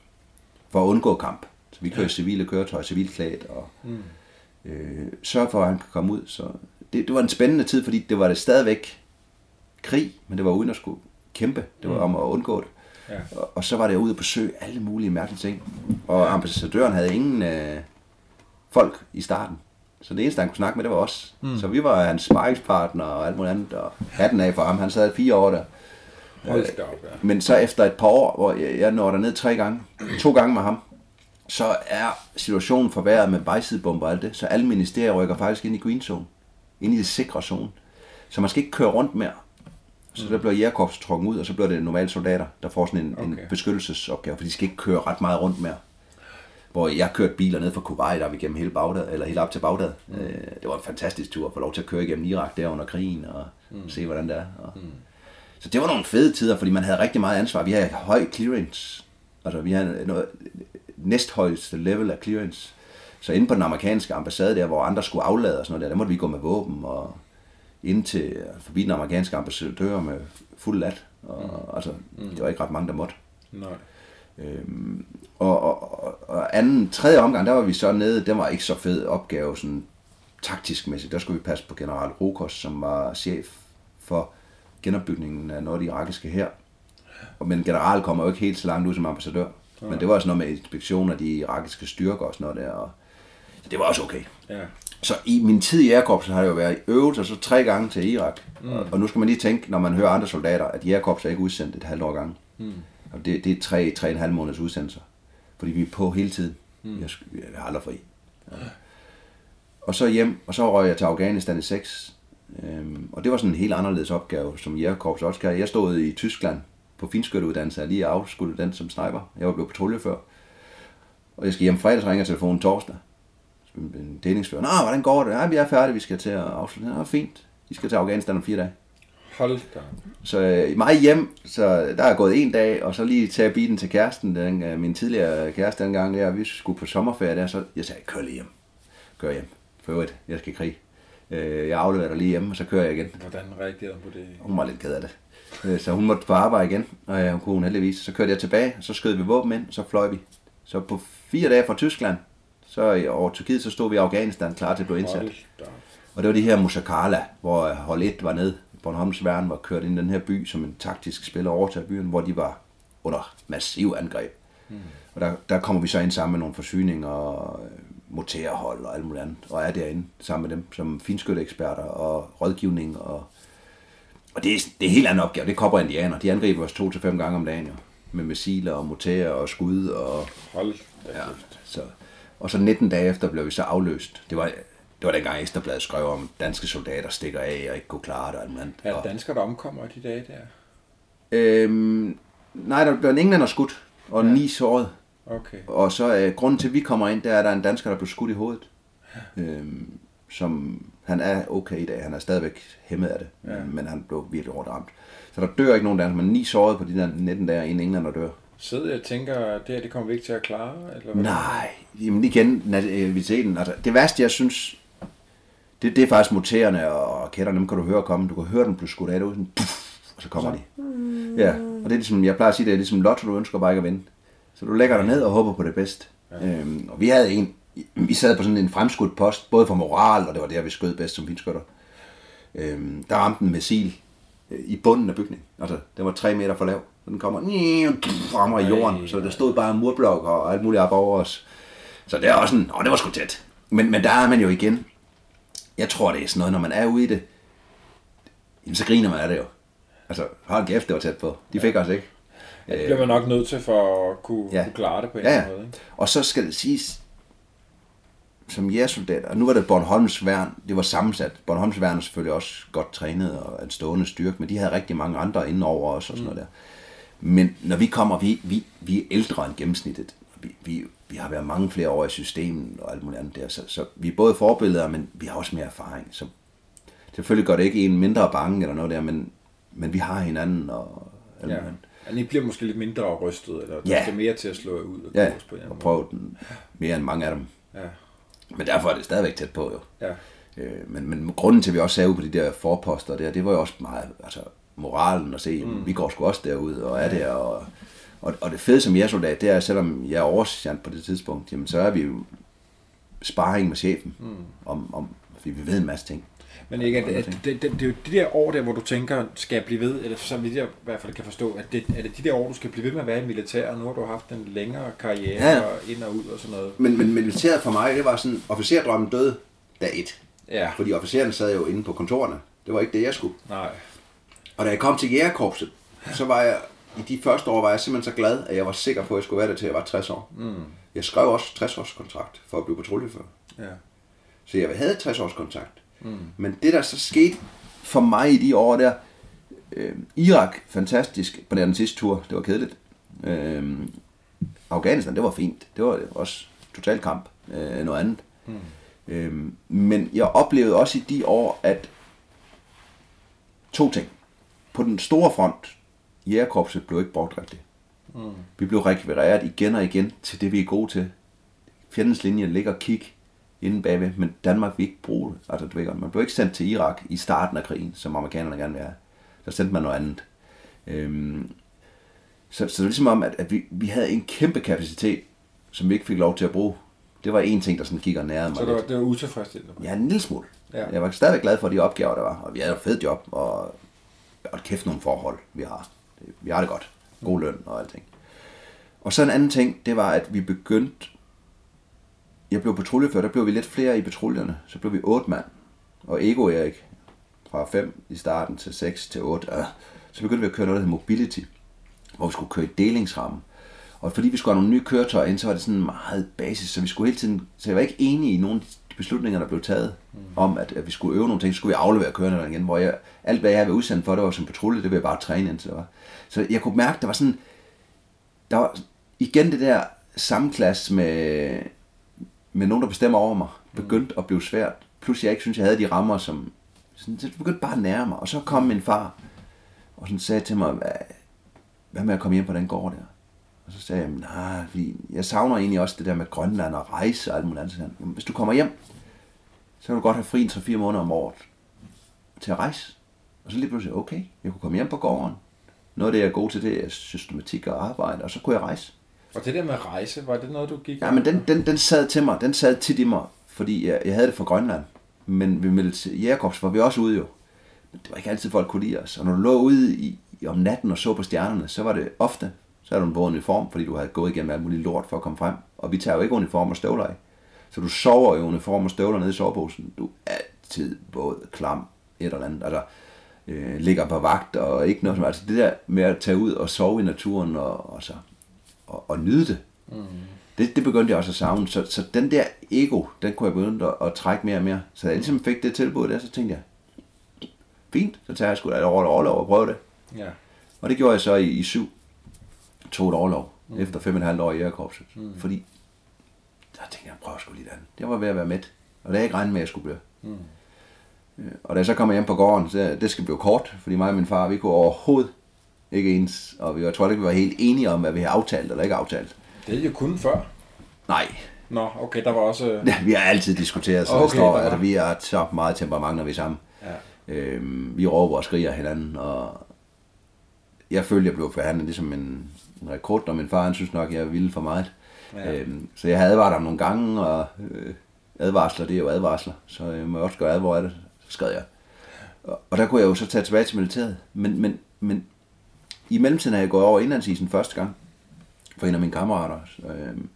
for at undgå kamp. Så vi kører ja. civile køretøjer, civilklædt og mm. Øh, sørge for, at han kan komme ud. Så det, det var en spændende tid, fordi det var det stadigvæk krig, men det var uden at skulle kæmpe. Det var mm. om at undgå det. Ja. Og, og så var det ud at besøge alle mulige mærkelige ting. Og ambassadøren havde ingen øh, folk i starten. Så det eneste, han kunne snakke med, det var os. Mm. Så vi var hans sparringspartner og alt muligt andet. Og hatten af for ham. Han sad fire år der. Hold da op, ja. Men så efter et par år, hvor jeg, jeg når ned tre gange, to gange med ham, så er situationen forværret med vejsidebomber og alt det. Så alle ministerier rykker faktisk ind i green zone. Ind i det sikre zone. Så man skal ikke køre rundt mere. Så der bliver jægerkorps trukket ud, og så bliver det normale soldater, der får sådan en, okay. en beskyttelsesopgave, for de skal ikke køre ret meget rundt mere. Hvor jeg kørte biler ned fra Kuwait op igennem hele Bagdad, eller helt op til Bagdad. Mm. Det var en fantastisk tur at få lov til at køre igennem Irak der under krigen, og mm. se hvordan det er. Og, mm. Så det var nogle fede tider, fordi man havde rigtig meget ansvar. Vi havde høj clearance. Altså vi havde noget, næsthøjeste level af clearance. Så inde på den amerikanske ambassade der, hvor andre skulle aflade og sådan noget der, der måtte vi gå med våben og ind til, forbi den amerikanske ambassadør med fuld lat. Og, mm. Altså, mm. det var ikke ret mange, der måtte. Nej. Øhm, og, og, og, anden, tredje omgang, der var vi så nede, det var ikke så fed opgave, sådan taktisk mæssigt. Der skulle vi passe på general Rokos, som var chef for genopbygningen af noget af de irakiske her. Og men general kommer jo ikke helt så langt ud som ambassadør. Ja. Men det var også noget med inspektion af de irakiske styrker og sådan noget der. Og, så det var også okay. Ja. Så i min tid i Airkorpsen har jeg jo været i øvelser så tre gange til Irak. Mm. Og, nu skal man lige tænke, når man hører andre soldater, at Airkorps er ikke udsendt et halvt år gang. Mm. Og det, det er tre, tre og en halv måneds udsendelser. Fordi vi er på hele tiden. Mm. Jeg, jeg har aldrig fri. Ja. Og så hjem, og så røg jeg til Afghanistan i 6. Øhm, og det var sådan en helt anderledes opgave, som Jægerkorps også skal. Jeg stod i Tyskland på finskytteuddannelse, jeg lige afskudt den som sniper. Jeg var blevet patrulje før. Og jeg skal hjem fredag, så ringer telefonen torsdag. En delingsfører. Nå, hvordan går det? Ja, vi er færdige, vi skal til at afslutte. Nå, fint. I skal til Afghanistan om fire dage. Hold da. Så øh, mig hjem, så der er gået en dag, og så lige tage bilen til kæresten, den, øh, min tidligere kæreste dengang, der, vi skulle på sommerferie der, så jeg sagde, kør lige hjem. Kør hjem. For øvrigt, jeg skal i krig. Øh, jeg afleverer dig lige hjemme, og så kører jeg igen. Hvordan reagerede hun på det? Hun var lidt ked af det. Øh, så hun måtte på arbejde igen, og ja, hun kunne heldigvis. Så kørte jeg tilbage, så skød vi våben ind, og så fløj vi. Så på fire dage fra Tyskland, så over Tyrkiet, så stod vi i Afghanistan klar til at blive indsat. Og det var de her Musakala, hvor hold 1 var ned. Bornholms Værn var kørt ind i den her by som en taktisk spiller over til byen, hvor de var under massiv angreb. Mm. Og der, der kommer vi så ind sammen med nogle forsyninger og motorhold og alt muligt andet, og er derinde sammen med dem som finskytteeksperter og rådgivning. Og, og det, er, det er en helt anden opgave. Det er kopper indianer. De angriber os to til fem gange om dagen jo. Med missiler og motorer og skud. Og, Hold da ja, så, og så 19 dage efter blev vi så afløst. Det var, det var dengang Ekstrabladet skrev om, danske soldater stikker af og ikke kunne klare det. Og muligt. Er der danskere, der omkommer i de dage der? Øhm, nej, der blev en englænder skudt, og ja. ni såret. Okay. Og så øh, grunden til, at vi kommer ind, der er, at der er en dansker, der blev skudt i hovedet. Ja. Øhm, som han er okay i dag. Han er stadigvæk hæmmet af det, Ja. men han blev virkelig hårdt ramt. Så der dør ikke nogen dansker, men ni såret på de der 19 dage, en englænder dør. Sidder jeg og tænker, at det her, det kommer vi ikke til at klare? Eller hvad? Nej, jamen igen, nativiteten. Altså, det værste, jeg synes, det, det er faktisk motorerne og raketterne, dem kan du høre komme. Du kan høre dem blive skudt af, det sådan, puff, og så kommer de. Ja, og det er ligesom, jeg plejer at sige, det er ligesom lotto, du ønsker bare ikke at vinde. Så du lægger dig ned og håber på det bedste. Ja. Øhm, og vi havde en, vi sad på sådan en fremskudt post, både for moral, og det var der, vi skød bedst som finskytter. Øhm, der ramte en missil øh, i bunden af bygningen. Altså, den var tre meter for lav. Så den kommer rammer i jorden, så der stod bare murblok og alt muligt op over os. Så det er også en, åh, det var sgu tæt. Men, men der er man jo igen. Jeg tror, det er sådan noget, når man er ude i det, jamen, så griner man af det jo. Altså, hold kæft, det var tæt på. De fik os ikke. Det bliver man nok nødt til for at kunne, Ja. ja. kunne klare det på en Ja, eller ja. anden måde. Ikke? Og så skal det siges, som jægersoldat, og nu var det Bornholms Værn, det var sammensat. Bornholms Værn er selvfølgelig også godt trænet og en stående styrke, men de havde rigtig mange andre inden over os og sådan noget der. Men når vi kommer, vi, vi, vi er ældre end gennemsnittet. Vi, vi, vi har været mange flere år i systemet og alt muligt andet der, så, så vi er både forbilleder, men vi har også mere erfaring. Så selvfølgelig gør det ikke en mindre bange eller noget der, men, men vi har hinanden og alt Ja. muligt. Ja, I bliver måske lidt mindre rystet, eller der Ja. skal mere til at slå ud og Ja, på eller og prøve den mere end mange af dem. Ja. Men derfor er det stadigvæk tæt på, jo. Ja. Øh, men, men grunden til, at vi også sagde på de der forposter der, det var jo også meget, altså moralen at se, mm. vi går sgu også derud og er der, og, og, og det fede som jeg soldat, det er, selvom jeg er oversergeant på det tidspunkt, jamen så er vi jo sparring med chefen, mm. om, om, fordi vi ved en masse ting. Men ikke, at, at det, det, det, er jo de der år der, hvor du tænker, skal jeg blive ved, eller så vidt jeg i hvert fald kan forstå, at det, er det de der år, du skal blive ved med at være i militæret, nu har du haft en længere karriere Ja. og ind og ud og sådan noget. Men, men militæret for mig, det var sådan, officerdrømmen døde dag et. Ja, Fordi officererne sad jo inde på kontorerne. Det var ikke det, jeg skulle. nej. Og da jeg kom til jægerkorpset, så var jeg, i de første år var jeg simpelthen så glad, at jeg var sikker på, at jeg skulle være der til jeg var 60 år. Mm. Jeg skrev også 60 års kontrakt for at blive patruljefører. Ja. Så jeg havde 60 års kontrakt. Mm. Men det der så skete for mig i de år der, øh, Irak, fantastisk på den sidste tur, det var kedeligt. Øh, Afghanistan, det var fint. Det var også total kamp, øh, noget andet. Mm. Øh, men jeg oplevede også i de år, at to ting. På den store front, jægerkorpset blev ikke brugt rigtigt. Mm. Vi blev rekvireret igen og igen til det, vi er gode til. Fjendens linje ligger og kig inde bagved, men Danmark vil ikke bruge det. Altså, du ved godt, man blev ikke sendt til Irak i starten af krigen, som amerikanerne gerne vil have. Der sendte man noget andet. Øhm, så, så det er ligesom om, at, at vi, vi havde en kæmpe kapacitet, som vi ikke fik lov til at bruge. Det var en ting, der sådan gik og nærede mig Så det var, det var utilfredsstillende. Ja, en lille smule. Ja. Ja. Jeg var stadigvæk glad for de opgaver, der var. Og vi havde et fedt job, og, og kæft nogle forhold, vi har. Vi har det godt. God løn og alting. Og så en anden ting, det var, at vi begyndte... Jeg blev patruljefører, der blev vi lidt flere i patruljerne. Så blev vi otte mand. Og Ego Erik, fra 5 i starten til 6 til 8. Øh, så begyndte vi at køre noget, der hed Mobility, hvor vi skulle køre i delingsramme. Og fordi vi skulle have nogle nye køretøjer ind, så var det sådan meget basis, så vi skulle hele tiden, så jeg var ikke enig i nogle af de beslutninger, der blev taget, mm. om at, at vi skulle øve nogle ting, så skulle vi aflevere kørende igen, hvor jeg, alt hvad jeg havde udsendt for, det var som patrulje, det ville jeg bare træne indtil det var. Så jeg kunne mærke, der var sådan, der var igen det der sammenklass med, med nogen, der bestemmer over mig, begyndte at blive svært. Plus jeg ikke synes, jeg havde de rammer, som sådan, så det begyndte bare at nære mig. Og så kom min far og sådan sagde til mig, hvad, hvad med at komme hjem på den gård der? Og så sagde jeg, nej, fordi jeg savner egentlig også det der med Grønland og rejse og alt muligt andet. Så sagde han, "Jamen, hvis du kommer hjem, så kan du godt have fri en 3-4 måneder om året til at rejse. Og så lige pludselig, okay, jeg kunne komme hjem på gården. Noget af det, jeg er god til, det er systematik og arbejde, og så kunne jeg rejse. Og det der med rejse, var det noget, du gik Ja, men den, den, den sad til mig, den sad tit i mig, fordi jeg, jeg havde det fra Grønland. Men ved militær- Jacobs var vi også ude jo. Men det var ikke altid, folk kunne lide os. Og når du lå ude i, i om natten og så på stjernerne, så var det ofte, så havde du en våd uniform, fordi du havde gået igennem alt muligt lort for at komme frem. Og vi tager jo ikke uniform og støvler af. Så du sover i uniform og støvler nede i soveposen. Du er altid våd, klam, et eller andet. Altså, øh, ligger på vagt og ikke noget som Altså det der med at tage ud og sove i naturen og, og, så, og, og nyde det. Mm. det. Det begyndte jeg også at savne. Så, så den der ego, den kunne jeg begynde at, at trække mere og mere. Så da jeg ligesom fik det tilbud der, så tænkte jeg, fint, så tager jeg sgu da et overlov og prøve det. Ja. Og det gjorde jeg så i, i syv. Tog et overlov mm. efter fem og et halvt år i jægerkorpset. Mm. Fordi der tænkte jeg, prøv sgu lige det andet. Det var ved at være med. Og det havde jeg ikke regnet med, at jeg skulle blive. Mm. Og da jeg så kommer hjem på gården, så det skal blive kort, fordi mig og min far, vi kunne overhovedet ikke ens, og vi, jeg tror ikke, vi var helt enige om, hvad vi havde aftalt eller ikke aftalt. Det er jo kun før. Nej, Nå, okay, der var også... Ja, vi har altid diskuteret, så Okay, okay, står, var- at vi har så meget temperament, når vi er sammen. Ja. Øhm, vi råber og skriger hinanden, og jeg følte, jeg blev forhandlet ligesom en, en rekord, og min far han synes nok, jeg ville for meget. Ja. Øhm, så jeg havde advaret ham nogle gange, og øh, advarsler, det er jo advarsler, så jeg må også gøre af det, så skrev jeg. Og, og der kunne jeg jo så tage tilbage til militæret, men, men, men i mellemtiden er jeg gået over indlandsisen første gang, for en af mine kammerater. Så, øhm,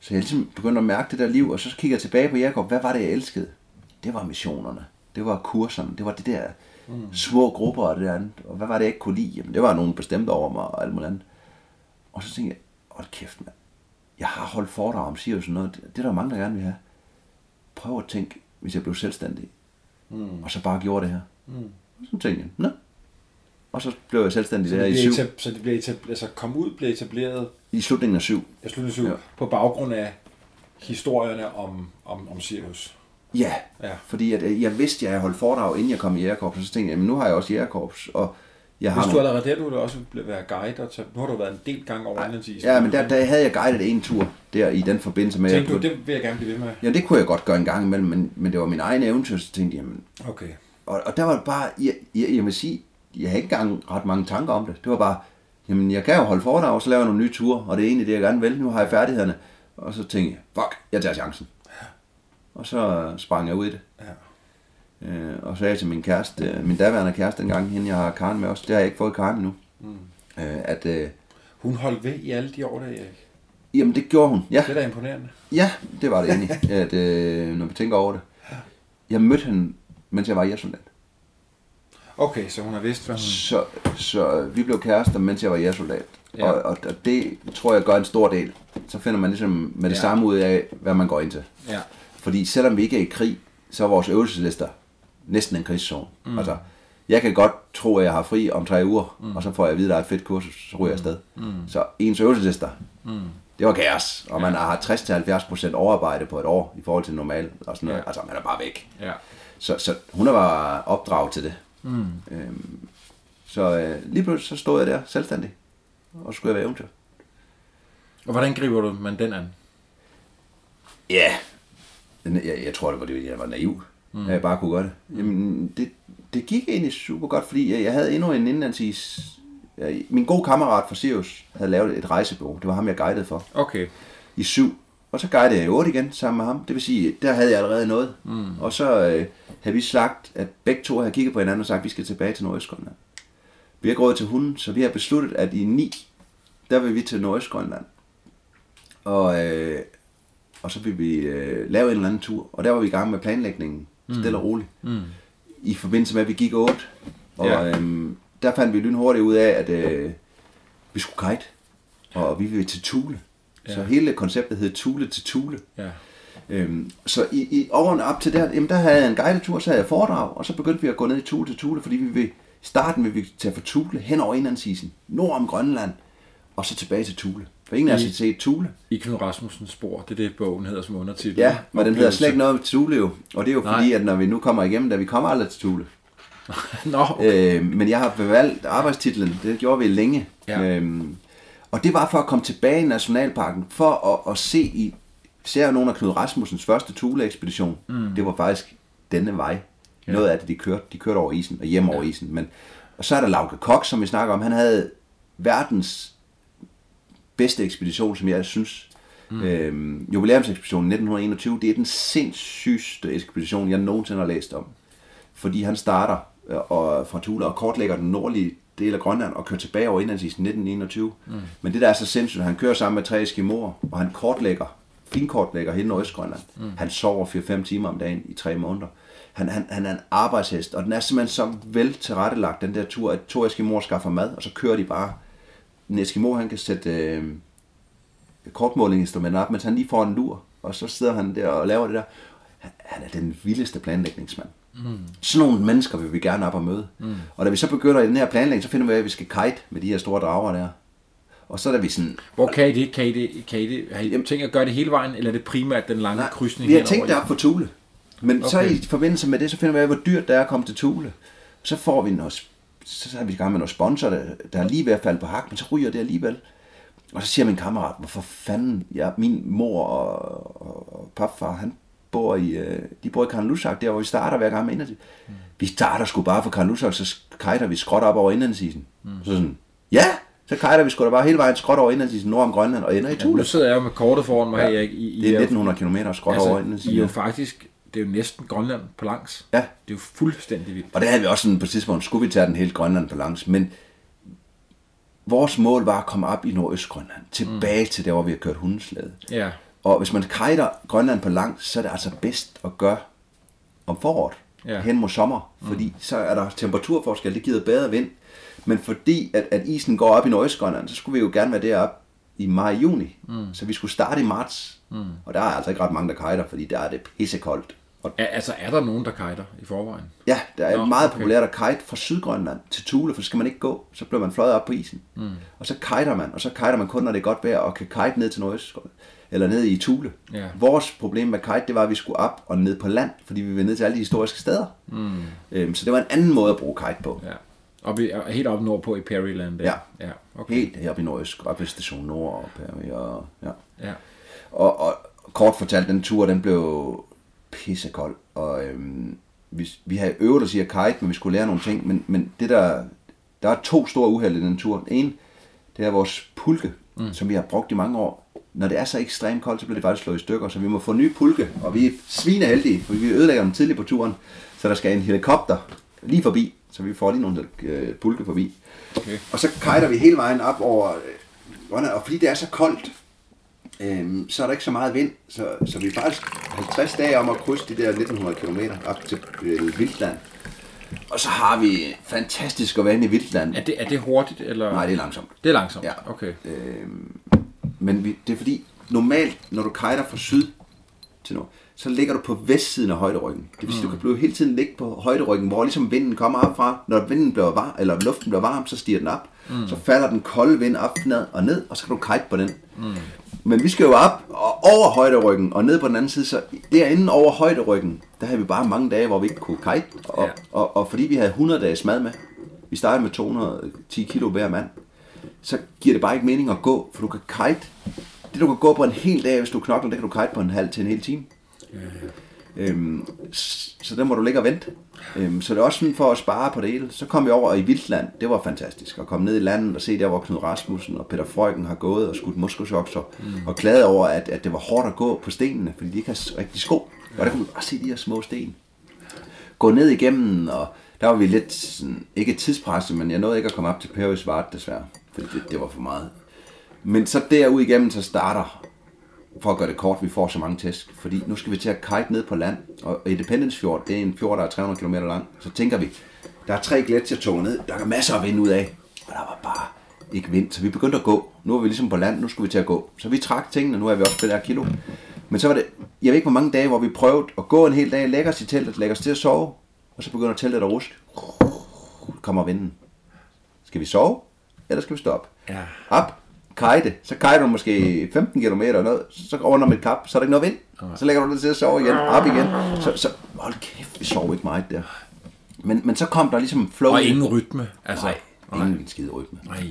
så jeg ligesom begyndte at mærke det der liv, og så kigger jeg tilbage på Jacob. Hvad var det, jeg elskede? Det var missionerne. Det var kurserne. Det var det der mm. små grupper og det der andet. Og hvad var det, jeg ikke kunne lide? Jamen, det var nogen bestemt over mig og alt muligt andet. Og så tænkte jeg, hold kæft, mand. Jeg har holdt foredrag om Sirius og noget. Det, det er der mange, der gerne vil have. prøve at tænke, hvis jeg blev selvstændig, mm. og så bare gjorde det her. Mm. Så tænkte jeg, nå. Og så blev jeg selvstændig Så der i syv, etab- så det bliver etableret, altså kom ud blev etableret i slutningen af syv. jeg slutter syv, Ja. på baggrund af historierne om, om, om Sirius. Ja, Ja. fordi at, øh, jeg vidste, at jeg holdt foredrag, inden jeg kom i Jægerkorps, og så tænkte jeg, jamen nu har jeg også Jægerkorps, og jeg har Hvis du allerede der, du ville også blive- være guide, og tage, nu har du været en del gange over indlandsisen. Ja, men der, der havde jeg guidet en tur, der i den forbindelse med, Tænkte du, det vil jeg gerne blive ved med? Ja, det kunne jeg godt gøre en gang imellem, men, men det var min egen eventyr, så tænkte jeg, jamen, Okay. og, og der var det bare, jeg, jeg, jeg vil sige, jeg havde ikke engang ret mange tanker om det. Det var bare, jamen jeg kan jo holde foredrag, og så lave nogle nye ture, og det er egentlig det, jeg gerne vil. Nu har jeg færdighederne. Og så tænkte jeg, fuck, jeg tager chancen. Og så sprang jeg ud i det. Ja. Øh, og så sagde jeg til min kæreste, øh, min daværende kæreste dengang, hende jeg har Karen med også, det har jeg ikke fået Karen endnu. Mm. Øh, at, øh, Hun holdt ved i alle de år, der Erik. jamen det gjorde hun, ja. Det er da imponerende. Ja, det var det egentlig, at, øh, når vi tænker over det. Jeg mødte hende, mens jeg var jægersoldat. Okay, så hun har vidst, hvad hun... Så, så vi blev kærester, mens jeg var jægersoldat. Ja. Ja. Og, og, og det tror jeg gør en stor del. Så finder man ligesom med det Ja. ja. samme ud af, hvad man går ind til. Ja. Fordi selvom vi ikke er i krig, så er vores øvelseslister næsten en krigszone. Mm. Altså, jeg kan godt tro, at jeg har fri om tre uger, mm. og så får jeg at vide, at der er et fedt kursus, så ryger jeg afsted. Mm. Så ens øvelseslister, mm. det var kaos. Og man har 60-70% overarbejde på et år, i forhold til normal. Og sådan noget. Ja. Altså, man er bare væk. Ja. Så, så hun var opdraget til det. Mm. Øhm, så øh, lige pludselig så stod jeg der selvstændig, og så skulle jeg være eventyr. Og hvordan griber du man den an? Ja, jeg, jeg tror, det var det, jeg var naiv. Mm. Jeg bare kunne gøre det. Jamen, det, det gik egentlig super godt, fordi jeg, jeg havde endnu en indlandsis... Min gode kammerat fra Sirius havde lavet et rejsebureau. Det var ham, jeg guidede for. Okay. i syv. Og så guidede jeg i otte igen sammen med ham. Det vil sige, der havde jeg allerede noget. Mm. Og så øh, havde vi sagt, at begge to havde kigget på hinanden og sagt, at vi skal tilbage til Nordøstgrønland. Vi har gået til hunden, så vi har besluttet, at i ni, der vil vi til Nordøstgrønland. Og, øh, og så vil vi øh, lave en eller anden tur. Og der var vi i gang med planlægningen, stille og roligt. Mm. I forbindelse med, at vi gik otte. Og Ja. øhm, der fandt vi lynhurtigt ud af, at øh, vi skulle kite. Og vi vil til Thule. Ja. Så hele konceptet hed Thule til Thule. Ja. Øhm, så i, i årene op til der, jamen der havde jeg en guidetur, så havde jeg foredrag, og så begyndte vi at gå ned i Thule til Thule, fordi vi vil, i starten vil vi tage fra Thule hen over indlandsisen, nord om Grønland, og så tilbage til Thule. For ingen af os har set Thule. I Knud Rasmussens spor, det er det, bogen hedder som undertitel. Ja, men den hedder slet ikke noget om Thule jo. Og det er jo Nej. fordi, at når vi nu kommer igennem, da vi kommer aldrig til Thule. Nå, okay. Øh, men jeg har bevalgt arbejdstitlen, det gjorde vi længe. Ja. Øhm, og det var for at komme tilbage i Nationalparken, for at, at se i, især nogle af Knud Rasmussens første Thule-ekspedition. Mm. Det var faktisk denne vej. Ja. Noget af det, de kørte, de kørte over isen og hjem over isen. Men, og så er der Lauke Kok, som vi snakker om. Han havde verdens bedste ekspedition, som jeg synes. Mm. Øhm, jubilæumsekspeditionen 1921, det er den sindssygste ekspedition, jeg nogensinde har læst om. Fordi han starter og, fra Thule og kortlægger den nordlige del af Grønland og kører tilbage over indlandsisen 1921. Mm. Men det der er så sindssygt, han kører sammen med tre eskimoer, og han kortlægger, finkortlægger hele Nordøstgrønland. Mm. Han sover 4-5 timer om dagen i tre måneder. Han, han, han er en arbejdshest, og den er simpelthen så vel tilrettelagt, den der tur, at to eskimoer skaffer mad, og så kører de bare. En eskimo, han kan sætte øh, kortmålinginstrumenter op, mens han lige får en lur, og så sidder han der og laver det der. Han, han er den vildeste planlægningsmand. Mm. Sådan nogle mennesker vil vi gerne op og møde. Mm. Og da vi så begynder i den her planlægning, så finder vi ud af, at vi skal kite med de her store drager der. Og så er vi sådan, Hvor kan I det? Kan I det? Kan I det? Har I tænkt at gøre det hele vejen, eller er det primært den lange krydsning vi har tænkt det op på Thule. Men okay. så i forbindelse med det, så finder vi ud af, hvor dyrt det er at komme til Thule. Så får vi noget, så er vi i gang med noget sponsor, der, der er lige ved at falde på hak, men så ryger det alligevel. Og så siger min kammerat, hvorfor fanden, ja, min mor og, og, og papfar, han bor i, øh, de bor i Karnlusak, der hvor vi starter hver gang med indlandsisen. Mm. Vi starter sgu bare fra Karnlusak, så kajter vi skråt op over indlandsisen. Mm. Så sådan, ja, så kajter vi sgu da bare hele vejen skråt over indlandsisen nord om Grønland og ender i Ja, Thule. nu sidder jeg jo med kortet foran mig Ja. her. Erik. I, I det er jo- 1900 km skråt altså, over I er indlandsisen. jo faktisk, det er jo næsten Grønland på langs. Ja. Det er jo fuldstændig vildt. Og det havde vi også sådan på et tidspunkt, skulle vi tage den hele Grønland balance, men vores mål var at komme op i Nordøstgrønland, tilbage mm. til der, hvor vi har kørt hundeslæde. Ja. Og hvis man kajter Grønland på langs, så er det altså bedst at gøre om foråret, Ja. ja. hen mod sommer, fordi så er der temperaturforskel, det giver bedre vind. Men fordi at, at isen går op i Nordøstgrønland, så skulle vi jo gerne være deroppe i maj-juni. Mm. Så vi skulle starte i marts. Mm. Og der er altså ikke ret mange, der kajter, fordi der er det pissekoldt. Og Er, altså, er der nogen, der kajter i forvejen? ja, der er Nå, meget okay. populært at kite fra Sydgrønland til Thule, for så skal man ikke gå. Så bliver man fløjet op på isen. Mm. Og så kiter man, og så kiter man kun, når det er godt vejr, og kan kite ned til Nordøst, eller ned i Thule. Ja. Vores problem med kite, det var, at vi skulle op og ned på land, fordi vi ville ned til alle de historiske steder. Mm. Øhm, så det var en anden måde at bruge kite på. Ja. Og vi er helt oppe nordpå i Perryland. Ja. ja. Okay. Helt heroppe i Nordøst, op ved Station Nord og Perry, og ja. Ja. Og, og kort fortalt, den tur, den blev pissekold. Og øhm, vi, vi havde øvet os i at kite, men vi skulle lære nogle ting. Men, men det der, der er to store uheld i den tur. Ene, det er vores pulke, mm. som vi har brugt i mange år. Når det er så ekstremt koldt, så bliver det faktisk slået i stykker, så vi må få nye pulke. Og vi er svineheldige, for vi ødelægger dem tidligt på turen. Så der skal en helikopter lige forbi, så vi får lige nogle øh, pulke forbi. Okay. Og så kajter vi hele vejen op over øh, Grønland, og fordi det er så koldt, øhm, så er der ikke så meget vind, så, så vi er faktisk 50 dage om at krydse de der 1900 km op til øh, Vildtland. Og så har vi fantastisk at være inde i Vildtland. Er det, er det hurtigt, eller? Nej, det er langsomt. Det er langsomt? Ja. Okay. Øhm, men vi, det er fordi, normalt, når du kajter fra syd til nord, så ligger du på vestsiden af højderyggen. Det vil sige, du kan blive hele tiden ligge på højderyggen, hvor ligesom vinden kommer op fra. Når vinden bliver varm, eller luften bliver varm, så stiger den op. Mm. Så falder den kolde vind op ned og ned, og så kan du kite på den. Mm. Men vi skal jo op og over højderyggen og ned på den anden side, så derinde over højderyggen, der havde vi bare mange dage, hvor vi ikke kunne kite. Og, ja. og, og fordi vi havde 100 dages mad med, vi startede med 210 kilo hver mand, så giver det bare ikke mening at gå, for du kan kite. Det du kan gå på en hel dag, hvis du knokler, det kan du kite på en halv til en hel time. Øhm, s- så der må du ligge og vente. Øhm, så det er også sådan for at spare på det hele. Så kom vi over i Vildtland. Det var fantastisk. At komme ned i landet og se der, hvor Knud Rasmussen og Peter Freuchen har gået og skudt muskelsokser. Mm. Og klage over, at, at det var hårdt at gå på stenene, fordi de ikke har rigtig sko. Og der kunne du bare se de her små sten. Gå ned igennem, og der var vi lidt sådan, ikke tidspresset, men jeg nåede ikke at komme op til Perry Svart desværre det, det, det var for meget. Men så derud igennem, så starter for at gøre det kort, vi får så mange tæsk. Fordi nu skal vi til at kite ned på land, og Independence Fjord, det er en fjord, der er 300 km lang. Så tænker vi, der er tre gletsjertog ned, der er masser af vind ud af, og der var bare ikke vind, så vi begyndte at gå. Nu er vi ligesom på land, nu skulle vi til at gå. Så vi trak tingene, nu er vi også på der kilo. Men så var det, jeg ved ikke hvor mange dage, hvor vi prøvede at gå en hel dag, lægge os i teltet, lægge os til at sove, og så begynder teltet at ruske. Kommer vinden. Skal vi sove, eller skal vi stoppe? Ja. Op, kite. Så kite du måske 15 km eller noget, så går under et kap, så er der ikke noget vind. Så lægger du dig til at sove igen, op igen. Så, så hold kæft, vi sov ikke meget der. Men, men så kom der ligesom flow. Og ingen rytme. Altså, Nej, ingen skide rytme. Nej.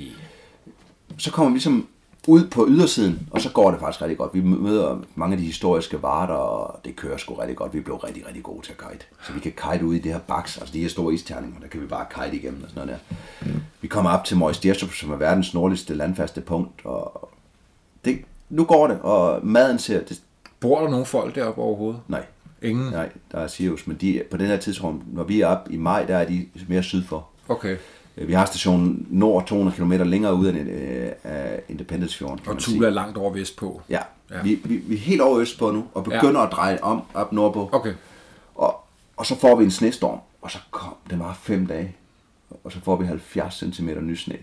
Så kommer vi ligesom ud på ydersiden, og så går det faktisk rigtig godt. Vi møder mange af de historiske varter, og det kører sgu rigtig godt. Vi blev rigtig, rigtig gode til at kite. Så vi kan kite ud i det her baks, altså de her store isterninger, der kan vi bare kite igennem og sådan noget der. Vi kommer op til Mois som er verdens nordligste landfaste punkt, og det, nu går det, og maden ser, det, Bor der nogen folk deroppe overhovedet? nej, Ingen? nej, der er Sirius, men de, på den her tidspunkt, når vi er op i maj, der er de mere syd for. Okay. Vi har stationen nord 200 km længere ude end øh, af Independence Fjorden. kan Og. Tula er langt over vestpå. Ja, Ja. Vi, vi, vi er helt over øst på nu, og begynder ja. at dreje om op nordpå. Okay. Og, og så får vi en snestorm, og så kom, det var fem dage, og så får vi 70 cm ny sne.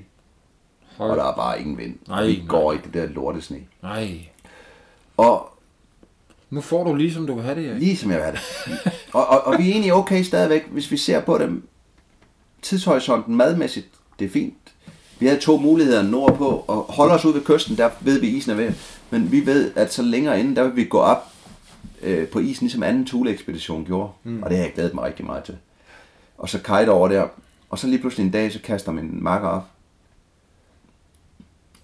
Hold. Og der er bare ingen vind. Nej, vi nej. går i det der lortesne. Nej. Og Nu får du lige, som du vil have det, Erik. lige som jeg var det. og, og, og vi er egentlig okay stadigvæk, hvis vi ser på dem. Tidshorisonten madmæssigt, det er fint. Vi havde to muligheder nordpå, og holde os ud ved kysten, der ved vi isen er ved. Men vi ved, at så længere inden, der vil vi gå op øh, på isen, ligesom anden Thule-ekspedition gjorde. Mm. Og det har jeg glædet mig rigtig meget til. Og så kite over der. Og så lige pludselig en dag, så kaster min makker op.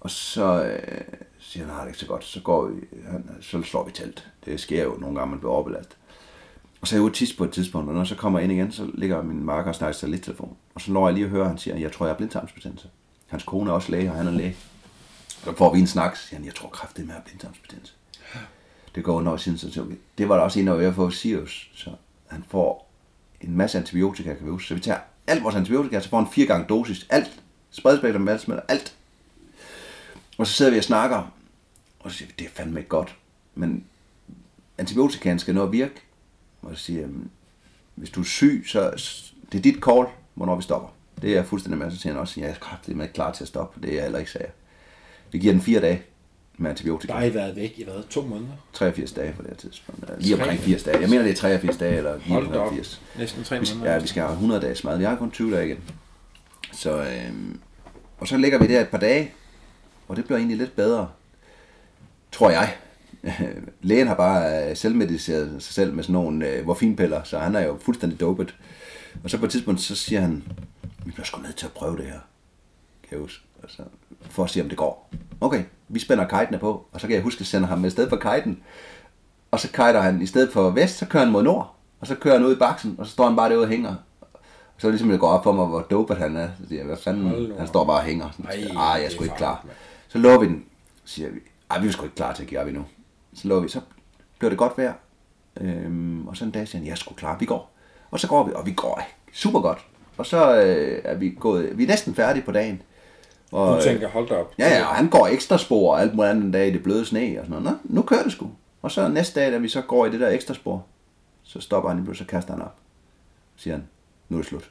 Og så øh, siger han, har det ikke så godt. Så, går vi, han, så slår vi telt. Det sker jo nogle gange, man bliver overbelastet. Og så er jeg ude tis på et tidspunkt, og når jeg så kommer ind igen, så ligger min marker og snakker telefon Og så når jeg lige at høre, at han siger, jeg tror, jeg har blindtarmsbetændelse. Hans kone er også læge, og han er læge. Så får vi en snak, så siger han, jeg tror kraftigt med at have blindtarmsbetændelse. Det går under siden, så siger det var der også en, der var for Sirius, så han får en masse antibiotika, kan vi huske. Så vi tager alt vores antibiotika, så får han fire gange dosis, alt. Spredspektrum, valgsmætter, alt. Og så sidder vi og snakker, og så siger vi, det er fandme ikke godt. Men antibiotikaen skal nå at virke. Og så siger jeg, "Jamen, hvis du er syg, så det er dit call, hvornår vi stopper. Det er jeg fuldstændig med. Så siger han også, jeg er med klar til at stoppe. Det er jeg heller ikke, sagde. Vi giver den fire dage. med antibiotika. Der har I været væk i hvad? To måneder? 83 dage på det her tidspunkt. Lige omkring 80 dage. Jeg mener, det er 83 dage, eller lige Hold da op. omkring 80. Næsten tre måneder. ja, vi skal have 100 dages mad. Vi har kun 20 dage igen. Så, øhm, og så ligger vi der et par dage, og det bliver egentlig lidt bedre, tror jeg. Lægen har bare øh, selvmediceret sig selv med sådan nogle øh, morfinpiller, så han er jo fuldstændig dopet. Og så på et tidspunkt, så siger han, vi bliver sgu nødt til at prøve det her, kan jeg huske. Altså, for at se, om det går. Okay, vi spænder kajtene på, og så kan jeg huske, at jeg sender ham med sted for kajten. Og så kajter han, i stedet for vest, så kører han mod nord. Og så kører han ud i baksen, og så står han bare derude og hænger. Og så er det ligesom, det går op for mig, hvor dopet han er. Så siger jeg, hvad fanden, han står bare og hænger. Sådan, Ej, Ej, jeg er sgu ikke klar. Så lover vi den, siger vi. Ej, vi er sgu ikke klar til at give op endnu. Så lover vi, så bliver det godt vejr. Øhm, og så en dag siger han, jeg er sgu klar, vi går. Og så går vi, og vi går super godt. Og så øh, er vi gået, vi er næsten færdige på dagen. Og, Du tænker, hold da op. Ja, ja, og han går ekstra spor og alt muligt andet dag i det bløde sne og sådan noget. Nå, nu kører det sgu. Og så næste dag, da vi så går i det der ekstra spor, så stopper han lige pludselig, så kaster han op. Siger han, nu er det slut.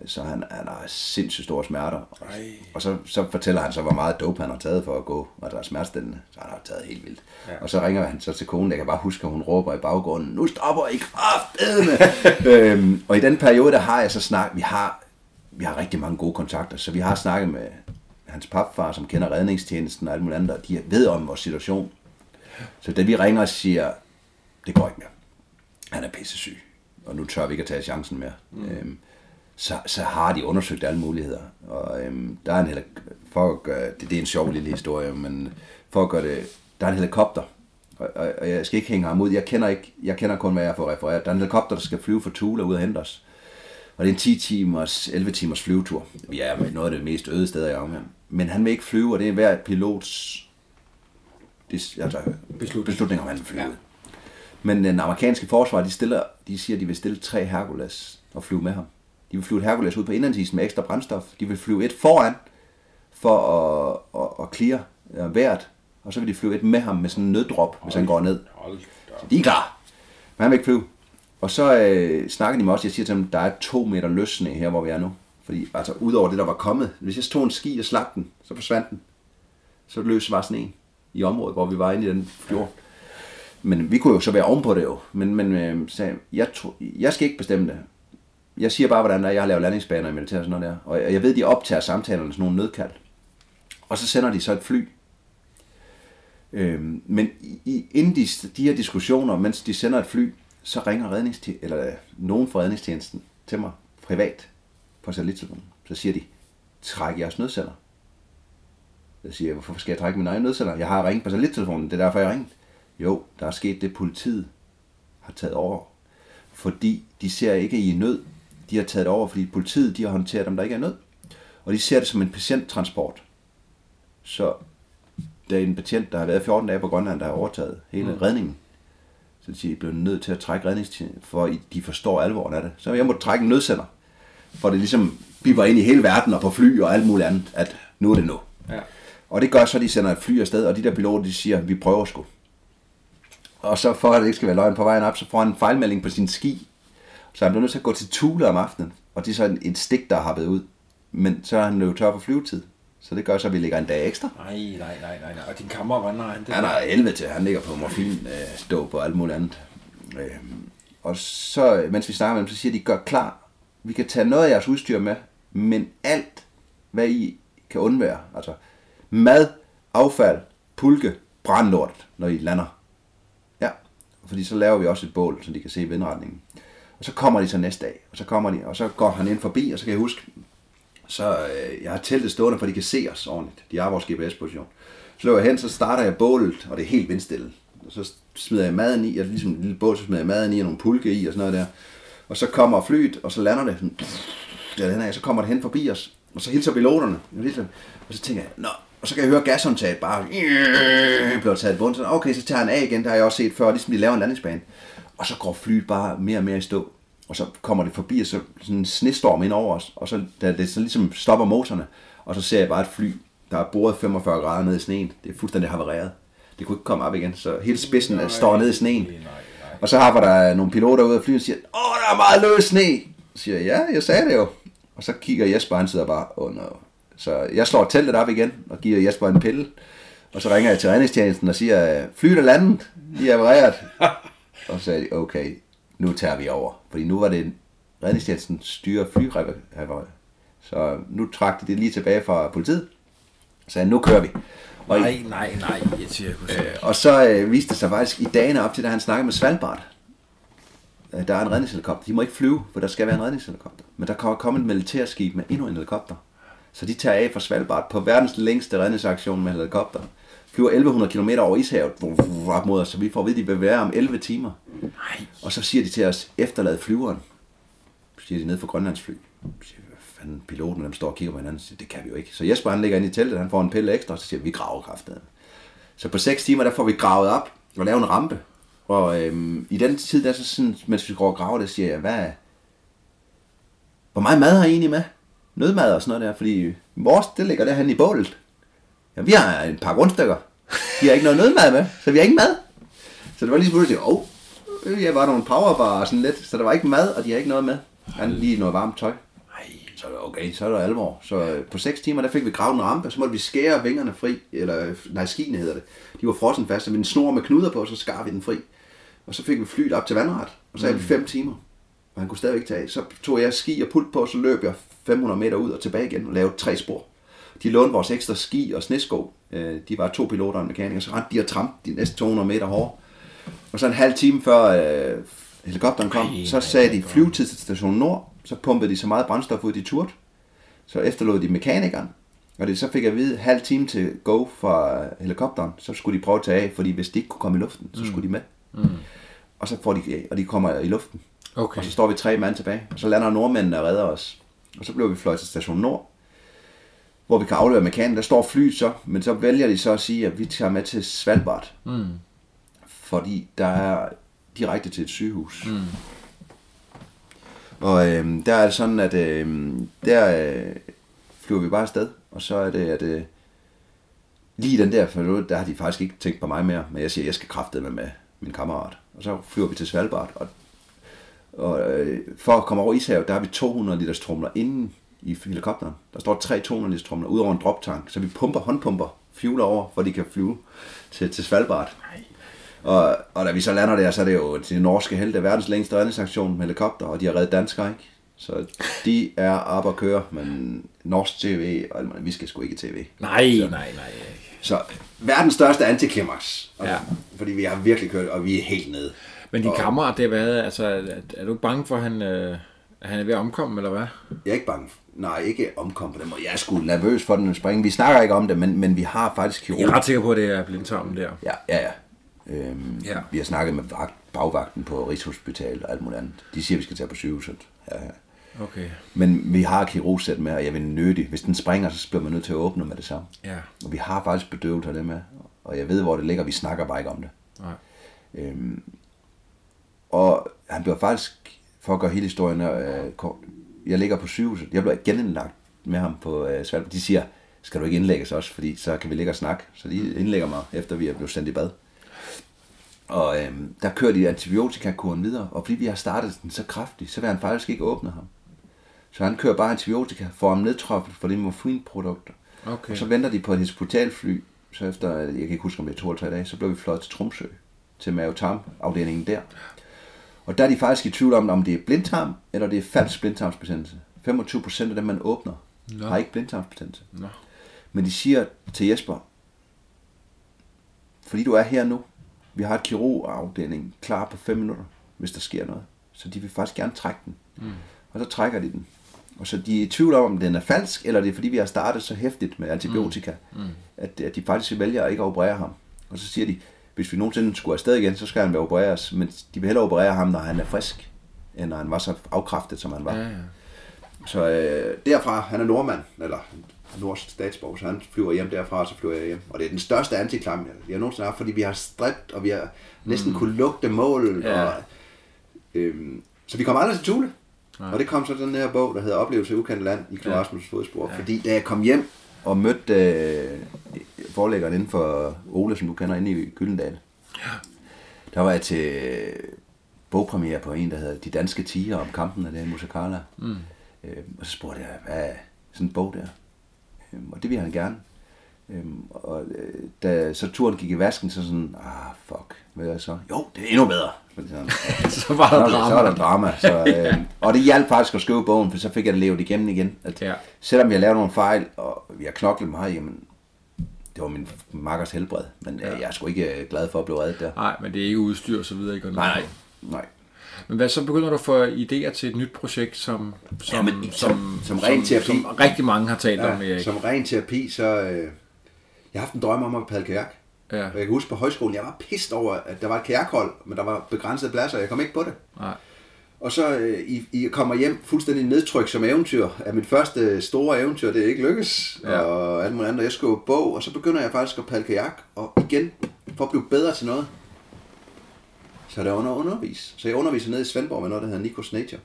Øh, Så han, han har sindssygt store smerter. Ej. Og så, så fortæller han så, hvor meget dope han har taget for at gå, og der er smertestillende. Så han har taget helt vildt. Ja. Og så ringer han så til konen, jeg kan bare huske, at hun råber i baggrunden, nu stopper I kraftedeme! øhm, og i den periode, der har jeg så snakket, vi har, vi har rigtig mange gode kontakter, så vi har snakket med hans papfar, som kender redningstjenesten og alt muligt andet, og de ved om vores situation. Så da vi ringer og siger, det går ikke mere. Han er pissesyg, og nu tør vi ikke at tage chancen mere. Mm. Øhm, så, så har de undersøgt alle muligheder. Og øhm, der er en helik- for at gøre, det, det er en sjov lille historie, men for at gøre det, der er en helikopter, og, og, og jeg skal ikke hænge ham ud. Jeg kender, ikke, jeg kender kun, hvad jeg får refereret. Der er en helikopter, der skal flyve for Tula ud og hente os. Og det er en 10 timers, 11 timers flyvetur. Vi er med noget af det mest øde steder i England. Men han vil ikke flyve, og det er hver pilots det, altså, Beslutning. beslutning, om han vil flyve. Ja. Men den amerikanske forsvar, de, stiller, de siger, at de vil stille tre Hercules og flyve med ham. De vil flyve et Hercules ud på indlandsisen med ekstra brændstof. De vil flyve et foran for at, at, at clear øh, vejret. Og så vil de flyve et med ham med sådan en nøddrop, hvis han går ned. Op. De er klar. Men han vil ikke flyve. Og så øh, snakker de med os. Jeg siger til dem, der er to meter løsne her, hvor vi er nu. Fordi altså, udover det, der var kommet. Hvis jeg tog en ski og slagte den, så forsvandt den. Så løs var sådan en i området, hvor vi var inde i den fjord. Men vi kunne jo så være ovenpå det jo. Men, men øh, sagde, jeg, tro, jeg skal ikke bestemme det. Jeg siger bare, hvordan det er. Jeg har lavet landingsbaner i militær og sådan noget der. Og jeg, ved, de optager samtalerne sådan nogle nødkald. Og så sender de så et fly. Øhm, men i, inden de, de her diskussioner, mens de sender et fly, så ringer redningstjenesten, eller øh, nogen fra redningstjenesten til mig privat på satellittelefonen. Så siger de, træk jeres nødsender. Jeg siger hvorfor skal jeg trække min egen nødsender? Jeg har ringet på satellittelefonen, det er derfor, jeg har ringet. Jo, der er sket det, politiet har taget over. Fordi de ser ikke I er i nød. De har taget det over, fordi politiet de har håndteret dem, der ikke er nød. Og de ser det som en patienttransport. Så der er en patient, der har været 14 dage på Grønland, der har overtaget hele mm. redningen. Så de siger, I bliver nødt til at trække redningstjenesten, for de forstår alvoren af det. Så jeg må trække en nødsender, for det ligesom biber ind i hele verden og på fly og alt muligt andet, at nu er det nu. Ja. Og det gør så, at de sender et fly afsted, og de der piloter, de siger, vi prøver sgu. Og så for at det ikke skal være løgn på vejen op, så får han en fejlmelding på sin ski. Så han bliver nødt til at gå til Tule om aftenen. Og det er så en, en stik, der har happet ud. Men så er han jo tør for flyvetid. Så det gør så, at vi ligger en dag ekstra. Nej, nej, nej, nej, nej. Og din kammer, hvordan har han det? Han har 11 til, han ligger på morfin, øh, dope og alt muligt andet. Øh, og så, mens vi snakker med dem, så siger de, gør klar, vi kan tage noget af jeres udstyr med, men alt, hvad I kan undvære, altså mad, affald, pulke, brandlort, når I lander. Ja, fordi så laver vi også et bål, så de kan se vindretningen. Og så kommer de så næste dag, og så kommer de, og så går han ind forbi, og så kan jeg huske, så øh, jeg har teltet stående, for de kan se os ordentligt. De har vores GPS-position. Så løber jeg hen, så starter jeg bålet, og det er helt vindstille. Og så smider jeg maden i, og ligesom en lille bål, så smider jeg maden i, og nogle pulke i, og sådan noget der. Og så kommer flyet, og så lander det sådan, der af, så kommer det hen forbi os. Og så hilser piloterne. Og så tænker jeg, nå, og så kan jeg høre gashåndtaget bare, bliver taget i bund. Så, okay, så tager han af igen, der har jeg også set før, ligesom de laver en landingsbane. Og så går flyet bare mere og mere i stå. Og så kommer det forbi, og så sådan en snestorm ind over os. Og så, da det så ligesom stopper motorerne, og så ser jeg bare et fly, der er boret 45 grader ned i sneen. Det er fuldstændig havareret. Det kunne ikke komme op igen, så hele spidsen nej, står nede i sneen. Nej, nej. Og så har der nogle piloter ude af flyet og siger, åh, der er meget løs sne. Så siger jeg, ja, jeg sagde det jo. Og så kigger Jesper, han sidder bare, åh oh, no. Så jeg slår teltet op igen og giver Jesper en pille. Og så ringer jeg til redningstjenesten og siger, flyet er landet, de er repareret. og så sagde de, okay, nu tager vi over. Fordi nu var det redningstjenesten styrer flyreparat. Så nu trak de det lige tilbage fra politiet. Så sagde, nu kører vi. Og, Nej, nej, nej, jeg siger, øh, og så øh, viste det sig faktisk i dagene op til, da han snakkede med Svalbard. Øh, der er en redningshelikopter. De må ikke flyve, for der skal være en redningshelikopter. Men der kommer kommet et militærskib med endnu en helikopter. Så de tager af fra Svalbard på verdens længste redningsaktion med helikopter. Flyver 1100 km over ishavet op mod os, så vi får at vide, at de vil være om 11 timer. Nej. Og så siger de til os, efterlad flyveren. Så siger de ned for Grønlandsfly. Så siger vi, hvad fanden, piloten dem står og kigger på hinanden. Så siger, det kan vi jo ikke. Så Jesper han ligger inde i teltet, han får en pille ekstra, og så siger vi, vi graver kraften. Så på 6 timer, der får vi gravet op og lavet en rampe. Og øhm, i den tid, der så sådan, mens vi går og graver det, siger jeg, hvad, hvor meget mad har I egentlig med? Nødmad og sådan noget der, fordi vores, det ligger derhen i bålet. Ja, vi har en par grundstykker. De har ikke noget nødmad med, så vi har ikke mad. Så det var lige sådan, åh, oh, jeg var nogle powerbar og sådan lidt, så der var ikke mad, og de har ikke noget med. Han lige noget varmt tøj. Nej. Så er det okay, så er det alvor. Så øh, på 6 timer, der fik vi gravet en rampe, så måtte vi skære vingerne fri, eller øh, nej, skiene hedder det. De var frossen fast, så med en snor med knuder på, så skar vi den fri. Og så fik vi flyet op til vandret, og så havde vi 5 timer. Og han kunne stadig ikke tage af. Så tog jeg ski og pult på, så løb jeg 500 meter ud og tilbage igen og lavede tre spor. De lånte vores ekstra ski og snesko. Øh, De var to piloter og en mekaniker, så rendte de og tramp de næste 200 meter hårde. Og så en halv time før øh, helikopteren kom, Ej, så sagde de flyvetid til station Nord, så pumpede de så meget brændstof ud, de turde. Så efterlod de mekanikeren, og det så fik jeg at vide, halv time til go fra helikopteren, så skulle de prøve at tage af, fordi hvis de ikke kunne komme i luften, så skulle de med. Mm. Og så får de af, og de kommer i luften. Okay. Og så står vi tre mand tilbage, og så lander nordmændene og redder os. Og så blev vi fløjet til station Nord, hvor vi kan aflevere mekanen. Der står flyet så, men så vælger de så at sige, at vi tager med til Svalbard, Mm. fordi der er direkte til et sygehus. Mm. Og øhm, der er det sådan, at øhm, der øh, flyver vi bare afsted, og så er det, at øh, lige den der, nu, der har de faktisk ikke tænkt på mig mere, men jeg siger, jeg skal kræfte med, med min kammerat. Og så flyver vi til Svalbard, og, og øh, for at komme over ishavet, der har vi 200 liters trumler inden i helikopteren. Der står tre 200 liters trumler ud over en droptank, så vi pumper håndpumper fuel over, for de kan flyve til, til Svalbard. Nej. Og, og da vi så lander der, så er det jo til norske helte, verdens længste redningsaktion med helikopter, og de har reddet danskere, ikke? Så de er op at køre, men norsk tv, og vi skal sgu ikke tv. Nej, Så- nej, nej. Så verdens største antiklimaks. Ja. Fordi vi har virkelig kørt, og vi er helt nede. Men din Og- kammerat, det har været, altså, er, er du ikke bange for, at han, øh, at han er ved at omkomme, eller hvad? Jeg er ikke bange. Nej, ikke omkom på den måde. Jeg er sgu nervøs for den spring. Vi snakker ikke om det, men, men vi har faktisk kirurg. Jeg er ret sikker på, at det er blindtarmen der. Ja, ja, ja. Øhm, Ja. Vi har snakket med vagt, bagvagten på Rigshospitalet og alt muligt andet. De siger, at vi skal tage på sygehuset. Ja, ja. Okay. Men vi har kirurgsæt med, og jeg vil nødig. Hvis den springer, så bliver man nødt til at åbne med det samme. Ja. Og vi har faktisk bedøvelse af det med. Og jeg ved, hvor det ligger. Vi snakker bare ikke om det. Nej. Øhm, og han blev faktisk, for at gøre hele historien øh, kort, jeg ligger på sygehuset. Jeg blev genindlagt med ham på øh, Svalbard. De siger, skal du ikke indlægges også, fordi så kan vi ligge og snakke. Så de indlægger mig, efter vi er blevet sendt i bad. Og øhm, der kører de antibiotikakuren videre, og fordi vi har startet den så kraftigt, så vil han faktisk ikke åbne ham. Så han kører bare antibiotika, får ham nedtrappet for det morfinprodukter. Okay. Og så venter de på et hospitalfly, så efter, jeg kan ikke huske om det er to eller tre dage, så blev vi fløjet til Tromsø, til mavetarmafdelingen der. Og der er de faktisk i tvivl om, om det er blindtarm, eller det er falsk blindtarmsbetændelse. 25 procent af dem, man åbner, Nå. har ikke blindtarmsbetændelse. Nå. Men de siger til Jesper, fordi du er her nu, vi har et kirurgafdeling klar på 5 minutter, hvis der sker noget. Så de vil faktisk gerne trække den. Mm. Og så trækker de den. Og så de er i tvivl om, om den er falsk, eller det er fordi, vi har startet så hæftigt med antibiotika, mm. Mm. At, at de faktisk vælger ikke at operere ham. Og så siger de, hvis vi nogensinde skulle afsted igen, så skal han være opereres, men de vil hellere operere ham, når han er frisk, end når han var så afkræftet, som han var. Ja, ja. Så øh, derfra, han er nordmand, eller norsk statsborger, så han flyver hjem derfra, og så flyver jeg hjem. Og det er den største antiklam, jeg, jeg nogensinde har haft, fordi vi har stræbt, og vi har næsten mm. kunne lugte mål. Ja. Og, øhm, så vi kom aldrig til Thule. Nej. Og det kom så den her bog, der hedder Oplevelse i ukendt land i Knud Ja. Rasmus' fodspor. Ja. Fordi da jeg kom hjem og mødte øh, forlæggeren inden for Ole, som du kender, inde i Gyldendal, Ja. der var jeg til bogpremiere på en, der hedder De Danske Tiger om kampen af det Musakala. Mm. Øh, og så spurgte jeg, hvad er sådan en bog der? Øh, og det vil han gerne. Øhm, og øh, da så turen gik i vasken, så sådan, ah, fuck, hvad er så? Jo, det er endnu bedre. Sådan, Så var der så, drama. så er der drama. Så, øh, og det hjalp faktisk at skrive bogen, for så fik jeg det levet igennem igen. At, Ja. Selvom jeg lavede nogle fejl, og vi har knoklet meget, jamen, det var min makkers helbred. Men ja. jeg er sgu ikke øh, glad for at blive reddet der. Nej, men det er ikke udstyr og så videre. Ikke? Nej, nej. nej. Men hvad, så begynder du at få idéer til et nyt projekt, som, som, Jamen, som- som ren terapi. som rigtig mange har talt om, Erik. som ren terapi, så... Øh, jeg har haft en drøm om at padle kajak. Ja. Og jeg kan huske på højskolen, jeg var pist over, at der var et kajakhold, men der var begrænsede pladser, jeg kom ikke på det. Nej. Og så øh, I, I kommer hjem fuldstændig nedtrykt som eventyr. Af mit første store eventyr, det er ikke lykkes. Ja. Og alt muligt andet. Jeg skriver bog, og så begynder jeg faktisk at padle kajak. Og igen, for at blive bedre til noget, så er det under undervis. Så jeg underviser nede i Svendborg med noget, der hedder Nikos Nature.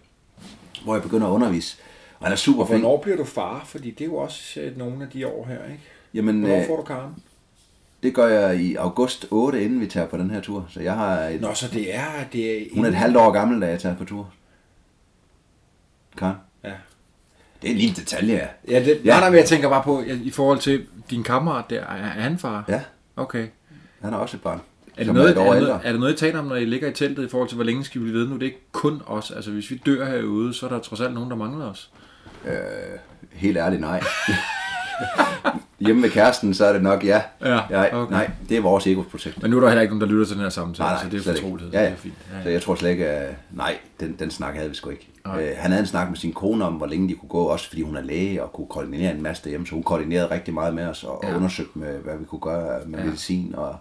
Hvor jeg begynder at undervise. Og han er super flink. Hvornår bliver du far? Fordi det er jo også øh, nogle af de år her, ikke? Jamen, Hvornår øh, får du Karen? det gør jeg i august 8, inden vi tager på den her tur. Så jeg har et, Nå, så det er... Det er hun er et halvt år gammel, da jeg tager på tur. Karen? Ja. Det er en lille detalje, ja. Ja, det, Ja. Nej, men jeg tænker bare på, i forhold til din kammerat der, er er han far? Ja, Okay. han er også et barn. Er det, noget, er, ældre. noget, er det noget, I taler om, når I ligger i teltet i forhold til, hvor længe skal vi blive ved nu? Det er ikke kun os. Altså, hvis vi dør herude, så er der trods alt nogen, der mangler os. Øh, helt ærligt, nej. Hjemme med kæresten, så er det nok ja. Ja, nej, okay. nej, det er vores ego-projekt. Men nu er der heller ikke nogen, der lytter til den her samtale, Nej, nej, så det er fortrolighed. Ja, ja. Det er fint. Ja, Så ja. jeg tror slet ikke, at, nej, den, den snak havde vi sgu ikke. Øh, han havde en snak med sin kone om, hvor længe de kunne gå, også fordi hun er læge og kunne koordinere en masse derhjemme, så hun koordinerede rigtig meget med os og, Ja. undersøgte, med, hvad vi kunne gøre med Ja. medicin. Og,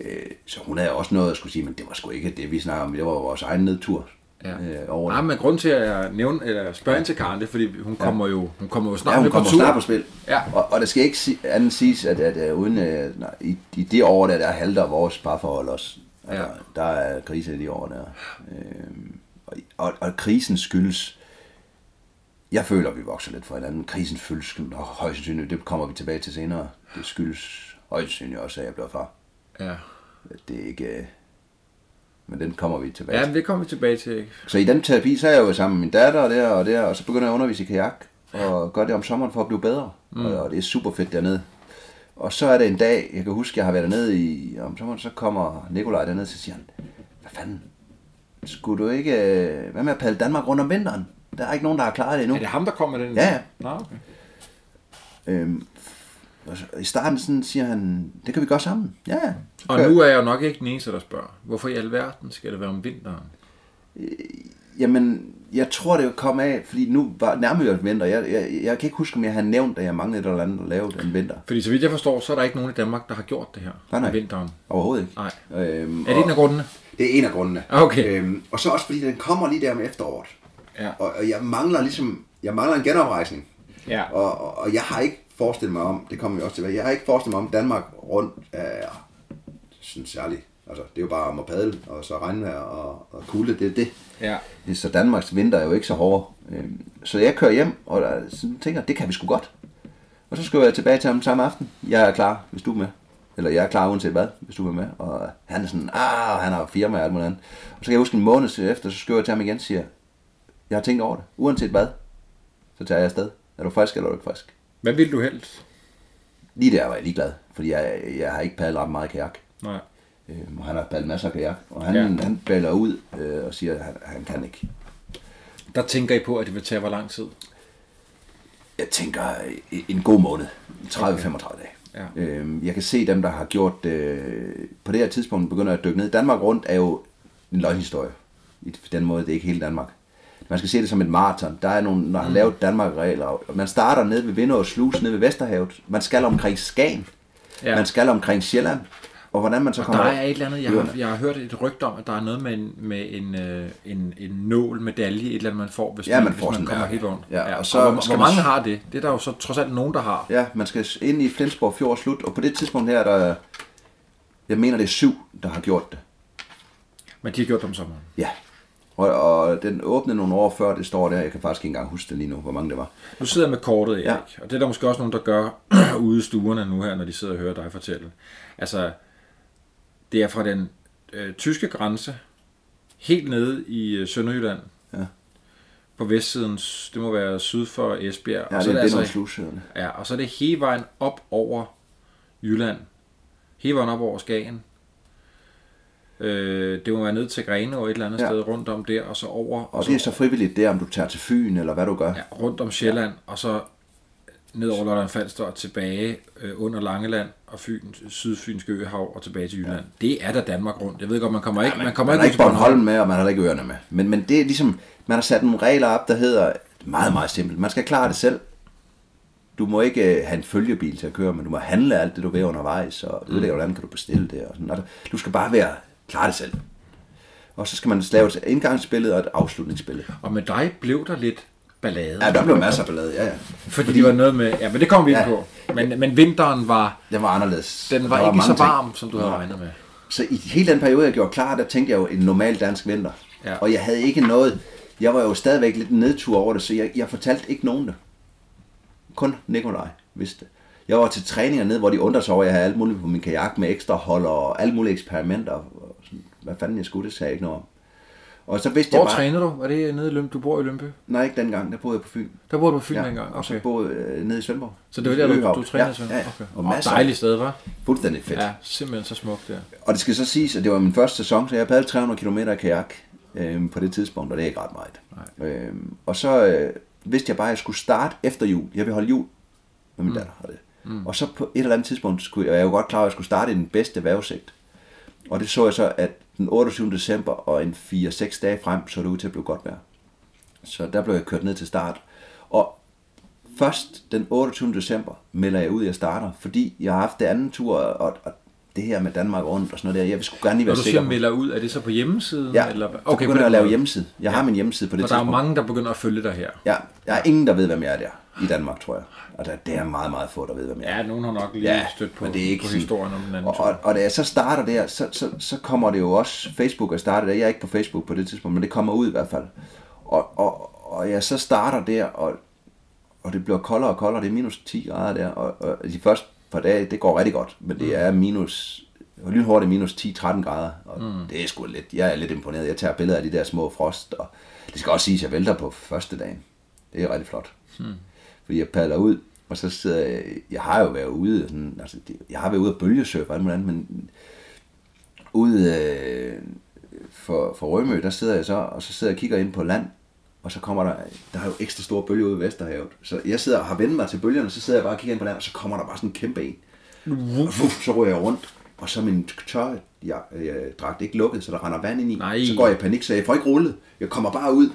øh, så hun havde også noget at skulle sige, men det var sgu ikke det, vi snakkede om. Det var vores egen nedtur Ja. øh, over Nej, men grund til at jeg nævne, eller spørge ind til Karen, det er, fordi hun kommer jo, hun kommer jo snart Ja, hun på kommer tur. snart på spil. Ja. Og, og der skal ikke si- andet siges, at, at, at uden, øh, nej, i, i det år, der, der halter vores parforhold også. Altså, Ja. Der er krise i de år der. Øhm, og, og, og krisen skyldes, jeg føler, at vi vokser lidt fra hinanden. Krisen skyldes og højst sandsynligt, det kommer vi tilbage til senere. Det skyldes højst sandsynligt også, at jeg bliver far. Ja. Det er ikke... Men den kommer vi tilbage ja, til. men det kommer vi tilbage til. Så i den terapi, så er jeg jo sammen med min datter og der og der, og så begynder jeg at undervise i kajak, og gør det om sommeren for at blive bedre. Mm. Og, og det er super fedt dernede. Og så er det en dag, jeg kan huske, jeg har været dernede i, om sommeren, så kommer Nikolaj dernede, så siger han, hvad fanden, skulle du ikke, øh, hvad med at padle Danmark rundt om vinteren? Der er ikke nogen, der har klaret det endnu. Er det ham, der kommer med den? Ja, ja. Nå, okay. Øhm, og I starten sådan siger han, det kan vi gøre sammen. Ja. Så Og nu er jeg jo nok ikke den eneste, der spørger. Hvorfor i alverden skal det være om vinteren? Jamen, jeg tror, det kom af, fordi nu var nærmere jo vinter. Jeg, jeg, jeg kan ikke huske, om jeg havde nævnt, at jeg manglede et eller andet at lave en vinter. Fordi så vidt jeg forstår, så er der ikke nogen i Danmark, der har gjort det her Nej, nej. om vinteren. Overhovedet ikke. Nej. Øhm, Er det en af grundene? Det er en af grundene. Okay. Øhm, og så også fordi den kommer lige der om efteråret. Ja. Og, og jeg mangler ligesom, jeg mangler en genoprejsning. Ja. Og, og, og jeg har ikke forestillet mig om, det kommer vi også til, jeg har ikke forestillet mig om Danmark rundt er sådan særligt. Altså, det er jo bare om at padle, og så regnvejr og, og kulde, det er det. Ja. Så Danmarks vinter er jo ikke så hård. Øhm, Så jeg kører hjem, og der, sådan tænker, det kan vi sgu godt. Og så skriver jeg tilbage til ham samme aften. Jeg er klar, hvis du er med. Eller jeg er klar uanset hvad, hvis du er med. Og han er sådan, ah, han har firma og alt muligt andet. Og så kan jeg huske en måned efter, så skriver jeg til ham igen og siger, jeg har tænkt over det. Uanset hvad, så tager jeg afsted. Er du frisk, eller er du ikke frisk? Hvad vil du helst? Lige der var jeg ligeglad, fordi jeg, jeg har ikke padlet ret meget kajak. Nej. Øhm, og han har padlet masser af kajak. Og han, Ja. han baler ud øh, og siger, at han, han kan ikke. Der tænker I på, at det vil tage hvor lang tid? Jeg tænker øh, en god måned. 30-35 dage. Ja. Øhm, jeg kan se dem, der har gjort øh, på det her tidspunkt, begynder at dykke ned. Danmark rundt er jo en løgnhistorie. I den måde, det er ikke hele Danmark. Man skal se det som et maraton. Der er nogle, der har lavet Danmark-regler. og Man starter nede ved Vindå og Slus, nede ved Vesterhavet. Man skal omkring Skagen. Ja. Ja. Man skal omkring Sjælland. Og hvordan man så Der kommer... er et eller andet, jeg har, jeg har hørt et rygte om, at der er noget med en, med en, øh, en, en nål, medalje, et eller andet, man får, hvis Ja, man, man hvis får man sådan kommer der. helt rundt. Ja, og og så så hvor, skal hvor man- mange har det? Det er der jo så trods alt nogen, der har. Ja, man skal ind i Flensborg Fjord slut. Og på det tidspunkt her, der... Jeg mener, det er syv, der har gjort det. Men de har gjort det om sommeren. Ja. Og, og den åbnede nogle år før, det står der. Jeg kan faktisk ikke engang huske det lige nu, hvor mange det var. Nu sidder med kortet, Erik, Ja. og det er der måske også nogen, der gør ude i stuerne nu her, når de sidder og hører dig fortælle. Altså, det er fra den øh, tyske grænse, helt nede i øh, Sønderjylland, Ja. på vestsiden, det må være syd for Esbjerg. Ja, og det, så det er altså, nogle slusøerne. ja, og så er det hele vejen op over Jylland. Hele vejen op over Skagen. Øh, det må være ned til Grene og et eller andet Ja. sted rundt om der, og så over, Og så, det er så frivilligt der, om du tager til Fyn, eller hvad du gør. ja, rundt om Sjælland, ja. og så ned over Lolland Falster og tilbage øh, under Langeland og Fyn, Sydfynske Øhav og tilbage til Jylland. Ja. Det er da Danmark rundt. Jeg ved godt, man kommer ikke, man kommer man ikke ikke Bornholm med, og man har ikke ørerne med. Men, men det er ligesom, man har sat nogle regler op, der hedder, meget, meget simpelt. Man skal klare det selv. Du må ikke øh, have en følgebil til at køre, men du må handle alt det, du vil undervejs, og Mm. ødelægge, hvordan kan du bestille det. Og sådan. Altså, du skal bare være, klare det selv. Og så skal man lave et indgangsbillede og et afslutningsbillede. Og med dig blev der lidt ballade. Ja, der blev masser af ballade, ja, ja. Fordi, fordi det var noget med... Ja, men det kommer vi ind Ja. på. Men, men vinteren var... Den var anderledes. Den Der var, ikke mange så ting. varm, som du havde regnet med. Så i hele den periode, jeg gjorde klar, der tænkte jeg jo en normal dansk vinter. Ja. Og jeg havde ikke noget... Jeg var jo stadigvæk lidt nedtur over det, så jeg, jeg fortalte ikke nogen det. Kun Nikolaj vidste det. Jeg var til træninger ned, hvor de undrede sig over, at jeg havde alt muligt på min kajak med ekstra hold og alle mulige eksperimenter. Hvad fanden jeg skulle, det sagde jeg ikke noget om. Og så vidste Hvor jeg bare... træner du? Var det nede i Lømpe? Du bor i Lømpe? Nej, ikke dengang. Der boede jeg på Fyn. Der bor du på Fyn Ja, ja. engang? og så Okay. boede øh, nede i Svendborg. Så det var der, du, du træner ja, sådan? Ja, ja. Okay. Og masser. dejligt sted, var? Fuldstændig fedt. Ja, simpelthen så smukt der. Og det skal så siges, at det var min første sæson, så jeg padlede 300 km i kajak øh, på det tidspunkt, og det er ikke ret meget. Øh, og så øh, vidste jeg bare, at jeg skulle starte efter jul. Jeg vil holde jul med min mm. datter. Og, det. Mm. og så på et eller andet tidspunkt skulle jeg, jeg var jo godt klar, at jeg skulle starte i den bedste vejrudsigt. Og det så jeg så, at den 28. december og en 4-6 dage frem, så det ud til at blive godt vejr. Så der blev jeg kørt ned til start. Og først den 28. december melder jeg ud, at jeg starter, fordi jeg har haft det anden tur, og, og det her med Danmark rundt og sådan noget der, jeg sgu gerne lige Når være du sikker siger på. melder ud, er det så på hjemmesiden? Ja, eller? så Okay, begynder på jeg at lave hjemmeside. Jeg har min hjemmeside på det Og der er jo tidspunkt. mange, der begynder at følge dig her. Ja, der er ingen, der ved, hvem jeg er der i Danmark, tror jeg. Og der, det er meget, meget få, der ved, hvem jeg er. Ja, nogen har nok lige Ja, stødt på, men det er ikke på historien om den anden Og, og, og da jeg så starter der, så, så, så kommer det jo også, Facebook er startet der, jeg er ikke på Facebook på det tidspunkt, men det kommer ud i hvert fald. Og, og, og jeg så starter der, og, og det bliver koldere og koldere, det er minus 10 grader der, og, og de første par dage, det går rigtig godt, men det er minus, lynhurtigt minus 10-13 grader, og mm. det er sgu lidt, jeg er lidt imponeret, jeg tager billeder af de der små frost, og det skal også siges, at jeg vælter på første dagen. Det er rigtig flot. Hmm. Fordi jeg padler ud, og så sidder jeg, jeg har jo været ude, sådan, altså, det, jeg har været ude og bølgesurfe og alt muligt andet, men ude øh, for, for Rømø, der sidder jeg så, og så sidder jeg og kigger ind på land, og så kommer der, der er jo ekstra store bølger ude i Vesterhavet. Så jeg sidder og har vendt mig til bølgerne, og så sidder jeg bare og kigger ind på land, og så kommer der bare sådan en kæmpe en. Og så ryger jeg rundt, og så er min tør, jeg, jeg dragt ikke lukket, så der render vand ind i. Nej. Så går jeg i panik, så jeg får ikke rullet. Jeg kommer bare ud,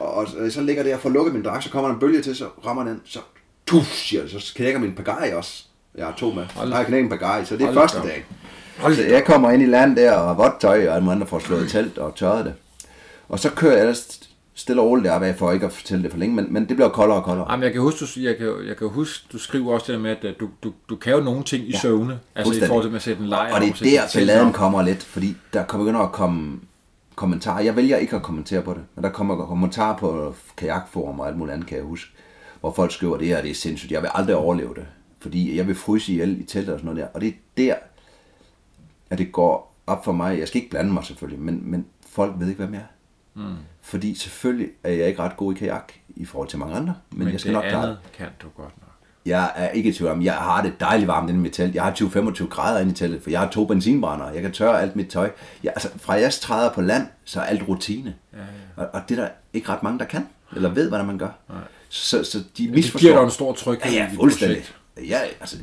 og, og så ligger det, og får lukket min dragt, så kommer der en bølge til, så rammer den, så tuff, siger det, så knækker min pagaj også. Jeg har to med. Hold- Jeg har knækket en pagaj, så det er Hold første dag. Hold Så jeg kommer ind i land der, og vådt tøj, og alle andre får slået telt og tørret det. Og så kører jeg ellers stille og roligt deroppe af, for ikke at fortælle det for længe, men, men det bliver koldere og koldere. Jamen, jeg kan huske, du, jeg kan, jeg kan huske, du skriver også det der med, at du, du, du kan jo nogle ting i ja, søvne. Altså i forhold til med at sætte en lejr. Og det og er sætte der, balladen kommer lidt, fordi der kommer begynder at komme kommentarer. Jeg vælger ikke at kommentere på det, men der kommer kommentarer på kajakforum og alt muligt andet, kan jeg huske, hvor folk skriver, det her det er sindssygt, jeg vil aldrig overleve det, fordi jeg vil fryse ihjel i teltet og sådan noget der. Og det er der, at det går op for mig. Jeg skal ikke blande mig selvfølgelig, men, men folk ved ikke, hvem jeg er. Mm. Fordi selvfølgelig er jeg ikke ret god i kajak i forhold til mange andre, men, Men jeg skal det nok klare andet kan du godt nok. Jeg er ikke i tvivl om, jeg har det dejligt varmt inde i mit telt. Jeg har 20-25 grader inde i teltet, for jeg har to benzinbrændere. Jeg kan tørre alt mit tøj. Jeg, altså, fra jeg træder på land, så er alt rutine. Ja, ja. Og, og det er der ikke ret mange, der kan, eller ved, hvordan man gør. Nej. Så, så de Det misforstår. giver dig en stor tryghed Ja, ja, fuldstændig. Jeg, altså,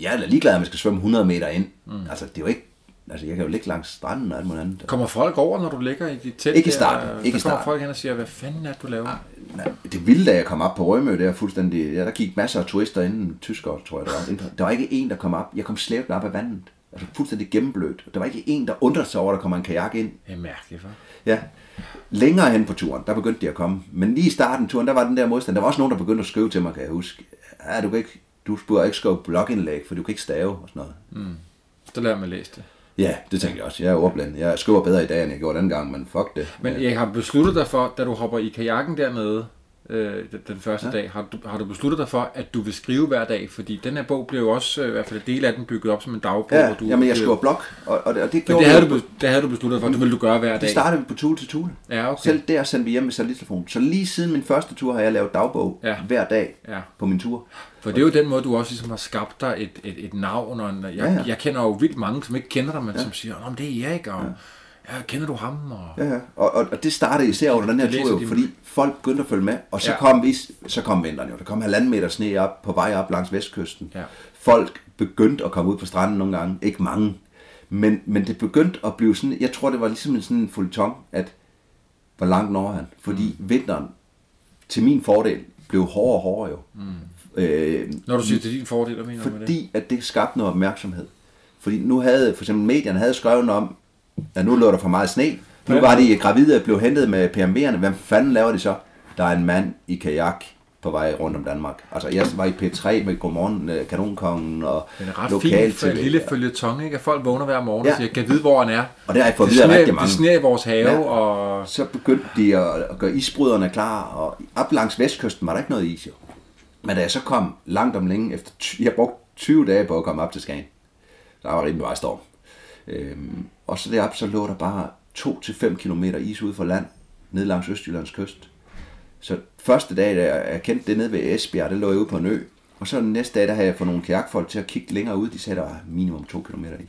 jeg er ligeglad, at man skal svømme 100 meter ind. Mm. Altså, det er jo ikke... Altså, jeg kan jo ligge langs stranden og alt muligt andet. Kommer folk over, når du ligger i dit telt? Ikke i starten, Der ikke i kommer starten. folk hen og siger, hvad fanden er det, du laver? Nej, det vilde, da jeg kom op på Rømø, der fuldstændig, ja, der gik masser af turister inden, tyskere, tror jeg, der var. Der var ikke en, der kom op. Jeg kom slæbt op af vandet. Altså fuldstændig gennemblødt. Der var ikke en, der undrede sig over, at der kommer en kajak ind. Det er mærkeligt, hva'? Ja. Længere hen på turen, der begyndte de at komme. Men lige i starten af turen, der var den der modstand. Der var også nogen, der begyndte at skrive til mig, kan jeg huske. Ja, du kan ikke, du burde ikke skrive blogindlæg, for du kan ikke stave og sådan noget. Så lader man læse det. Ja, det tænker jeg også. Jeg er ordblind. Jeg skriver bedre i dag, end jeg gjorde den gang, men fuck det. Men jeg har besluttet dig for, da du hopper i kajakken dernede, øh, den- den første ja. dag. Har du, har du besluttet dig for, at du vil skrive hver dag? Fordi den her bog blev jo også, øh, i hvert fald en del af den, bygget op som en dagbog. Ja, hvor du, jamen jeg skriver blog, og, og, det- og det gjorde det havde, du, det havde du besluttet for, det ville du gøre hver dag. Det startede på Tule til Tule. Ja, okay. Selv der sendte vi hjem med satellittelefon. Så lige siden min første tur har jeg lavet dagbog Ja. hver dag Ja. på min tur. For det er jo den måde, du også ligesom har skabt dig et, et, et navn. Og en, jeg, Ja, ja, jeg kender jo vildt mange, som ikke kender dig, men ja. som siger, men det er Erik, og ja. Kender du ham? Og... Ja, ja. Og, og, og det startede især under den her tur, jo, de- fordi folk begyndte at følge med. Og så, Ja. kom vi, så kom vinteren jo. Der kom halvanden meter sne op på vej op langs vestkysten. Ja. Folk begyndte at komme ud på stranden nogle gange. Ikke mange. Men, men det begyndte at blive sådan, jeg tror det var ligesom en sådan en fulton, at hvor langt når han? Fordi mm. vinteren, til min fordel, blev hårdere og hårdere jo. Mm. Øh, Når du siger, er din fordel, hvad mener du med det? fordi at det skabte noget opmærksomhed. Fordi nu havde, for eksempel medierne havde skrevet om, at nu lå der for meget sne. Nu Ja. var de gravide og blev hentet med PMV'erne. Hvad fanden laver de så? Der er en mand i kajak på vej rundt om Danmark. Altså, jeg var i P3 med Godmorgen, øh, Kanonkongen og Den er ret lokal fint for en lille følgetong, ikke? At folk vågner hver morgen Ja. og siger, kan vide, hvor han er? Og det har jeg fået videre rigtig mange. det sner i vores have, Ja. ja. og Så begyndte de at, at gøre isbryderne klar, og op langs vestkysten var der ikke noget is jo. Men da jeg så kom langt om længe, efter jeg brugte 20 dage på at komme op til Skagen, der var rimelig meget storm. Øhm, og så deroppe, så lå der bare 2-5 km is ude for land, ned langs Østjyllands kyst. Så første dag, da jeg kendte det nede ved Esbjerg, det lå jeg ude på en ø. Og så den næste dag, der havde jeg fået nogle kajakfolk til at kigge længere ud. De sagde, der var minimum 2 km i.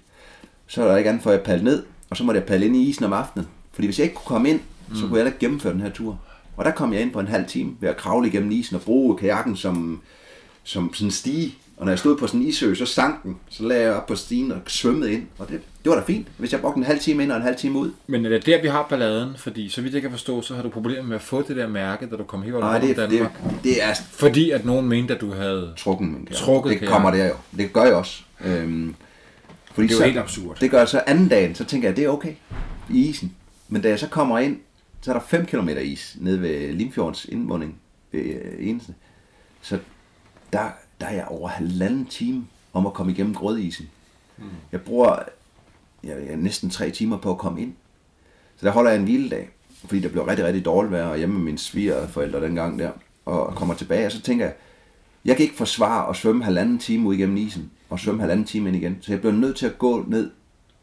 Så er der ikke andet for, at jeg padle ned, og så måtte jeg padle ind i isen om aftenen. Fordi hvis jeg ikke kunne komme ind, så kunne jeg heller ikke gennemføre den her tur. Og der kom jeg ind på en halv time ved at kravle igennem isen og bruge kajakken som, som sådan en stige. Og når jeg stod på sådan en isø, så sank den. Så lagde jeg op på stigen og svømmede ind. Og det, det var da fint, hvis jeg brugte en halv time ind og en halv time ud. Men er det der, vi har balladen? Fordi så vidt jeg kan forstå, så har du problemer med at få det der mærke, da du kom rundt om det, det, Danmark. det er Fordi at nogen mente, at du havde... trukken min kajak. Trukket Det kommer der jo. Det gør jeg også. Øhm, fordi Det er jo så, helt absurd. Det gør jeg så anden dagen, så tænker jeg, det er okay i isen. Men da jeg så kommer ind, så er der 5 km is nede ved Limfjordens indmunding øh, Eneste. Så der, der er jeg over halvanden time om at komme igennem grødisen. Mm. Jeg bruger jeg, næsten tre timer på at komme ind. Så der holder jeg en hviledag, fordi der blev rigtig, rigtig dårligt vejr, hjemme med mine svigerforældre dengang der, og kommer tilbage, og så tænker jeg, jeg kan ikke forsvare at svømme halvanden time ud igennem isen, og svømme halvanden time ind igen. Så jeg bliver nødt til at gå ned.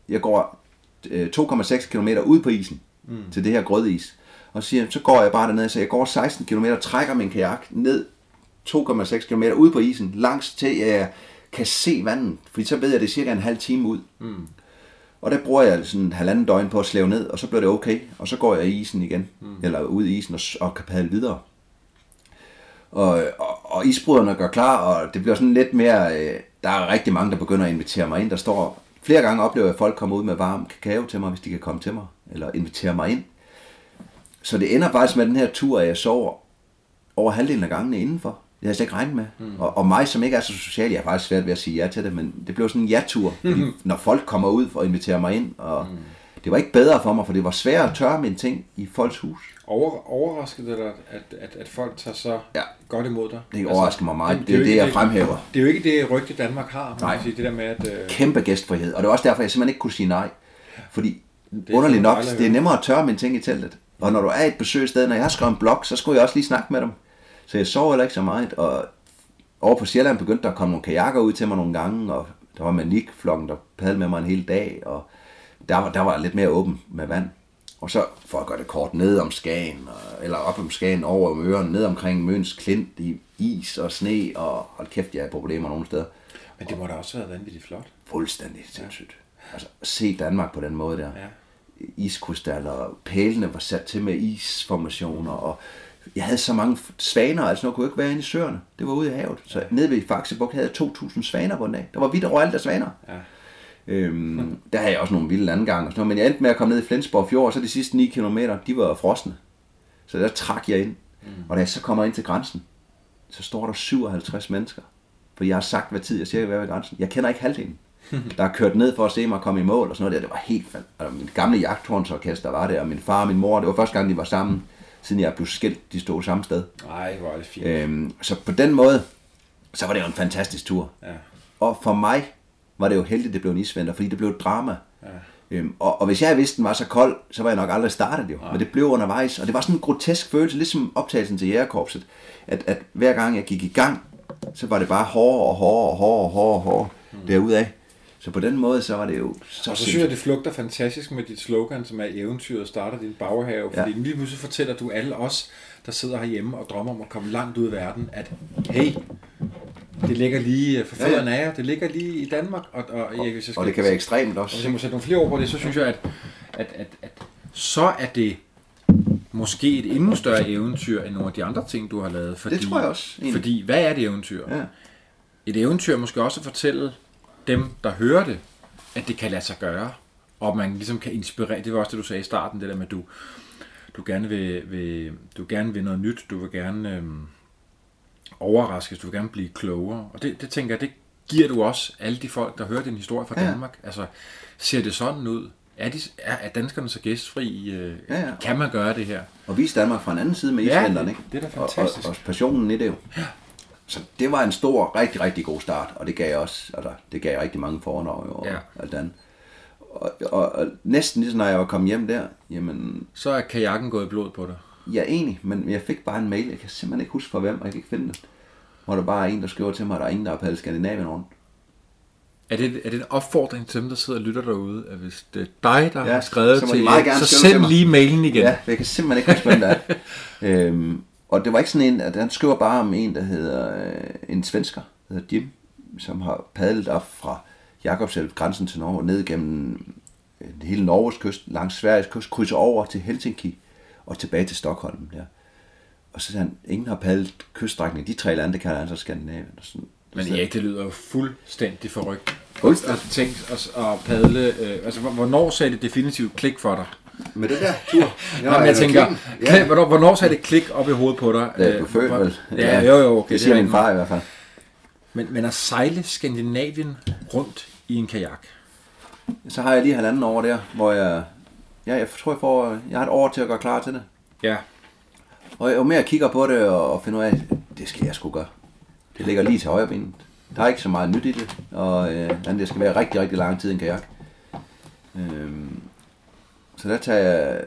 Jeg går øh, 2,6 km ud på isen, mm. til det her grødis. Og siger, så går jeg bare derned, så jeg går 16 km, trækker min kajak ned 2,6 km ud på isen, langs til jeg kan se vandet. Fordi så ved jeg, at det er cirka en halv time ud. Mm. Og der bruger jeg sådan en halvanden døgn på at slæve ned, og så bliver det okay. Og så går jeg i isen igen, mm. eller ud i isen og, og kan padle videre. Og, og, og isbryderne gør klar, og det bliver sådan lidt mere... Øh, der er rigtig mange, der begynder at invitere mig ind. Der står flere gange oplever jeg, at folk kommer ud med varm kakao til mig, hvis de kan komme til mig, eller invitere mig ind. Så det ender faktisk med den her tur, at jeg sover over halvdelen af gangene indenfor. Det havde jeg slet ikke regnet med. Mm. Og, og mig, som ikke er så social, jeg har faktisk svært ved at sige ja til det, men det blev sådan en ja-tur, fordi når folk kommer ud og inviterer mig ind, og mm. det var ikke bedre for mig, for det var svært at tørre mine ting i folks hus. Over, overrasket det dig, at, at, at folk tager så Ja. godt imod dig? Det overrasker mig meget. jamen, Det er jo det, jeg fremhæver. Det er jo ikke det rygte, Danmark har. Nej. Sige, det der med, at... Øh, Kæmpe gæstfrihed, og det var også derfor, jeg simpelthen ikke kunne sige nej. Fordi Det det er underligt nok, det er nemmere at tørre mine ting i teltet. Og når du er et besøgssted, når jeg har skrevet en blog, så skulle jeg også lige snakke med dem. Så jeg sov heller ikke så meget, og over på Sjælland begyndte der at komme nogle kajakker ud til mig nogle gange, og der var manikflokken, der padlede med mig en hel dag, og der var, der var lidt mere åben med vand. Og så, for at gøre det kort, ned om Skagen, eller op om Skagen, over om øren, ned omkring Møns Klint i is og sne, og hold kæft, jeg har problemer nogle steder. men det må da også have været vanvittigt flot. Fuldstændig sindssygt. Altså, se Danmark på den måde der. Ja. Iskrystaller, pælene var sat til med isformationer, og jeg havde så mange svaner, altså noget kunne jeg ikke være inde i søerne. Det var ude i havet. Så nede ved Faxebugt havde jeg 2.000 svaner på en dag. Der var vidt overalt af svaner. Ja. Øhm, der havde jeg også nogle vilde landgange og sådan noget, men jeg endte med at komme ned i Flensborg Fjord, og så de sidste 9 km, de var frosne. Så der trak jeg ind. Mm. Og da jeg så kommer ind til grænsen, så står der 57 mennesker. For jeg har sagt, hvad tid jeg vil være ved grænsen. Jeg kender ikke halvdelen. der er kørt ned for at se mig komme i mål og sådan noget der. Det var helt fandt. Altså, min gamle jagthornsorkester var der, og min far og min mor, det var første gang, de var sammen, siden jeg blev skilt, de stod samme sted. Nej, hvor er det fint. Øhm, så på den måde, så var det jo en fantastisk tur. Ja. Og for mig var det jo heldigt, det blev en isvinter, fordi det blev et drama. Ja. Øhm, og, og hvis jeg vidste, den var så kold, så var jeg nok aldrig startet jo. Men det blev undervejs, og det var sådan en grotesk følelse, ligesom optagelsen til jægerkorpset, at, at hver gang jeg gik i gang, så var det bare hårdere og hårdere og hårdere og hårdere, hårdere mm. derudaf. Så på den måde, så var det jo så Og så synes jeg, det flugter fantastisk med dit slogan, som er eventyret starter din baghave. Fordi Ja. lige pludselig fortæller du alle os, der sidder herhjemme og drømmer om at komme langt ud i verden, at hey, det ligger lige for Ja, ja. fødderne af jer, det ligger lige i Danmark. Og, og, og, hvis jeg skal, Og det kan være ekstremt og hvis også. jeg må sætte nogle flere ord på det, så synes jeg, at, at, at, at så er det måske et endnu større eventyr end nogle af de andre ting, du har lavet. Fordi, tror jeg også, egentlig. Fordi, hvad er et eventyr? Ja. Et eventyr måske også at fortælle dem, der hører det, at det kan lade sig gøre, og man ligesom kan inspirere. Det var også det, du sagde i starten, det der med, at du, du gerne vil, vil, du gerne vil noget nyt, du vil gerne øhm, overraskes, du vil gerne blive klogere. Og det, det tænker jeg, det giver du også alle de folk, der hører din historie fra Ja. Danmark. Altså, ser det sådan ud? Er, de, er, er danskerne så gæstfri? Øh, Ja, ja. Kan man gøre det her? Og vise Danmark fra en anden side med Ja, islænderne, det- ikke? det er da Og- fantastisk. Og, og, passionen i det jo. Så det var en stor, rigtig, rigtig god start, og det gav også, altså, det gav rigtig mange foredrag jo, og Ja. alt andet. Og, og, og, næsten ligesom når jeg var kommet hjem der, jamen, Så er kajakken gået i blod på dig. jeg er enig, men jeg fik bare en mail, jeg kan simpelthen ikke huske fra hvem, og jeg kan ikke finde den. Hvor der bare er en, der skriver til mig, at der er ingen, der har padlet Skandinavien rundt. Er det, er det en opfordring til dem, der sidder og lytter derude, at hvis det er dig, der Ja, har skrevet så til jer, så til send mig. lige mailen igen. Ja, jeg kan simpelthen ikke huske, hvem der er. øhm, og det var ikke sådan en, at han skriver bare om en, der hedder øh, en svensker, der hedder Jim, som har padlet op fra Jakobselv, grænsen til Norge, ned gennem øh, hele Norges kyst, langs Sveriges kyst, krydser over til Helsinki og tilbage til Stockholm. Der. Og så siger han, ingen har padlet kyststrækning. De tre lande, det kalder han så Skandinavien. Og sådan. Men Erik, det lyder jo fuldstændig forrygt. Fuldstændig. Altså, tænk at, at padle... Øh, altså, hvor- hvornår sagde det definitivt klik for dig? Med det der tur. Ja, Jamen, jeg tænker, Ja. klik, hvornår, hvornår sagde det klik op i hovedet på dig? Da jeg Øh, født, vel? Ja, jo, jo, okay. Det siger er min far i hvert fald. Men, men at sejle Skandinavien rundt i en kajak. Så har jeg lige halvanden år der, hvor jeg... Ja, jeg tror, jeg får... Jeg har et år til at gøre klar til det. Ja. Og jo mere jeg kigger på det og, finder ud af, det skal jeg sgu gøre. Det ligger lige til højre benet. Der er ikke så meget nyt i det, og øh, det skal være rigtig, rigtig lang tid i en kajak. Øhm, så der tager jeg,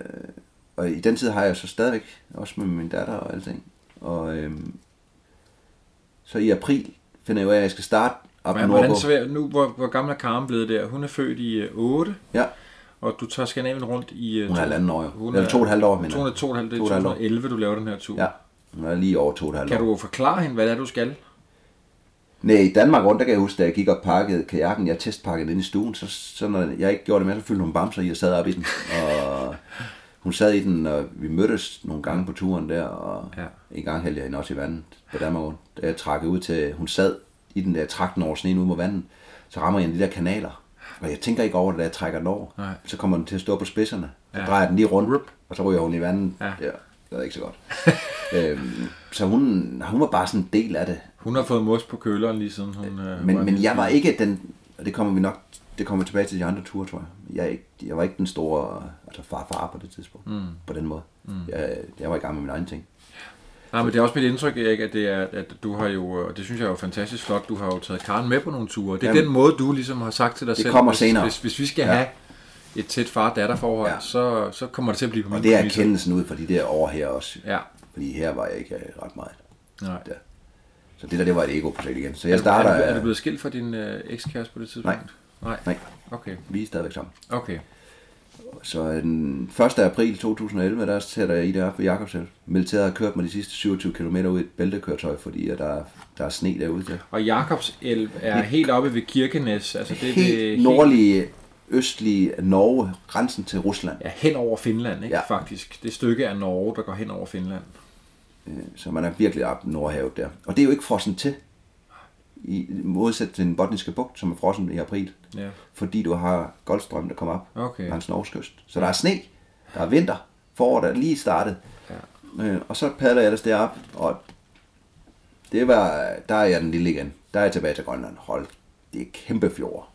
og i den tid har jeg så stadigvæk, også med min datter og alting. Og øhm, så i april finder jeg ud af, at jeg skal starte op Men, hvordan svært, nu, hvor, hvor gammel er Karen blevet der? Hun er født i øh, 8, Ja, og du tager Skandinavien rundt i... øh, hun er halvanden år jo. Hun Eller er- to og et halvt år, mener jeg. to, det er og et halvt år. 2011, du laver den her tur. Ja, hun er lige over to og et halvt Kan år. du forklare hende, hvad det er, du skal? Nej, i Danmark rundt, der kan jeg huske, da jeg gik og pakkede kajakken, jeg testpakkede den i stuen, så, så når jeg ikke gjorde det mere, så fyldte hun bamser i og sad op i den. Og hun sad i den, og vi mødtes nogle gange på turen der, og Ja. en gang hældte jeg hende også i vandet på Danmark rundt. Da jeg trak ud til, hun sad i den der, jeg trak den over sneen ud mod vandet, så rammer jeg de der kanaler. Og jeg tænker ikke over det, da jeg trækker den over. Nej. Så kommer den til at stå på spidserne. Så Ja. drejer den lige rundt, og så ryger hun i vandet. Ja. Ja. Det er ikke så godt. øhm, så hun, hun var bare sådan en del af det. Hun har fået mos på køleren lige siden hun... Øh, Men, var men jeg var ikke den, og det kommer vi nok, det kommer tilbage til de andre ture, tror jeg. Jeg, ikke, jeg var ikke den store, altså far-far på det tidspunkt, mm. på den måde. Mm. Jeg, jeg var i gang med mine egne ting. Nej, men det er også mit indtryk, Erik, at, det er, at du har jo, og det synes jeg er jo fantastisk flot, du har jo taget Karen med på nogle ture. Det er Jamen, den måde, du ligesom har sagt til dig det selv, kommer hvis, senere. Hvis, hvis vi skal Ja. have et tæt far-datter-forhold, Ja. så, så kommer det til at blive på Og mine det er erkendelsen ud fra de der år her også. Ja, Fordi her var jeg ikke øh, ret meget. nej. Der. Så det der, det var et ego-projekt igen. Så Er jeg du, starter... er, du, er du øh, blevet skilt fra din øh, ekskæreste på det tidspunkt? Nej. Nej, Okay, vi er stadigvæk sammen. okay. Så den 1. april 2011, der sætter jeg i der på Jakobsel. Militæret har kørt mig de sidste 27 km ud i et bæltekøretøj, fordi at der, der er sne derude til. Og Jakobs elv er helt oppe ved Kirkenes, altså det er Helt det, nordlige, østlige Norge, grænsen til Rusland. Ja, hen over Finland, ikke? Ja. Faktisk. Det stykke af Norge, der går hen over Finland. Øh, Så man er virkelig op i Nordhavet der. Og det er jo ikke frossen til. I modsat til den botniske bugt, som er frossen i april. Ja. Fordi du har Goldstrøm, der kommer op Okay. langs Norges kyst. Så der er sne, der er vinter, foråret er lige startet. Ja. Øh, og så padler jeg ellers derop, og det var, der er jeg den lille igen. Der er jeg tilbage til Grønland. Hold, det er kæmpe fjord.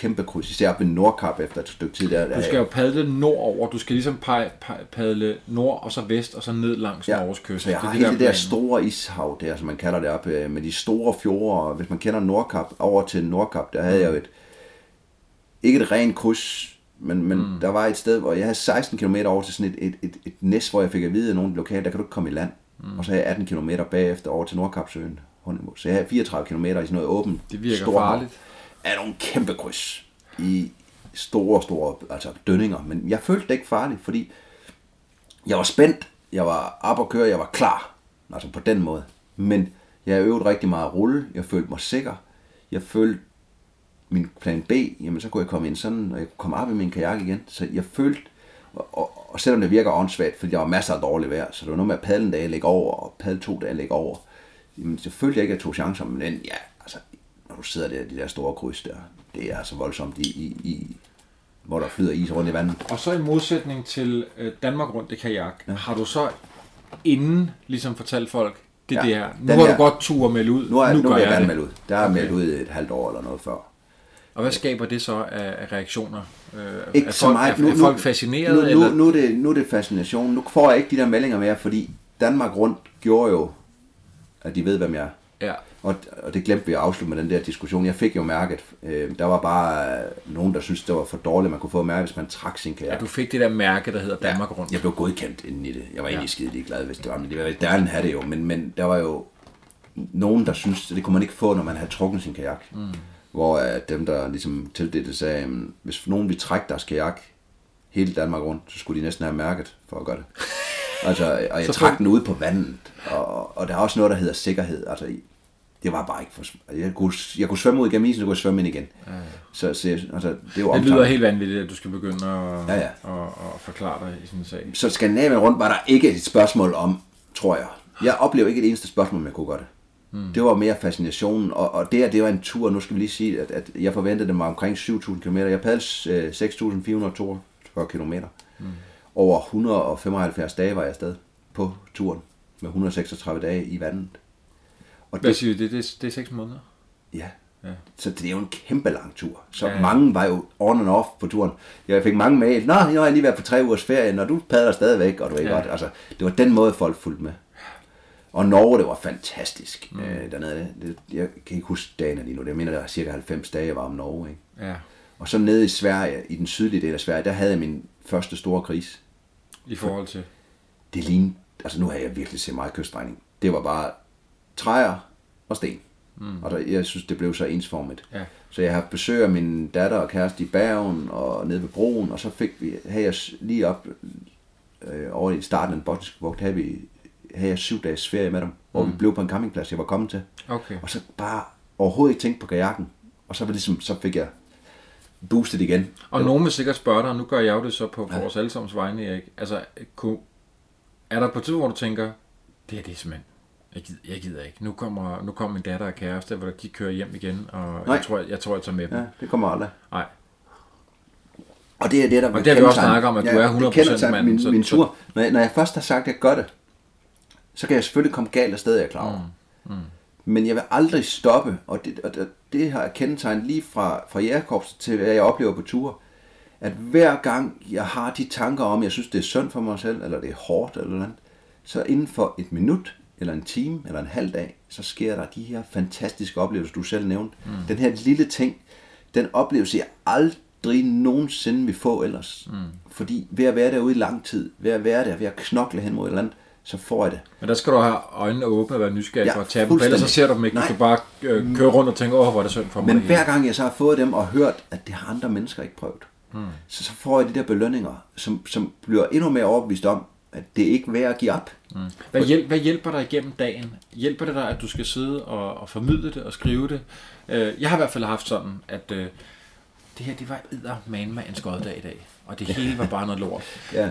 Kæmpe kryds. Især ved Nordkap efter et stykke tid. Der, Du skal jo padle nordover. Du skal ligesom padle nord og så vest og så ned langs ja. Norges kyst. Så jeg Det er har det hele det der planen. store ishav der, som man kalder det op, øh, med de store fjorde. Hvis man kender Nordkap, over til Nordkap, der havde jeg jo et, ikke et rent kryds Men, men mm. der var et sted, hvor jeg havde 16 km over til sådan et, et, et, et næst, hvor jeg fik at vide af nogle lokale, der kan du ikke komme i land. Mm. Og så havde jeg 18 km bagefter over til Nordkapsøen. Så jeg havde 34 km i sådan noget åbent. Det virker farligt. Er nogle kæmpe kryds i store, store altså dønninger. Men jeg følte det ikke farligt, fordi jeg var spændt, jeg var op og køre, jeg var klar. Altså på den måde. Men jeg øvede rigtig meget at rulle, jeg følte mig sikker. Jeg følte min plan B, jamen så kunne jeg komme ind sådan, og jeg kunne komme op i min kajak igen. Så jeg følte, og, og, og selvom det virker åndssvagt, fordi der var masser af dårligt vejr, så det var noget med at padle en dag lægge over, og padle to dage lægge over. Jamen selvfølgelig ikke, at jeg tog chancer, men ja, når du sidder der de der store kryds der, det er altså voldsomt i, i, i hvor der flyder is rundt i vandet. Og så i modsætning til øh, Danmark rundt i kajak, ja. har du så inden ligesom fortalt folk, det ja, der, nu har du godt tur melde ud, nu, er, nu, nu gør jeg, jeg det. melde ud. Der har okay. meldt ud et halvt år eller noget før. Og hvad skaber det så af, af reaktioner? Øh, ikke er, så meget. Er, nu, er folk fascineret? Nu, eller? Nu, nu, er det, nu er det fascination. Nu får jeg ikke de der meldinger mere, fordi Danmark rundt gjorde jo, at de ved, hvem jeg er. Ja. Og, og det glemte vi at afslutte med den der diskussion. Jeg fik jo mærket, øh, der var bare øh, nogen, der syntes, det var for dårligt, man kunne få mærke, hvis man trak sin kære. Ja, du fik det der mærke, der hedder Danmark ja, rundt. Jeg blev godkendt inden i det. Jeg var ja. egentlig skide glad, hvis det var, men det var, der have det jo. Men, men der var jo nogen, der synes, at det kunne man ikke få, når man havde trukket sin kajak. Mm. Hvor at dem, der ligesom tildelte, sagde, at hvis nogen ville trække deres kajak hele Danmark rundt, så skulle de næsten have mærket for at gøre det. altså, og jeg trak den ud på vandet, og, og der er også noget, der hedder sikkerhed. Altså, det var bare ikke for... Jeg kunne, jeg kunne svømme ud igennem isen, så kunne jeg svømme ind igen. Ja, ja. Så, så altså, det, jo det lyder helt vanvittigt, at du skal begynde at, ja, ja. At, at, forklare dig i sådan en sag. Så Skandinavien rundt var der ikke et spørgsmål om, tror jeg. Jeg oplever ikke et eneste spørgsmål, om jeg kunne gøre det. Mm. Det var mere fascinationen, og, og det, det var en tur, nu skal vi lige sige, at, at jeg forventede det mig omkring 7.000 km. Jeg padlede øh, 6.442 km. Mm. Over 175 dage var jeg afsted på turen, med 136 dage i vandet. Og Hvad det, siger du, det, det, det er 6 måneder? Ja. ja. Så det er jo en kæmpe lang tur. Så ja. mange var jo on and off på turen. Jeg fik mange mail. Nå, jeg har lige været på tre ugers ferie, når du padler stadigvæk, og du ved ja. godt. Altså, det var den måde, folk fulgte med. Og Norge, det var fantastisk mm. øh, dernede. Det, jeg kan ikke huske dagene lige nu. Det, jeg mener, der var cirka 90 dage, jeg var om Norge. Ikke? Ja. Og så nede i Sverige, i den sydlige del af Sverige, der havde jeg min første store krise. I forhold til? Det lignede, altså nu har jeg virkelig set meget kyststrækning. Det var bare træer og sten. Mm. Og der, jeg synes, det blev så ensformigt. Ja. Så jeg har haft besøg af min datter og kæreste i Bergen og nede ved broen, og så fik vi, havde jeg lige op øh, over i starten af den botniske bugt, havde vi havde jeg syv dages ferie med dem, hvor mm. vi blev på en campingplads, jeg var kommet til. Okay. Og så bare overhovedet ikke tænkt på kajakken. Og så, var det ligesom, så fik jeg boostet igen. Og nogen vil sikkert spørge dig, og nu gør jeg jo det så på ja. vores allesammens vegne, Erik. Altså, kunne, er der på tid, hvor du tænker, det her det er simpelthen, jeg gider, jeg gider ikke. Nu kommer, nu kommer min datter og kæreste, hvor de kører hjem igen, og Nej. jeg tror, jeg, jeg tror, jeg tager med dem. Ja, det kommer aldrig. Nej. Og det er det, der og det har vi også snakket om, at ja, du er 100% mand. Min, min tur. Når jeg, når jeg først har sagt, at jeg gør det, så kan jeg selvfølgelig komme galt af sted, jeg er klar over. Mm. Mm. Men jeg vil aldrig stoppe, og det, og det, det har jeg kendetegnet lige fra, fra jægerkorps til, hvad jeg oplever på ture, at hver gang jeg har de tanker om, jeg synes, det er synd for mig selv, eller det er hårdt, eller noget, så inden for et minut, eller en time, eller en halv dag, så sker der de her fantastiske oplevelser, du selv nævnte. Mm. Den her lille ting, den oplevelse, jeg aldrig nogensinde vil få ellers. Mm. Fordi ved at være derude i lang tid, ved at være der, ved at knokle hen mod et eller andet, så får jeg det. Men der skal du have øjnene åbne og være nysgerrig ja, for at tage dem, ellers så ser du dem ikke, når du bare øh, kører rundt og tænker, åh, hvor er det synd for mig. Men hver gang jeg så har fået dem og hørt, at det har andre mennesker ikke prøvet, hmm. så, så får jeg de der belønninger, som, som bliver endnu mere overbevist om, at det ikke er værd at give op. Hmm. Hvad, hjælp, hvad hjælper dig igennem dagen? Hjælper det dig, at du skal sidde og, og formidle det og skrive det? Øh, jeg har i hvert fald haft sådan, at øh, det her, det var man med en skoddag i dag, og det hele var bare noget lort. ja.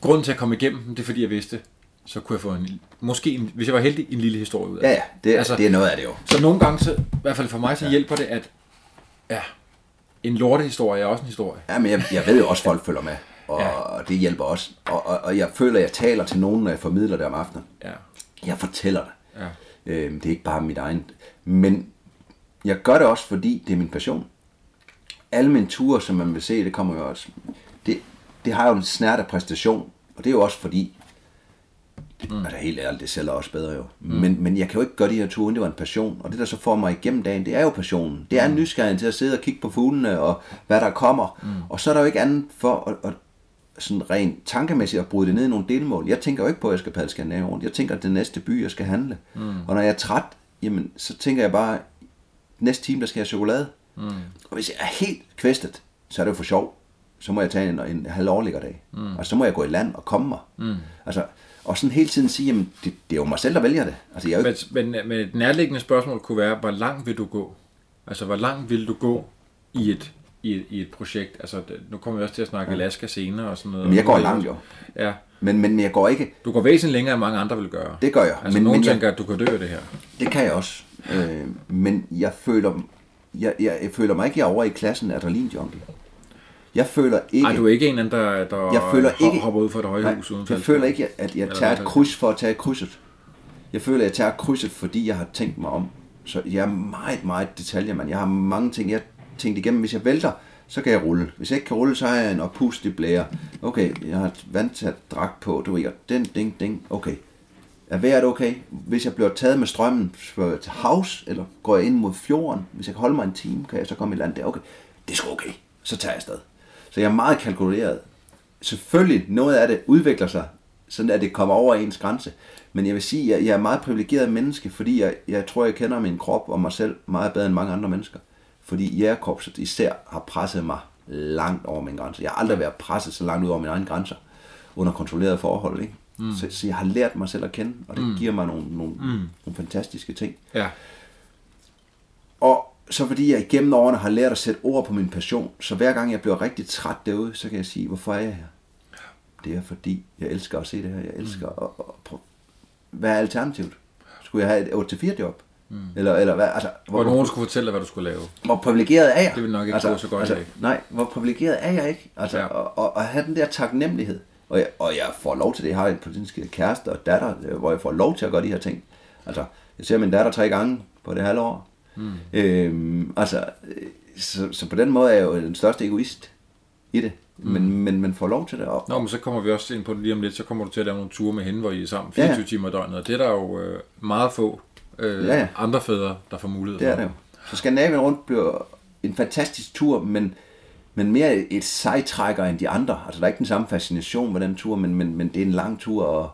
Grunden til at komme igennem det er, fordi jeg vidste, så kunne jeg få en, måske, en, hvis jeg var heldig, en lille historie ud af det. Ja, ja, det, altså, det er noget af det jo. Så nogle gange, så, i hvert fald for mig, så ja. hjælper det, at ja, en lortehistorie er også en historie. Ja, men jeg, jeg ved jo også, at folk følger med, og ja. det hjælper også. Og, og, og jeg føler, at jeg taler til nogen, når jeg formidler det om aftenen. Ja. Jeg fortæller det. Ja. Øhm, det er ikke bare mit egen. Men jeg gør det også, fordi det er min passion. Alle mine ture, som man vil se, det kommer jo også... Det, det har jo en snært af præstation, og det er jo også fordi, Mm. Altså helt ærligt, det sælger også bedre jo. Mm. Men, men jeg kan jo ikke gøre de her ture, uden det var en passion. Og det, der så får mig igennem dagen, det er jo passionen. Det er mm. nysgerrigheden til at sidde og kigge på fuglene, og hvad der kommer. Mm. Og så er der jo ikke andet for at, at sådan rent tankemæssigt at bryde det ned i nogle delmål. Jeg tænker jo ikke på, at jeg skal padle Skandinavien rundt. Jeg tænker, at det næste by, jeg skal handle. Mm. Og når jeg er træt, jamen, så tænker jeg bare, næste time, der skal jeg have chokolade. Mm. Og hvis jeg er helt kvæstet, så er det jo for sjov. Så må jeg tage en, en halv overliggerdag. Mm. Og så må jeg gå i land og komme mig. Mm. Altså, og sådan hele tiden sige, jamen, det, det er jo mig selv, der vælger det. Altså, jeg men, men, men et nærliggende spørgsmål kunne være, hvor langt vil du gå? Altså, hvor langt vil du gå i et, i et, i et projekt? Altså, nu kommer vi også til at snakke. Alaska senere og sådan noget. Men jeg går langt jo. Ja. Men, men jeg går ikke... Du går væsentligt længere, end mange andre vil gøre. Det gør jeg. Altså, men, nogen men tænker, jeg, at du kan dø af det her. Det kan jeg også. Øh, men jeg føler, jeg, jeg, jeg føler mig ikke, jeg er over i klassen adrenalinjunkie. Jeg føler ikke... Nej, du er ikke en anden, der, der jeg føler ikke, hopper ud for et højhus uden Jeg føler ikke, at jeg tager et kryds for at tage krydset. Jeg føler, at jeg tager krydset, fordi jeg har tænkt mig om. Så jeg er meget, meget detaljer, Jeg har mange ting, jeg tænkt igennem. Hvis jeg vælter, så kan jeg rulle. Hvis jeg ikke kan rulle, så har jeg en oppustig blære. Okay, jeg har et vandtæt dragt på, du ved, den, ding, ding, okay. Er vejret okay? Hvis jeg bliver taget med strømmen til havs, eller går jeg ind mod fjorden, hvis jeg kan holde mig en time, kan jeg så komme i land der. Okay, det er sgu okay. Så tager jeg afsted. Så jeg er meget kalkuleret. Selvfølgelig, noget af det udvikler sig, sådan at det kommer over ens grænse. Men jeg vil sige, at jeg er meget privilegeret menneske, fordi jeg, jeg tror, jeg kender min krop og mig selv meget bedre end mange andre mennesker. Fordi jægerkorpset især har presset mig langt over min grænse. Jeg har aldrig været presset så langt ud over mine egne grænser under kontrollerede forhold. Ikke? Mm. Så, så jeg har lært mig selv at kende, og det mm. giver mig nogle, nogle, mm. nogle fantastiske ting. Ja. Og så fordi jeg igennem årene har lært at sætte ord på min passion, så hver gang jeg bliver rigtig træt derude, så kan jeg sige, hvorfor er jeg her? Det er fordi, jeg elsker at se det her. Jeg elsker mm. at, at prøve. Hvad er alternativet? Skulle jeg have et 8-4 job? Mm. Eller, eller hvad? Altså, hvor, hvor nogen skulle fortælle dig, hvad du skulle lave. Hvor privilegeret er jeg? Det vil nok ikke altså, gå så godt altså, Nej, hvor privilegeret er jeg ikke? Altså, ja. og, og, og, have den der taknemmelighed. Og jeg, og jeg får lov til det. Jeg har en politisk kæreste og datter, hvor jeg får lov til at gøre de her ting. Altså, jeg ser min datter tre gange på det halve år. Mm. Øhm, altså, så, så på den måde er jeg jo den største egoist i det. Mm. Men, men man får lov til det. Og, Nå, men så kommer vi også ind på det lige om lidt, så kommer du til at lave nogle ture med hende, hvor I er sammen 24 ja, ja. timer i døgnet, og det er der jo øh, meget få øh, ja, ja. andre fædre, der får mulighed for. Det er det. Så Skandinavien rundt bliver en fantastisk tur, men, men mere et sejtrækker end de andre. Altså, der er ikke den samme fascination med den tur, men, men, men det er en lang tur, og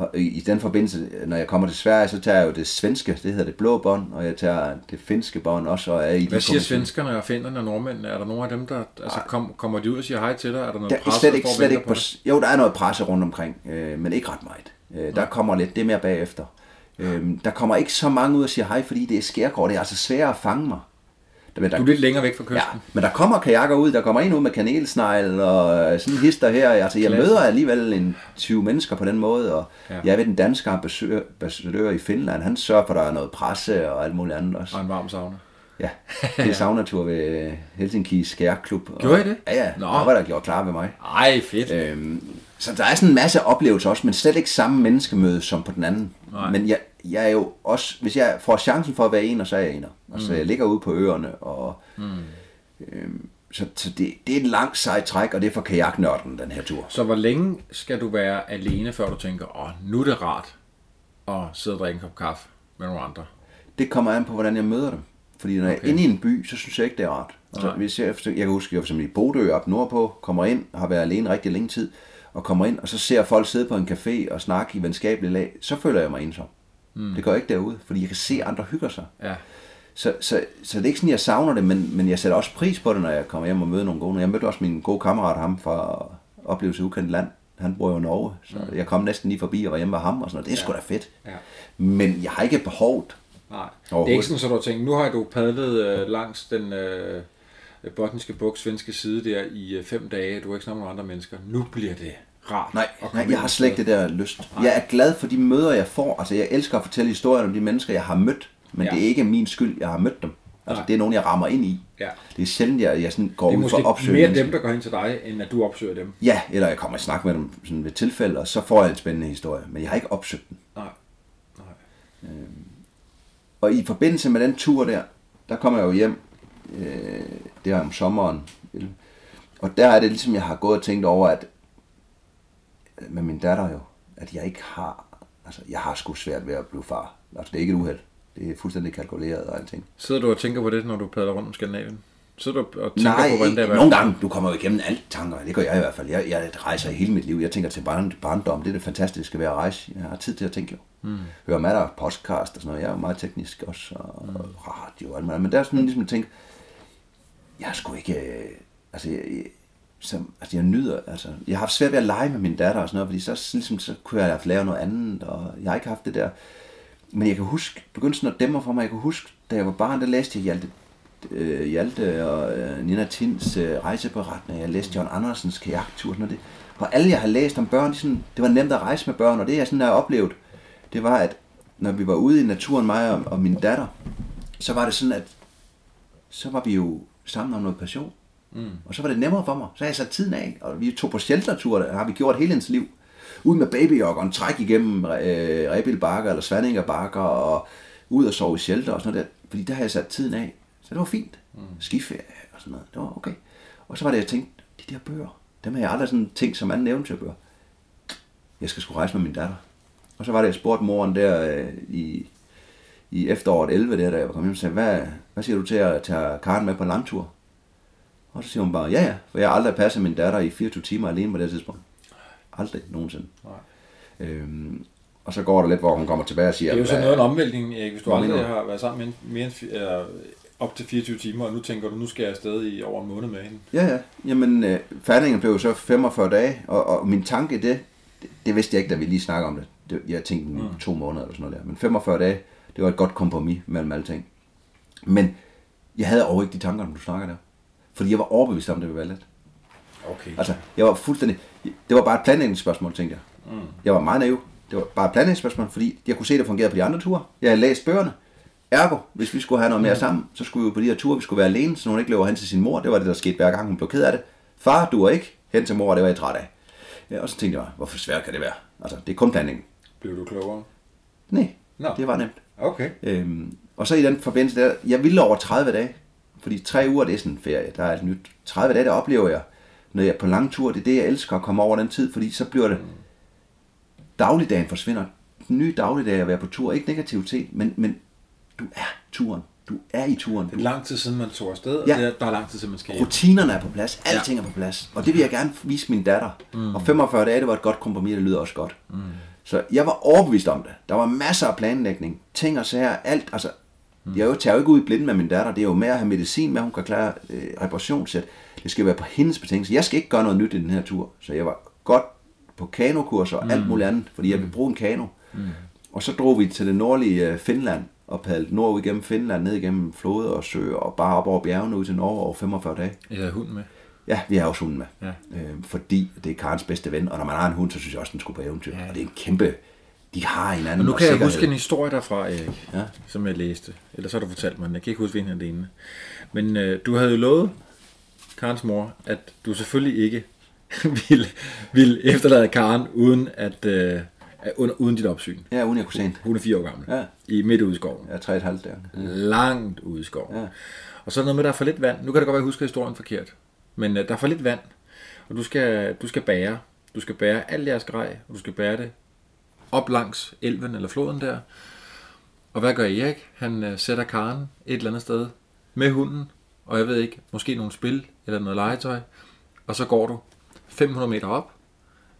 og i den forbindelse, når jeg kommer til Sverige, så tager jeg jo det svenske, det hedder det blå bånd, og jeg tager det finske bånd også. Og er i Hvad siger svenskerne og finnerne og nordmændene? Er der nogle af dem, der altså, kom, kommer de ud og siger hej til dig? Er der noget der, presse, slet ikke, slet ikke på, Jo, der er noget presse rundt omkring, øh, men ikke ret meget. Øh, der ja. kommer lidt, det mere bagefter. Øh, der kommer ikke så mange ud og siger hej, fordi det er skærgård, det er altså svært at fange mig. Der, der, du er lidt længere væk fra kysten. Ja, men der kommer kajakker ud, der kommer en ud med kanelsnegl og sådan hister her. Altså, jeg Klasse. møder alligevel en 20 mennesker på den måde, og ja. jeg ved, den danske ambassadør i Finland, han sørger for, at der er noget presse og alt muligt andet også. Og en varm sauna. Ja, det er saunatur ved Helsinki Skærklub. Gjorde I det? Ja, ja. Nå. Der var der gjort klar ved mig. Ej, fedt. Øhm, så der er sådan en masse oplevelser også, men slet ikke samme menneskemøde som på den anden. Nej. Men jeg, jeg er jo også, hvis jeg får chancen for at være en, så er jeg ener. Altså, mm. jeg ligger ude på øerne, og mm. øhm, så, så det, det er en lang sej træk, og det er for kajaknørden, den her tur. Så hvor længe skal du være alene, før du tænker, åh, nu er det rart at sidde og drikke en kop kaffe med nogle andre? Det kommer an på, hvordan jeg møder dem. Fordi når okay. jeg er inde i en by, så synes jeg ikke, det er rart. Altså, hvis jeg, jeg kan huske, jeg var i Bodø op nordpå, kommer ind, har været alene rigtig længe tid, og kommer ind, og så ser folk sidde på en café og snakke i venskabelige lag, så føler jeg mig ensom. Mm. Det går ikke derude, fordi jeg kan se, at andre hygger sig. Ja. Så, så, så det er ikke sådan, jeg savner det, men, men jeg sætter også pris på det, når jeg kommer hjem og møder nogle gode. Jeg mødte også min gode kammerat, ham fra Oplevelse Ukendt Land. Han bor jo i Norge, så mm. jeg kom næsten lige forbi og var hjemme med ham og sådan noget. Det er sgu da fedt. Ja. Men jeg har ikke behovet. Nej, det er ikke sådan, så du har tænkt, nu har du padlet øh, langs den øh, botniske buk, svenske side der i øh, fem dage. Du har ikke snakket med andre mennesker. Nu bliver det rart. Nej, nej jeg har slet ikke det der lyst. Nej. Jeg er glad for de møder, jeg får. Altså, jeg elsker at fortælle historier om de mennesker, jeg har mødt. Men ja. det er ikke min skyld, jeg har mødt dem. Altså, det er nogen, jeg rammer ind i. Ja. Det er sjældent, jeg, jeg sådan går ud for at opsøge mere mennesker. dem, der går hen til dig, end at du opsøger dem. Ja, eller jeg kommer og snakker med dem sådan ved tilfælde, og så får jeg en spændende historie. Men jeg har ikke opsøgt dem. Nej. Nej. Øhm, og i forbindelse med den tur der, der kommer jeg jo hjem. Øh, det er om sommeren. Og der er det ligesom, jeg har gået og tænkt over, at med min datter jo, at jeg ikke har, altså jeg har sgu svært ved at blive far. Altså det er ikke et uheld. Det er fuldstændig kalkuleret og alting. Sidder du og tænker på det, når du padler rundt om Skandinavien? Sidder du og tænker Nej, på, hvordan det er? nogle gange, du kommer jo igennem alle tanker. Det gør jeg i hvert fald. Jeg, jeg rejser hele mit liv. Jeg tænker til barn, barndom. Det er det fantastiske ved at rejse. Jeg har tid til at tænke jo. Mm. Hører masser af podcast og sådan noget. Jeg er jo meget teknisk også. Og mm. radio og alt muligt. Men der er sådan ligesom at tænke, jeg sgu ikke... øh, Altså, jeg, som, altså jeg nyder, altså, jeg har haft svært ved at lege med min datter og sådan noget, fordi så, ligesom, så kunne jeg have lave noget andet, og jeg har ikke haft det der. Men jeg kan huske, begyndte sådan at dæmme for mig, jeg kan huske, da jeg var barn, der læste jeg Hjalte, øh, Hjalte og øh, Nina Tins øh, rejseberetninger, jeg læste John Andersens kajaktur, sådan noget. Det. Og alle jeg har læst om børn, de sådan, det var nemt at rejse med børn, og det jeg sådan har oplevet, det var, at når vi var ude i naturen, mig og, og min datter, så var det sådan, at så var vi jo sammen om noget passion. Mm. Og så var det nemmere for mig. Så har jeg sat tiden af, og vi tog på sheltertur, der har vi gjort hele ens liv. Ud med babyjoggeren, træk igennem øh, Rebild Bakker eller Svandinger Bakker, og ud og sove i shelter og sådan noget der. Fordi der har jeg sat tiden af. Så det var fint. Mm. Skiferie og sådan noget. Det var okay. Og så var det, jeg tænkte, de der bøger, dem har jeg aldrig sådan tænkt som anden eventyrbøger. Jeg skal sgu rejse med min datter. Og så var det, jeg spurgte moren der øh, i, i efteråret 11, der, da jeg var kommet hjem, og sagde, hvad, hvad siger du til at tage Karen med på langtur? Og så siger hun bare, ja ja, for jeg har aldrig passet min datter i 24 timer alene på det tidspunkt. Aldrig nogensinde. Nej. Øhm, og så går der lidt, hvor hun kommer tilbage og siger, Det er jo sådan "Hvad- noget en omvæltning, Erik, hvis du aldrig mener har været sammen med mere end eller op til 24 timer, og nu tænker du, nu skal jeg afsted i over en måned med hende. Ja, ja. Jamen, øh, færdingen blev jo så 45 dage, og, og min tanke, det, det, det vidste jeg ikke, da vi lige snakkede om det. det jeg tænkte mm. to måneder eller sådan noget der. Men 45 dage, det var et godt kompromis mellem alle ting. Men jeg havde overhovedet ikke de tanker, når du snakker der. Fordi jeg var overbevist om, det ville være let. Okay. Altså, jeg var fuldstændig... Det var bare et planlægningsspørgsmål, tænkte jeg. Mm. Jeg var meget naiv. Det var bare et planlægningsspørgsmål, fordi jeg kunne se, at det fungerede på de andre ture. Jeg havde læst bøgerne. Ergo, hvis vi skulle have noget mere sammen, så skulle vi jo på de her ture, vi skulle være alene, så hun ikke løber hen til sin mor. Det var det, der skete hver gang, hun blev ked af det. Far, du er ikke hen til mor, det var jeg træt af. Ja, og så tænkte jeg, hvorfor svært kan det være? Altså, det er kun planlægning. Blev du klogere? Nej, Nå. det var nemt. Okay. Øhm, og så i den forbindelse der, jeg ville over 30 dage, fordi tre uger, det er sådan en ferie, der er alt nyt. 30 dage, der oplever jeg, når jeg er på lang tur, det er det, jeg elsker at komme over den tid, fordi så bliver det, dagligdagen forsvinder. Den nye dagligdag at være på tur, ikke negativitet, men, men du er turen. Du er i turen. Det er lang tid siden, man tog afsted, og Ja. det er, der er lang tid siden, man skal hjem. rutinerne er på plads, alting er på plads. Og det vil jeg gerne vise min datter. Mm. Og 45 dage, det var et godt kompromis, det lyder også godt. Mm. Så jeg var overbevist om det. Der var masser af planlægning, ting og sager, alt. Altså, mm. jeg er jo- tager jo ikke ud i blinden med min datter. Det er jo med at have medicin med, at hun kan klare øh, reparationssæt. Det skal være på hendes betingelser. Jeg skal ikke gøre noget nyt i den her tur. Så jeg var godt på kanokurser og alt muligt andet, fordi jeg vil bruge en kano. Mm. Og så drog vi til det nordlige øh, Finland og padlede nordud igennem Finland, ned igennem floder og søer og bare op over bjergene ud til Norge over 45 dage. Jeg havde hunden med. Ja, vi har også hunden med. Ja. Øh, fordi det er Karens bedste ven, og når man har en hund, så synes jeg også, den skulle på eventyr. Ja. Og det er en kæmpe... De har hinanden Og nu kan jeg sikkerhed. huske en historie derfra, Erik, Ja. som jeg læste. Ellers har du fortalt mig. Jeg kan ikke huske, hvilken det ene. Men øh, du havde jo lovet Karens mor, at du selvfølgelig ikke ville, ville efterlade Karen uden, at, øh, under, uden dit opsyn. Ja, uden jeg kunne se hende. Hun er fire år gammel. Ja. I midt ude i skoven. Er tre et halvt der. Langt ude i skoven. Ja. Og så noget med, at der er for lidt vand. Nu kan det godt være, at jeg husker historien forkert. Men øh, der er for lidt vand. Og du skal, du skal bære. Du skal bære alt jeres grej, og du skal bære det op langs elven eller floden der. Og hvad gør Erik? Han øh, sætter Karen et eller andet sted med hunden, og jeg ved ikke, måske nogle spil eller noget legetøj. Og så går du 500 meter op,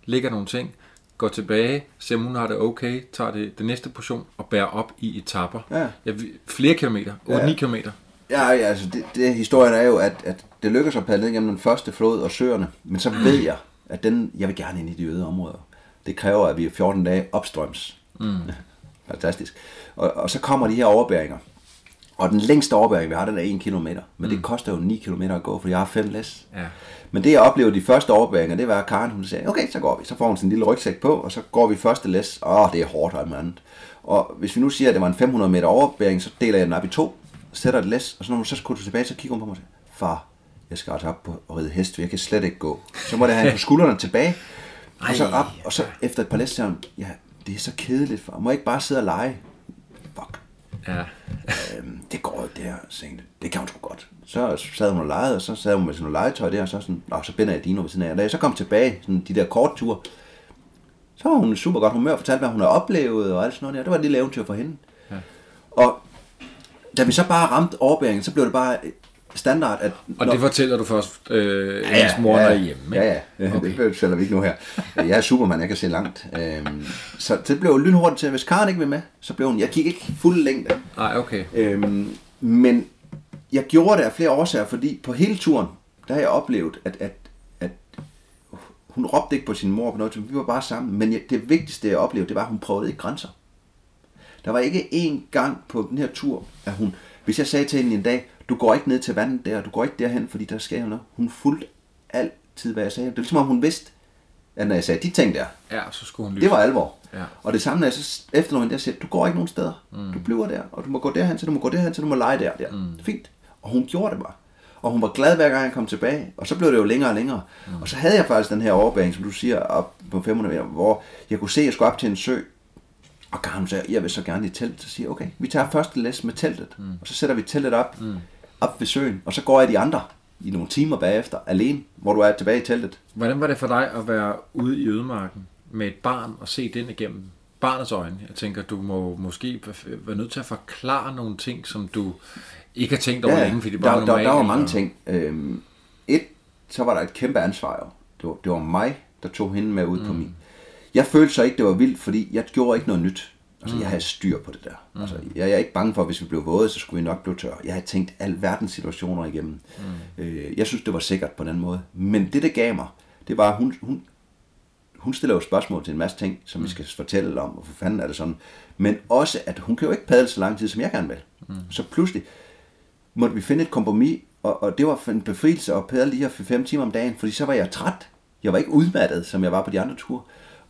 lægger nogle ting, går tilbage, ser om hun har det okay, tager det, det næste portion og bærer op i etapper. Ja. Ja, flere kilometer, 8-9 Ja. kilometer. Ja, ja, altså det, det historien er jo, at, at det lykkedes at padle ned gennem den første flod og søerne. Men så ved jeg, at den, jeg vil gerne ind i de øde områder. Det kræver, at vi er 14 dage opstrøms. Mm. Fantastisk. Og, og så kommer de her overbæringer. Og den længste overbæring, vi har, den er 1 km. Men mm. det koster jo 9 km at gå, for jeg har fem læs. Ja. Men det jeg oplevede de første overbæringer, det var, at Karen hun sagde, okay, så går vi. Så får hun sin lille rygsæk på, og så går vi første læs. Åh, det er hårdt og andet. Og hvis vi nu siger, at det var en 500 meter overbæring, så deler jeg den op i to, sætter et læs, og så når hun så skutter tilbage, så kigger hun på mig og siger, far, jeg skal altså op på at ride hest, for jeg kan slet ikke gå. Så må jeg have hende på skuldrene tilbage, og så op, og så efter et par læs ja, det er så kedeligt, far. Må jeg ikke bare sidde og lege? Fuck. Ja. Øhm, det går ikke der, så tænkte, jeg, det kan hun sgu godt. Så sad hun og legede, og så sad hun med sådan noget legetøj der, og så sådan, Nå, så binder jeg Dino ved siden af. Og da jeg så kom tilbage, sådan de der kortture, Så var hun super godt humør og fortalte, hvad hun har oplevet og alt sådan noget der. Det var et lille eventyr for hende. Ja. Og da vi så bare ramte overbæringen, så blev det bare standard, at... Og det fortæller du først, øh, ja, ens mor ja, er hjemme, ikke? Ja, ja. Okay. Det fortæller vi ikke nu her. Jeg er superman, jeg kan se langt. Øhm, så det blev lynhurtigt til, at hvis Karen ikke vil med, så blev hun... Jeg kiggede ikke fuld længde. Nej, okay. Øhm, men jeg gjorde det af flere årsager, fordi på hele turen, der har jeg oplevet, at, at, at hun råbte ikke på sin mor på noget, vi var bare sammen. Men det vigtigste, jeg oplevede, det var, at hun prøvede ikke grænser. Der var ikke én gang på den her tur, at hun... Hvis jeg sagde til hende en dag, du går ikke ned til vandet der, du går ikke derhen, fordi der sker noget. Hun fulgte altid, hvad jeg sagde. Det er ligesom om hun vidste, at når jeg sagde de ting der, ja, så skulle hun lytte. det var alvor. Ja. Og det samme, når jeg så efter noget der siger, du går ikke nogen steder. Mm. Du bliver der, og du må gå derhen, så du må gå derhen, så du må lege der. der. Mm. Fint. Og hun gjorde det bare. Og hun var glad hver gang jeg kom tilbage. Og så blev det jo længere og længere. Mm. Og så havde jeg faktisk den her overbæring, som du siger, op på 500 meter, hvor jeg kunne se, at jeg skulle op til en sø. Og Karen sagde, jeg vil så gerne i telt. Så siger jeg, okay, vi tager første læs med teltet. Mm. Og så sætter vi teltet op. Mm op ved søen, og så går jeg de andre i nogle timer bagefter, alene, hvor du er tilbage i teltet. Hvordan var det for dig at være ude i ødemarken med et barn og se den igennem barnets øjne? Jeg tænker, du må måske være nødt til at forklare nogle ting, som du ikke har tænkt over ja, længe, fordi det bare der, der, der var mange ting. Øhm, et, så var der et kæmpe ansvar jo. Det var, det var mig, der tog hende med ud mm. på min. Jeg følte så ikke, det var vildt, fordi jeg gjorde ikke noget nyt. Altså, mm. jeg havde styr på det der. Mm. Altså, jeg er ikke bange for, at hvis vi blev våde, så skulle vi nok blive tør. Jeg havde tænkt al verdens situationer igennem. Mm. Øh, jeg synes, det var sikkert på den måde. Men det, det gav mig, det var, at hun, hun, hun stiller jo spørgsmål til en masse ting, som mm. vi skal fortælle om, og for fanden er det sådan. Men også, at hun kan jo ikke padle så lang tid, som jeg gerne vil. Mm. Så pludselig måtte vi finde et kompromis, og, og det var en befrielse at padle lige her for fem timer om dagen, fordi så var jeg træt. Jeg var ikke udmattet, som jeg var på de andre ture.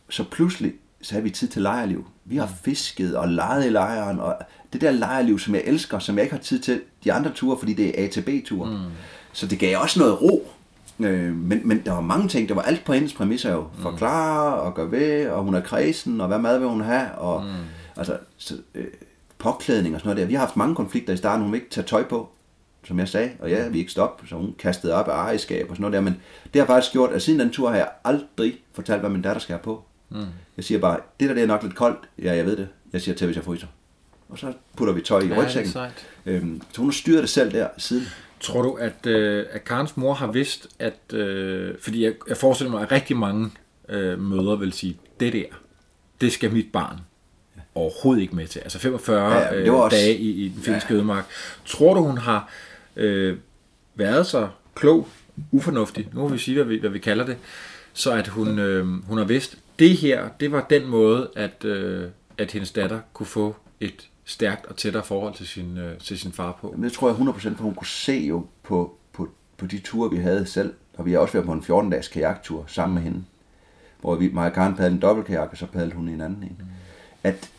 Så pludselig så havde vi tid til lejrliv. Vi har fisket og leget i lejren, og det der lejrliv, som jeg elsker, som jeg ikke har tid til de andre ture, fordi det er A til B-ture. Mm. Så det gav også noget ro. Øh, men, men der var mange ting, der var alt på hendes præmisser jo. Mm. Forklare og gøre ved, og hun er kredsen, og hvad mad vil hun have, og mm. altså, så, øh, påklædning og sådan noget der. Vi har haft mange konflikter i starten, hun vil ikke tage tøj på, som jeg sagde, og ja, vi ikke stoppe, så hun kastede op af ejerskab og sådan noget der, men det har faktisk gjort, at siden den tur har jeg aldrig fortalt, hvad min datter skal have på. Mm. Jeg siger bare, det der det er nok lidt koldt. Ja, jeg ved det. Jeg siger til, hvis jeg fryser. Og så putter vi tøj i ja, rygsækken. Øhm, så hun har styret det selv der siden. Tror du, at, øh, at Karens mor har vidst, at... Øh, fordi jeg, jeg forestiller mig, at rigtig mange øh, mødre vil sige, det der, det skal mit barn overhovedet ikke med til. Altså 45 ja, det var øh, også... dage i, i den finske ja. ødemark. Tror du, hun har øh, været så klog, ufornuftig, nu må vi sige, hvad vi, hvad vi kalder det, så at hun, øh, hun har vidst, det her, det var den måde, at, øh, at hendes datter kunne få et stærkt og tættere forhold til sin, øh, til sin far på. Jamen, det tror jeg 100%, for hun kunne se jo på, på, på de ture, vi havde selv, og vi har også været på en 14-dages kajaktur sammen med hende, hvor vi, mig og Karen padlede en dobbeltkajak, og så padlede hun i en anden en. Mm. At,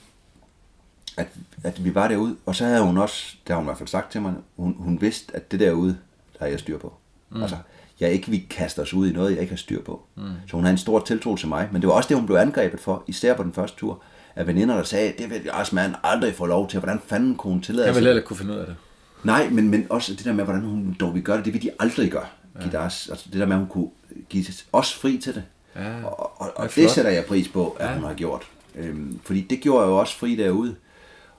at, at vi var derude, og så havde hun også, det har hun i hvert fald sagt til mig, hun, hun vidste, at det derude, der har jeg styr på. Mm. Altså, jeg ikke vil kaste os ud i noget, jeg ikke har styr på. Mm. Så hun har en stor tiltro til mig. Men det var også det, hun blev angrebet for, især på den første tur. Af veninder, der sagde, det vil Lars mand aldrig få lov til. Hvordan fanden kunne hun tillade sig? Jeg vil heller ikke kunne finde ud af det. Nej, men, men også det der med, hvordan hun dog vil gøre det, det vil de aldrig gøre. Ja. Deres, altså det der med, at hun kunne give os fri til det. Ja, og og, og det, det sætter jeg pris på, at ja. hun har gjort. Øhm, fordi det gjorde jeg jo også fri derude.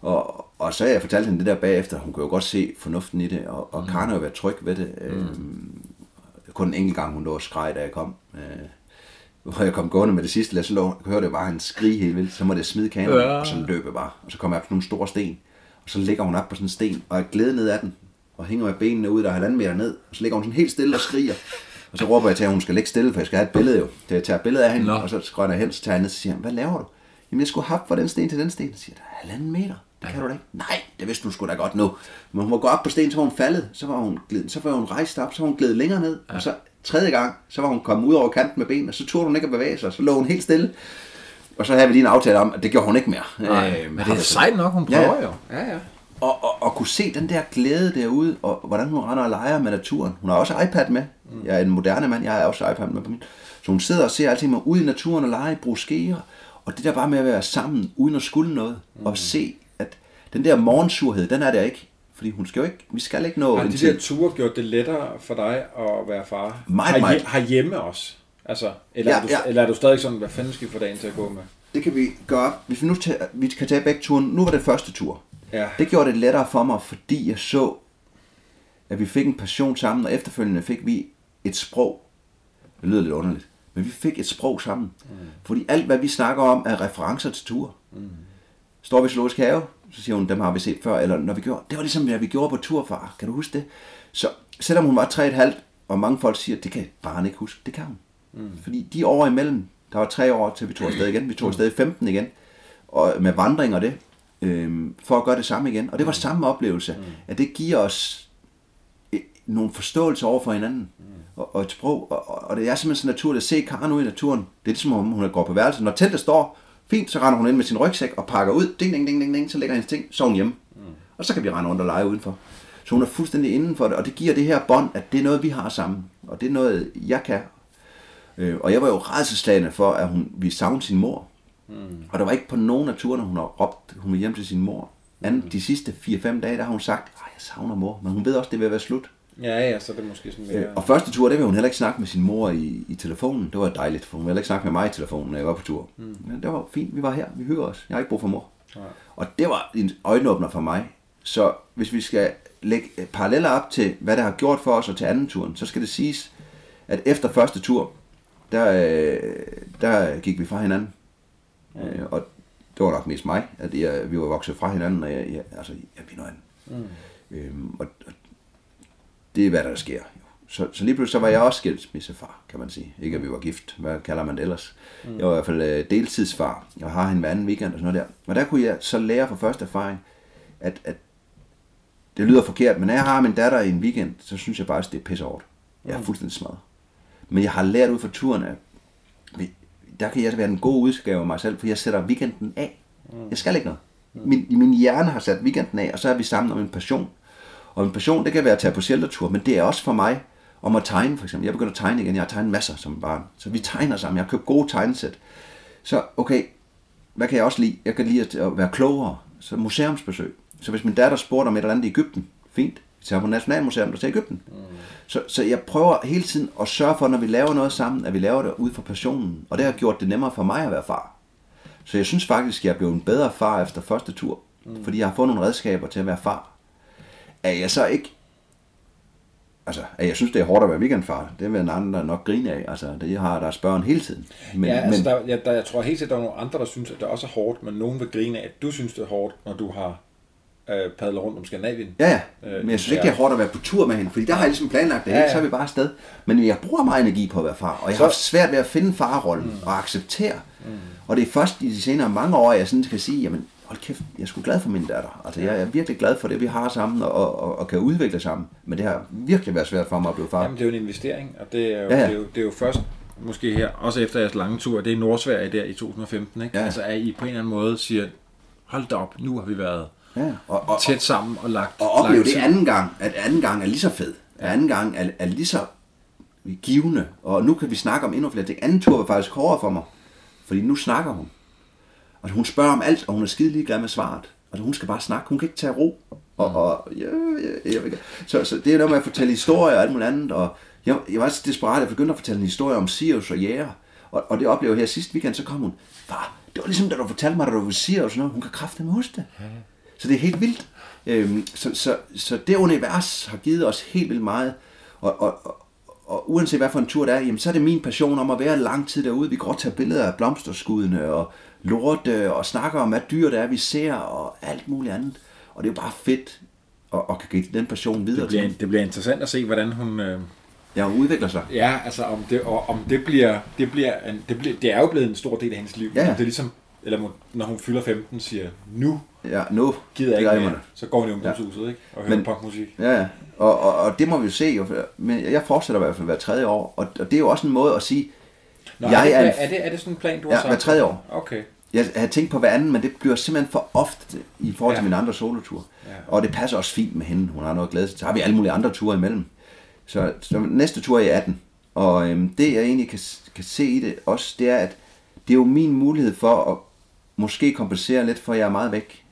Og, og så jeg fortalt hende det der bagefter. Hun kunne jo godt se fornuften i det, og, og mm. Karen har jo været tryg ved det. Mm. Kun en enkelt gang, hun lå og skreg, da jeg kom. Øh, hvor jeg kom gående med det sidste læs, så lå, hørte jeg bare en skrig helt vildt. Så måtte jeg smide kanonen, ja. og så løb jeg bare. Og så kom jeg op på nogle store sten. Og så ligger hun op på sådan en sten, og jeg glæder ned af den. Og hænger med benene ud, der er halvanden meter ned. Og så ligger hun sådan helt stille og skriger. Og så råber jeg til, at hun skal ligge stille, for jeg skal have et billede jo. Det jeg tager et billede af hende, Nå. og så skrænder jeg hen, så tager jeg ned, og siger hvad laver du? Jamen, jeg skulle hoppe fra den sten til den sten. Så siger jeg, halvanden meter. Det kan du da ikke. Nej, det vidste du sgu da godt nu. Men hun var gået op på sten, så var hun faldet. Så var hun, glid, så var hun rejst op, så var hun glædet længere ned. Ja. Og så tredje gang, så var hun kommet ud over kanten med benene, så turde hun ikke at bevæge sig, så lå hun helt stille. Og så havde vi lige en aftale om, at det gjorde hun ikke mere. Nej, øh, men det er sejt nok, hun prøver ja. jo. Ja, ja. Og, og, og kunne se den der glæde derude, og hvordan hun render og leger med naturen. Hun har også iPad med. Mm. Jeg er en moderne mand, jeg har også iPad med på min. Så hun sidder og ser altid med ud i naturen og leger, bruge skeer. Og det der bare med at være sammen, uden at skulle noget, mm. og se, at den der morgensurhed, den er der ikke. Fordi hun skal jo ikke, vi skal ikke nå... Har de der ture gjort det lettere for dig at være far? Meget, har, meget. Har hjemme også? Altså, eller, Ja, er du, ja. eller er du stadig sådan, hvad fanden skal vi få dagen til at gå med? Det kan vi gøre. Hvis vi nu tager, vi kan tage begge turen. Nu var det første tur. Ja. Det gjorde det lettere for mig, fordi jeg så, at vi fik en passion sammen, og efterfølgende fik vi et sprog. Det lyder lidt underligt, men vi fik et sprog sammen. Mm. Fordi alt, hvad vi snakker om, er referencer til tur. Mm. Står vi i Zoologisk Have, så siger hun, dem har vi set før, eller når vi gjorde, det var ligesom, hvad vi gjorde på turfar. Kan du huske det? Så selvom hun var 3,5, og mange folk siger, det kan barn ikke huske, det kan hun. Mm. Fordi de år imellem, der var tre år til vi tog afsted igen, vi tog afsted i 15 igen, og med vandring og det, øhm, for at gøre det samme igen. Og det var samme oplevelse, at det giver os øh, nogle forståelser over for hinanden, og, og et sprog, og, og- det er simpelthen så naturligt at se Karen ud i naturen. Det er ligesom, om hun går på værelset. Når teltet står fint, så render hun ind med sin rygsæk og pakker ud, ding, ding, ding, ding, ding, så lægger hendes ting, så hun hjemme. Og så kan vi rende rundt og lege udenfor. Så hun er fuldstændig inden for det, og det giver det her bånd, at det er noget, vi har sammen, og det er noget, jeg kan. Øh, og jeg var jo redselslagende for, at hun vi savnede sin mor. Mm. Og der var ikke på nogen af turene, hun har råbt, hun vil hjem til sin mor. Anden, de sidste 4-5 dage, der har hun sagt, at jeg savner mor, men hun ved også, det vil være slut. Ja, ja, så er det måske sådan Øh, mere... og første tur, det vil hun heller ikke snakke med sin mor i, i telefonen. Det var dejligt, for hun ville heller ikke snakke med mig i telefonen, når jeg var på tur. Mm. Men det var fint, vi var her, vi hygger os. Jeg har ikke brug for mor. Nej. Og det var en øjenåbner for mig. Så hvis vi skal lægge paralleller op til, hvad det har gjort for os og til anden turen, så skal det siges, at efter første tur, der, øh, der gik vi fra hinanden. Øh, og det var nok mest mig, at jeg, vi var vokset fra hinanden, og jeg, jeg, altså, jeg blev noget andet. Mm. Øhm, og, og det er, hvad der sker. Så, så lige pludselig så var jeg også skilsmissefar, kan man sige. Ikke at vi var gift, hvad kalder man det ellers. Mm. Jeg var i hvert fald øh, deltidsfar. Jeg har hende hver anden weekend og sådan noget der. Og der kunne jeg så lære fra første erfaring, at, at det lyder forkert, men når jeg har min datter i en weekend, så synes jeg faktisk, det er pisse hårdt. Jeg er fuldstændig smadret. Men jeg har lært ud fra turen, at der kan jeg være en god udgave af mig selv, for jeg sætter weekenden af. Jeg skal ikke noget. Min, min hjerne har sat weekenden af, og så er vi sammen om en passion. Og en passion, det kan være at tage på sheltertur, men det er også for mig om at tegne, for eksempel. Jeg begynder at tegne igen. Jeg har tegnet masser som barn. Så vi tegner sammen. Jeg har købt gode tegnesæt. Så okay, hvad kan jeg også lide? Jeg kan lide at- være klogere. Så museumsbesøg. Så hvis min datter spurgte om et eller andet i Ægypten, fint. Vi tager på Nationalmuseum, der til Ægypten. Mm. Så, så jeg prøver hele tiden at sørge for, når vi laver noget sammen, at vi laver det ud fra passionen. Og det har gjort det nemmere for mig at være far. Så jeg synes faktisk, at jeg er blevet en bedre far efter første tur. Mm. Fordi jeg har fået nogle redskaber til at være far. Er jeg så ikke... Altså, at jeg synes, det er hårdt at være weekendfar. Det vil en anden der nok grine af. Altså, det har deres børn hele tiden. Men, ja, altså, der, ja, der, jeg tror helt sikkert, der er nogle andre, der synes, at det også er hårdt, men nogen vil grine af, at du synes, det er hårdt, når du har øh, padlet rundt om Skandinavien. Ja, ja. Øh, Men jeg synes ikke, det er hårdt at være på tur med hende, fordi der har jeg ligesom planlagt det Ja, ja. så er vi bare afsted. Men jeg bruger meget energi på at være far, og jeg Så- har haft svært ved at finde farrollen mm. og acceptere. Mm. Og det er først i de senere mange år, jeg sådan kan sige, jamen hold kæft, jeg er sgu glad for min datter. Altså jeg er virkelig glad for det, vi har sammen og, og, og kan udvikle sammen. Men det har virkelig været svært for mig at blive far. Jamen, det er jo en investering, og det er jo, Ja, ja, ja. ja. Det, er jo, det er jo først, måske her, også efter jeres lange tur, det er Nordsverige der i 2015, ikke? Ja. Ja. Altså, at I på en eller anden måde siger, hold da op, nu har vi været Ja, og, og, tæt sammen og lagt og opleve det anden gang, at anden gang er lige så fed. At anden gang er, er lige så givende. Og nu kan vi snakke om endnu flere ting. Anden tur var faktisk hårdere for mig, fordi nu snakker hun. Og hun spørger om alt, og hun er skide ligeglad med svaret. Altså hun skal bare snakke, hun kan ikke tage ro. Og, og ja, ja, jeg, så, så det er noget med at fortælle historier og alt muligt andet. Og jeg, jeg var så desperat, at jeg begyndte at fortælle en historie om Sirius og Jæger. Og, og det oplevede jeg her sidste weekend, så kom hun, far, det var ligesom da du fortalte mig, at du var Sirius og sådan noget. Hun kan kraftigt huske det. Så det er helt vildt. Øhm, så, så, så det univers har givet os helt vildt meget. Og, og, og, og uanset hvad for en tur det er, jamen, så er det min passion om at være lang tid derude. Vi går og tager billeder af blomsterskuddene og lorte og snakker om, hvad dyr det er, vi ser og alt muligt andet. Og det er jo bare fedt at, at kan give den passion videre Det bliver, til. det bliver interessant at se, hvordan hun... Øh, Ja, hun udvikler sig. ja, altså om det, og, om det bliver... Det, bliver en, det, bliver, det er jo blevet en stor del af hendes liv. Ja, ja. Det er ligesom, eller når hun fylder 15, siger, nu Ja, nu gider jeg ikke mere. Så går hun i ungdomshuset, ikke? Og hører Men- punkmusik. Ja, ja. Og, og, og det må vi jo se. Jo. Men jeg fortsætter i hvert fald hver tredje år. Og, og det er jo også en måde at sige, Nå, jeg er, er det, en- er, det, er det sådan en plan, du Ja, har sagt? hver tredje år. Okay. Jeg havde tænkt på hver anden, men det bliver simpelthen for ofte i forhold til Ja. mine andre soloture. Ja. Og det passer også fint med hende. Hun har noget glæde til. Så har vi alle mulige andre ture imellem. Så, så næste tur er i 18. Og øhm, det jeg egentlig kan, kan se i det også, det er, at det er jo min mulighed for at måske kompensere lidt, for jeg er meget væk.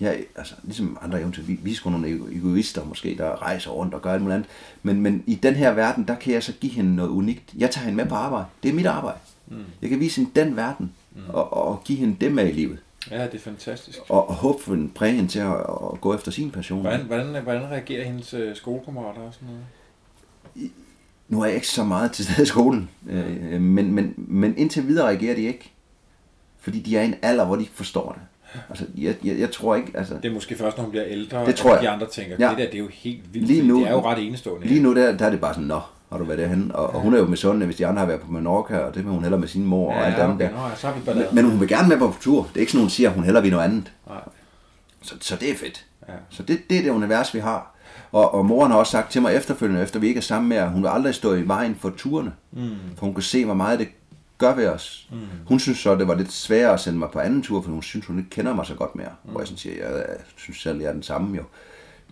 jeg, altså, ligesom andre eventyr, vi, vi er sgu nogle ego- egoister måske, der rejser rundt og gør alt muligt andet. Men, men i den her verden, der kan jeg så give hende noget unikt. Jeg tager hende med på arbejde. Det er mit arbejde. Mm. Jeg kan vise hende den verden, mm. og, og give hende det med i livet. Ja, det er fantastisk. Og, og håbe for en præge hende til at, at gå efter sin passion. Hvordan, hvordan, hvordan reagerer hendes øh, skolekammerater og sådan noget? Nu er jeg ikke så meget til stede i skolen, øh, men, men, men indtil videre reagerer de ikke. Fordi de er i en alder, hvor de ikke forstår det. Altså, jeg, jeg, jeg tror ikke, altså... Det er måske først, når hun bliver ældre, Det tror jeg. de andre tænker, Ja. det der det er jo helt vildt, Lige nu- det er jo ret enestående. Lige nu, der, der er det bare sådan, nå, har du været derhen? Og, og hun er jo med hvis de andre har været på Mallorca, og det vil hun hellere med sin mor og alt ja, andet okay, der. nå, ja, så vi Men, men hun vil gerne med på tur. Det er ikke sådan, hun siger, at hun hellere vil noget andet. Nej. Så, så det er fedt. Ja. Så det, det er det univers, vi har. Og, og moren har også sagt til mig efterfølgende, efter vi ikke er sammen med at hun vil aldrig stå i vejen for turene. Mm. For hun kan se, hvor meget det gør ved os. Mm. Hun synes så, det var lidt sværere at sende mig på anden tur, for hun synes, hun ikke kender mig så godt mere. Mm. Hvor jeg sådan siger, jeg, jeg synes selv, jeg er den samme jo.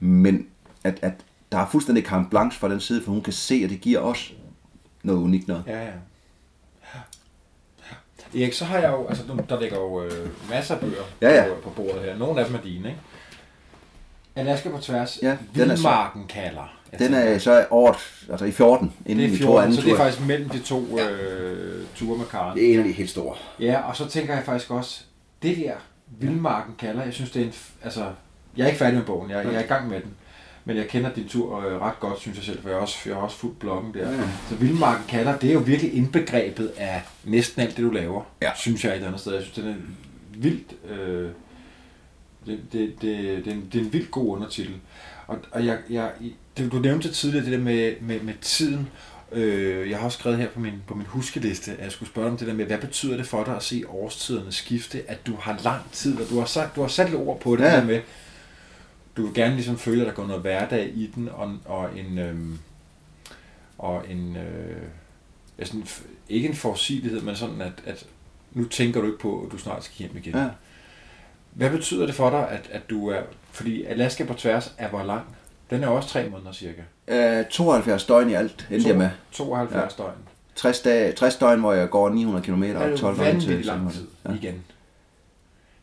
Men at, at der er fuldstændig carte blanche fra den side, for hun kan se, at det giver os noget unikt noget. Ja, ja. Ja. Erik, så har jeg jo, altså der ligger jo øh, masser af bøger Ja, ja. På, på bordet her. Nogle af dem er dine, ikke? Alaska på tværs. Ja, den er så- Vildmarken kalder. Jeg Den er så året, altså i 14, inden det er vi tog 14, anden så det er faktisk mellem de to øh, ture med Karen. det er de helt store. Ja, og så tænker jeg faktisk også, det der Vildmarken kalder, jeg synes det er en, altså, jeg er ikke færdig med bogen, jeg, jeg er i gang med den. Men jeg kender din tur øh, ret godt, synes jeg selv, for jeg har også, jeg har også fuldt bloggen der. Ja. Så Vildmarken kalder, det er jo virkelig indbegrebet af næsten alt det, du laver, Ja. synes jeg et andet sted. Jeg synes, den er vildt, øh, det, det, det, det, er en, det er en vildt god undertitel. Og, og jeg, jeg, det, du nævnte tidligere det der med, med, med tiden. Øh, jeg har også skrevet her på min, på min huskeliste, at jeg skulle spørge om det der med, hvad betyder det for dig at se årstiderne skifte, at du har lang tid, og du har, sagt, du har sat lidt ord på det ja. der med, du vil gerne ligesom føle, at der går noget hverdag i den, og, og en, øhm, og en øh, ja, sådan, ikke en forudsigelighed, men sådan, at, at nu tænker du ikke på, at du snart skal hjem igen. Ja. Hvad betyder det for dig, at, at du er, fordi Alaska på tværs er hvor lang? Den er også tre måneder cirka. Øh, 72 døgn i alt, endte jeg med. 72 ja. døgn. 60, dage, 60 døgn, hvor jeg går 900 km Det er og jo 12 døgn til. lang tid Ja. igen.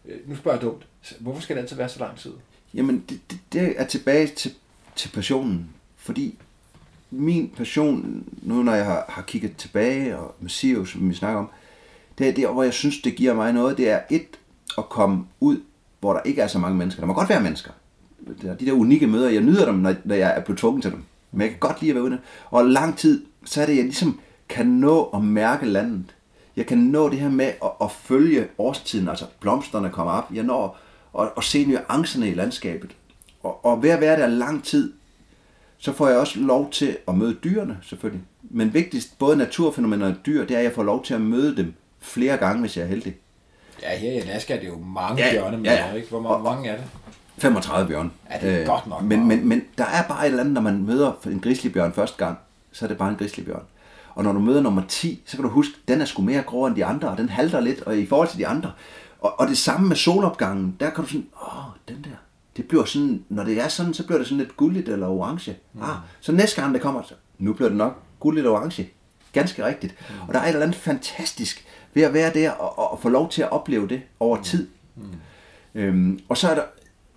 Øh, Nu spørger jeg dumt. Hvorfor skal det altid være så lang tid? Jamen, det, det, det er tilbage til, til passionen. Fordi min passion, nu når jeg har, har kigget tilbage, og med Sirius, som vi snakker om, det er der, hvor jeg synes, det giver mig noget, det er et, at komme ud, hvor der ikke er så mange mennesker. Der må godt være mennesker. Det er De der unikke møder, jeg nyder dem, når, når jeg er blevet tvunget til dem. Men jeg kan godt lide at være ude. Og lang tid, så er det, jeg ligesom kan nå at mærke landet. Jeg kan nå det her med at, at følge årstiden, altså blomsterne kommer op. Jeg når at, at se nuancerne i landskabet. Og, og ved at være der lang tid, så får jeg også lov til at møde dyrene, selvfølgelig. Men vigtigst, både naturfænomener og dyr, det er, at jeg får lov til at møde dem flere gange, hvis jeg er heldig. Ja, her i Alaska er det jo mange Ja, bjørne med, ja, ja. ikke? Hvor Og- mange, er det? 35 bjørn. Ja, det er godt nok Men, meget. men, men der er bare et eller andet, når man møder en grizzlybjørn første gang, så er det bare en grizzlybjørn. Og når du møder nummer 10, så kan du huske, den er sgu mere grå end de andre, og den halter lidt og i forhold til de andre. Og, og det samme med solopgangen, der kan du sådan, åh, den der, det bliver sådan, når det er sådan, så bliver det sådan lidt gulligt eller orange. Mm. Ah, så næste gang det kommer, så nu bliver det nok gulligt og orange. Ganske rigtigt. Mm. Og der er et eller andet fantastisk ved at være der og, og, og få lov til at opleve det over tid. Mm. Øhm, og så er der,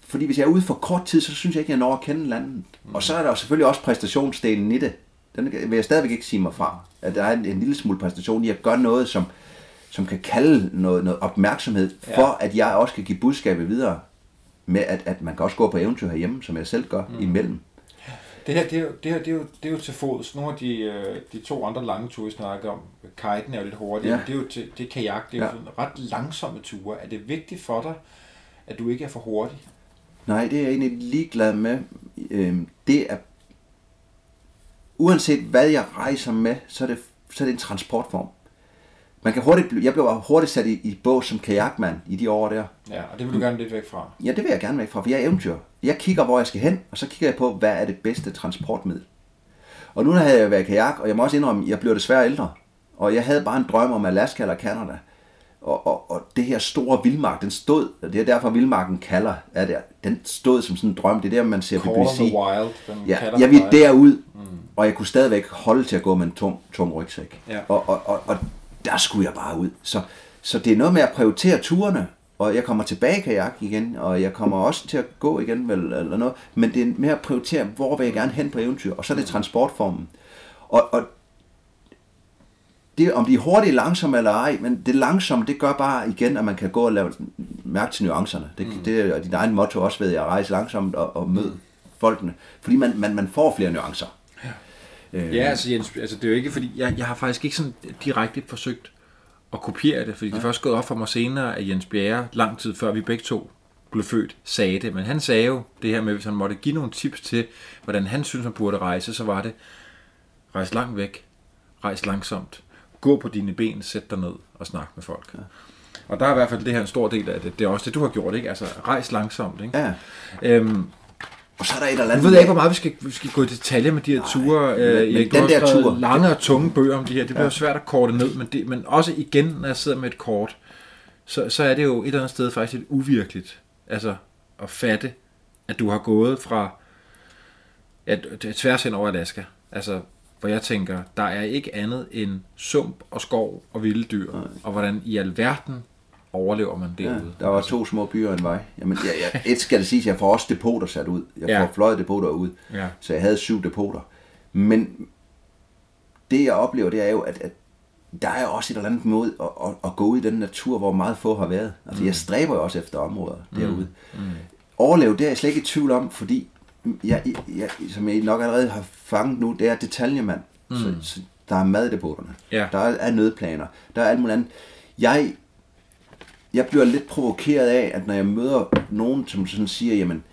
fordi hvis jeg er ude for kort tid, så synes jeg ikke, jeg når at kende landet. Mm. Og så er der selvfølgelig også præstationsdelen i det. Den vil jeg stadigvæk ikke sige mig fra. At der er en, en lille smule præstation i at gøre noget, som, som kan kalde noget, noget opmærksomhed, Ja. for at jeg også kan give budskabet videre med, at, at man kan også gå på eventyr herhjemme, som jeg selv gør mm. imellem. Det her, det er, jo, det, her det, er jo, det er jo til fods. Nogle af de, øh, de to andre lange ture, vi snakker om, kiten er jo lidt hurtigere, Ja. ja. det er jo til, det er kajak, det er Ja. jo ret langsomme ture. Er det vigtigt for dig, at du ikke er for hurtig? Nej, det er jeg egentlig ligeglad med. Øhm, det er, uanset hvad jeg rejser med, så er det, så er det en transportform. Man kan hurtigt, blive- jeg blev hurtigt sat i, i bås som kajakmand i de år der. Ja, og det vil du gerne lidt væk fra. Ja, det vil jeg gerne væk fra, for jeg er eventyr. Jeg kigger, hvor jeg skal hen, og så kigger jeg på, hvad er det bedste transportmiddel. Og nu havde jeg været kajak, og jeg må også indrømme, at jeg blev desværre ældre. Og jeg havde bare en drøm om Alaska eller Canada. Og, og, og det her store vildmark, den stod, og det er derfor vildmarken kalder, er der, den stod som sådan en drøm. Det er der, man ser Call BBC. the Wild, den Ja, jeg ville derud, mm. og jeg kunne stadigvæk holde til at gå med en tung, tung rygsæk. Ja. Og, og, og, og der skulle jeg bare ud. Så, så det er noget med at prioritere turene, og jeg kommer tilbage i kajak igen, og jeg kommer også til at gå igen, vel, eller noget, men det er mere at prioritere, hvor vil jeg gerne hen på eventyr, og så er det transportformen. Og, og det, om de er hurtige, langsomme eller ej, men det langsomme, det gør bare igen, at man kan gå og lave mærke til nuancerne. Det, mm. det er dit egen motto også ved, at rejse langsomt og, og møde mm. folkene. Fordi man, man, man får flere nuancer. Ja, øh. ja altså Jens, altså det er jo ikke fordi, jeg, jeg har faktisk ikke sådan direkte forsøgt at kopiere det, fordi ja. det først gået op for mig senere, at Jens Bjerre, lang tid før vi begge to blev født, sagde det. Men han sagde jo det her med, hvis han måtte give nogle tips til, hvordan han synes, man burde rejse, så var det, rejse langt væk, rejse langsomt, gå på dine ben, sæt dig ned og snak med folk. Ja. Og der er i hvert fald det her en stor del af det. Det er også det, du har gjort, ikke? Altså, rejs langsomt, ikke? Ja. Øhm, og så er der et eller andet... Nu ved jeg ikke, hvor meget vi skal, vi skal gå i detaljer med de her ture. Nej, øh, men, den der tur... Lange og tunge bøger om de her. Det bliver ja. svært at korte ned, men, det, men også igen, når jeg sidder med et kort, så, så er det jo et eller andet sted faktisk lidt uvirkeligt. Altså, at fatte, at du har gået fra ja, tværs hen over Alaska. Altså, hvor jeg tænker, der er ikke andet end sump og skov og vilde dyr. Nej. Og hvordan i alverden overlever man derude. Ja, der var to små byer og en vej. Jamen, jeg, jeg, et skal det sige, jeg får også depoter sat ud. Jeg ja. får fløjet depoter ud. Ja. Så jeg havde syv depoter. Men det jeg oplever, det er jo, at, at der er også et eller andet måde at, at, at gå ud i den natur, hvor meget få har været. Altså, mm. jeg stræber jo også efter områder mm. derude. Mm. Overleve, det er jeg slet ikke i tvivl om, fordi jeg, jeg, som jeg nok allerede har fanget nu, det er detaljemand. Mm. Så, så der er maddepoterne. Ja. Der er nødplaner. Der er alt muligt andet. Jeg jeg bliver lidt provokeret af, at når jeg møder nogen, som sådan siger, jamen,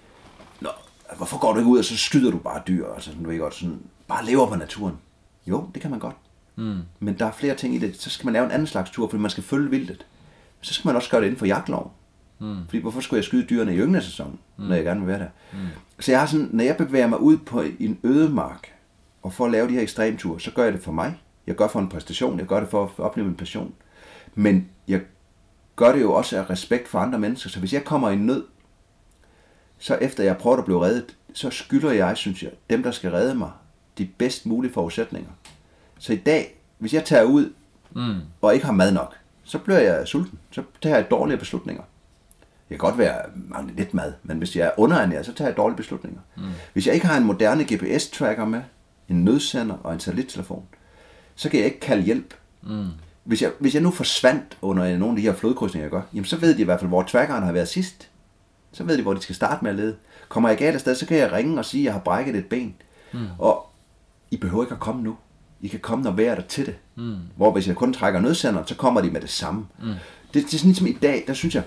Nå, hvorfor går du ikke ud, og så skyder du bare dyr, altså, du ved godt, sådan, bare lever på naturen. Jo, det kan man godt. Mm. Men der er flere ting i det. Så skal man lave en anden slags tur, fordi man skal følge vildtet. Så skal man også gøre det inden for jagtlov. Mm. Fordi hvorfor skulle jeg skyde dyrene i ynglesæsonen, mm. når jeg gerne vil være der? Mm. Så jeg har sådan, når jeg bevæger mig ud på en ødemark, og for at lave de her ekstremture, så gør jeg det for mig. Jeg gør for en præstation, jeg gør det for at opleve en passion. Men jeg gør det jo også af respekt for andre mennesker. Så hvis jeg kommer i nød, så efter jeg prøver at blive reddet, så skylder jeg, synes jeg, dem, der skal redde mig, de bedst mulige forudsætninger. Så i dag, hvis jeg tager ud mm. og ikke har mad nok, så bliver jeg sulten. Så tager jeg dårlige beslutninger. Jeg kan godt være mange lidt mad, men hvis jeg er underernæret, så tager jeg dårlige beslutninger. Mm. Hvis jeg ikke har en moderne GPS-tracker med, en nødsender og en satellittelefon, så kan jeg ikke kalde hjælp. Mm hvis jeg, hvis jeg nu forsvandt under nogle af de her flodkrydsninger, jeg gør, jamen så ved de i hvert fald, hvor trackeren har været sidst. Så ved de, hvor de skal starte med at lede. Kommer jeg galt afsted, så kan jeg ringe og sige, at jeg har brækket et ben. Mm. Og I behøver ikke at komme nu. I kan komme, når vejret er til det. Mm. Hvor hvis jeg kun trækker nødsender, så kommer de med det samme. Mm. Det, det er sådan ligesom i dag, der synes jeg,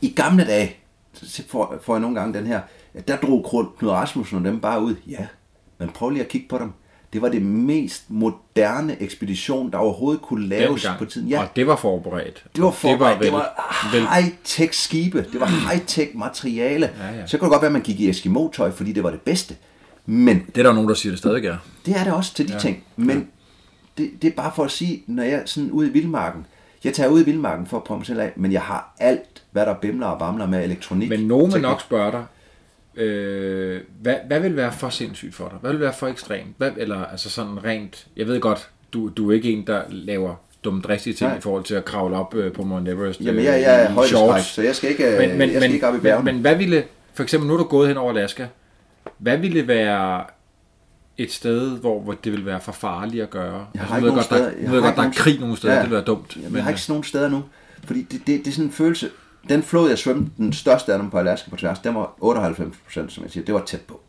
i gamle dage, så får, får jeg nogle gange den her, der drog Knud Rasmussen og dem bare ud. Ja, men prøv lige at kigge på dem det var det mest moderne ekspedition, der overhovedet kunne laves på tiden. Ja. Og det var forberedt. Det var forberedt. Det var, det var high-tech skibe. Det var high-tech materiale. Ja, ja. Så kunne det godt være, at man gik i Eskimo-tøj, fordi det var det bedste. Men, det er der nogen, der siger, det stadig er. Det er det også til de ja. ting. Men ja. det, det er bare for at sige, når jeg er sådan ude i vildmarken, jeg tager ud i vildmarken for at prøve mig selv af, men jeg har alt, hvad der bimler og bamler med elektronik. Men nogen vil nok spørge dig, Øh, hvad, hvad vil være for sindssygt for dig? Hvad vil være for ekstremt? Hvad, eller altså sådan rent, jeg ved godt, du, du er ikke en, der laver dumdristige ting Nej. i forhold til at kravle op øh, på Mount Everest. Jamen jeg, jeg er højdeskræk, så jeg skal ikke, men, men, jeg skal men, ikke op i bjergene. Men, men hvad ville, for eksempel nu er du gået hen over Alaska, hvad ville være et sted, hvor, hvor det vil være for farligt at gøre? Jeg har altså, ikke nogen steder. Der, jeg ved godt, der er krig nogle steder, ja, det vil være dumt. Jamen, men, jeg har ikke sådan nogen steder nu, fordi det, det, det er sådan en følelse, den flod, jeg svømte, den største af dem på Alaska på tværs, den var 98 procent, som jeg siger. Det var tæt på.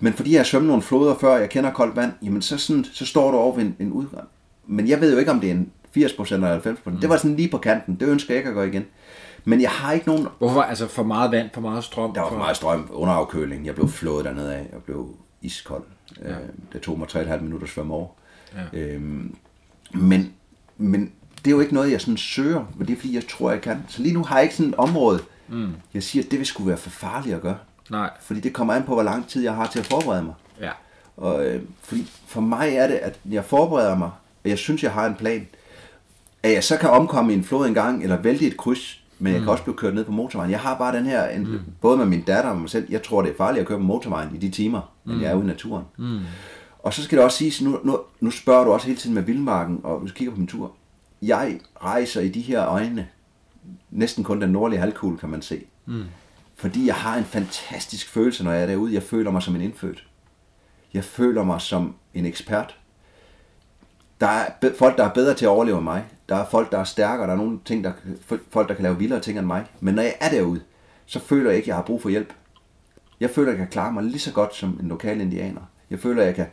Men fordi jeg har svømmet nogle floder før, jeg kender koldt vand, jamen så, sådan, så står du over ved en, en udgang. Men jeg ved jo ikke, om det er en 80 procent eller 90 procent. Mm. Det var sådan lige på kanten. Det ønsker jeg ikke at gå igen. Men jeg har ikke nogen... Hvorfor? Altså for meget vand, for meget strøm? Der var for meget strøm under afkøling. Jeg blev flået dernede af. Jeg blev iskold. Ja. Øh, det tog mig 3,5 minutter at svømme over. Ja. Øhm, men, men det er jo ikke noget, jeg sådan søger, men det er fordi, jeg tror, jeg kan. Så lige nu har jeg ikke sådan et område, mm. jeg siger, at det vil skulle være for farligt at gøre. Nej. Fordi det kommer an på, hvor lang tid jeg har til at forberede mig. Ja. Og, øh, fordi for mig er det, at jeg forbereder mig, og jeg synes, jeg har en plan, at jeg så kan omkomme i en flod en gang, eller vælte et kryds, men jeg mm. kan også blive kørt ned på motorvejen. Jeg har bare den her, en, mm. både med min datter og mig selv, jeg tror, det er farligt at køre på motorvejen i de timer, mm. jeg er ude i naturen. Mm. Og så skal det også siges, nu, nu, nu spørger du også hele tiden med vildmarken, og du kigger på min tur jeg rejser i de her øjne, næsten kun den nordlige halvkugle, kan man se. Mm. Fordi jeg har en fantastisk følelse, når jeg er derude. Jeg føler mig som en indfødt. Jeg føler mig som en ekspert. Der er folk, der er bedre til at overleve end mig. Der er folk, der er stærkere. Der er nogle ting, der, folk, der kan lave vildere ting end mig. Men når jeg er derude, så føler jeg ikke, at jeg har brug for hjælp. Jeg føler, at jeg kan klare mig lige så godt som en lokal indianer. Jeg føler, at jeg kan,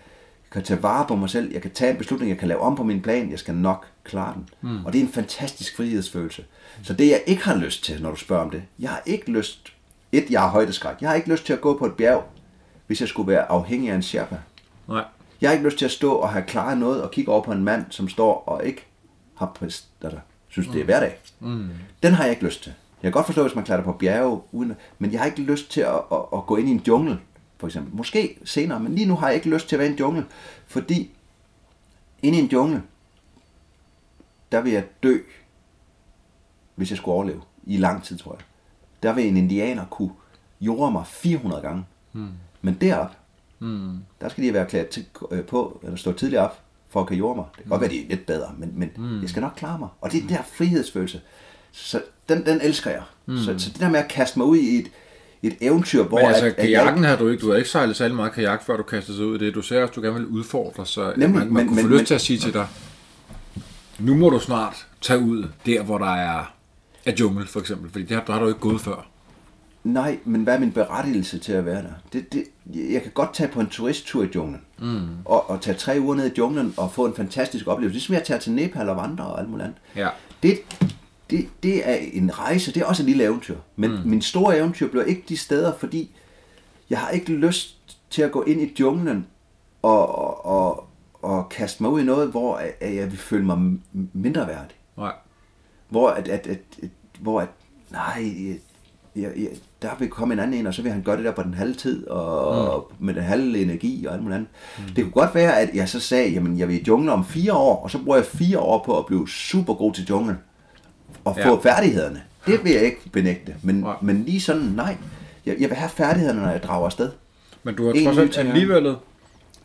kan tage vare på mig selv. Jeg kan tage en beslutning. Jeg kan lave om på min plan. Jeg skal nok klare den. Mm. Og det er en fantastisk frihedsfølelse. Så det, jeg ikke har lyst til, når du spørger om det. Jeg har ikke lyst... Et, jeg har højdeskræk. Jeg har ikke lyst til at gå på et bjerg, hvis jeg skulle være afhængig af en sherpa. Nej. Jeg har ikke lyst til at stå og have klaret noget og kigge over på en mand, som står og ikke har præst, altså, synes, det er hverdag. Mm. Den har jeg ikke lyst til. Jeg kan godt forstå, hvis man klatrer på bjerge, uden, men jeg har ikke lyst til at, at, at gå ind i en jungle, for eksempel. Måske senere, men lige nu har jeg ikke lyst til at være i en jungle, fordi inde i en jungle, der vil jeg dø, hvis jeg skulle overleve, i lang tid, tror jeg. Der vil en indianer kunne jorde mig 400 gange. Mm. Men derop, mm. der skal de være klædt til, øh, på, eller stå tidligt op, for at kan jorde mig. Det kan mm. godt være, de er lidt bedre, men, men mm. jeg skal nok klare mig. Og det er den der frihedsfølelse. Så den, den elsker jeg. Mm. Så, så det der med at kaste mig ud i et, et eventyr, hvor... Men altså, at, at kajakken har du ikke, du har ikke sejlet særlig meget kajak, før du kastede sig ud i det. Du ser også, du gerne vil udfordre, så Nemlig, man, man men- kunne men- få lyst men- til at sige til dig, nu må du snart tage ud der, hvor der er, er jungle, for eksempel, fordi det har, der har du ikke gået før. Nej, men hvad er min berettigelse til at være der? Det, det, jeg kan godt tage på en turisttur i junglen, mm. og, og tage tre uger ned i junglen og få en fantastisk oplevelse. Ligesom jeg tager til Nepal og vandre og alt muligt andet. Ja. Det, det, det er en rejse, det er også et lille eventyr. Men mm. min store eventyr bliver ikke de steder, fordi jeg har ikke lyst til at gå ind i junglen og, og, og, og kaste mig ud i noget, hvor at jeg vil føle mig mindre værdig. Nej. Hvor at, at, at, at hvor at, nej, jeg, jeg, der vil komme en anden ind, og så vil han gøre det der på den halve tid, og mm. med den halve energi og alt muligt andet. Mm. Det kunne godt være, at jeg så sagde, jamen jeg vil i junglen om fire år, og så bruger jeg fire år på at blive super god til junglen, og få Ja. færdighederne. Det vil jeg ikke benægte, men, Nej. men lige sådan, nej. Jeg, jeg vil have færdighederne, når jeg drager afsted. Men du har trods alt ja. alligevel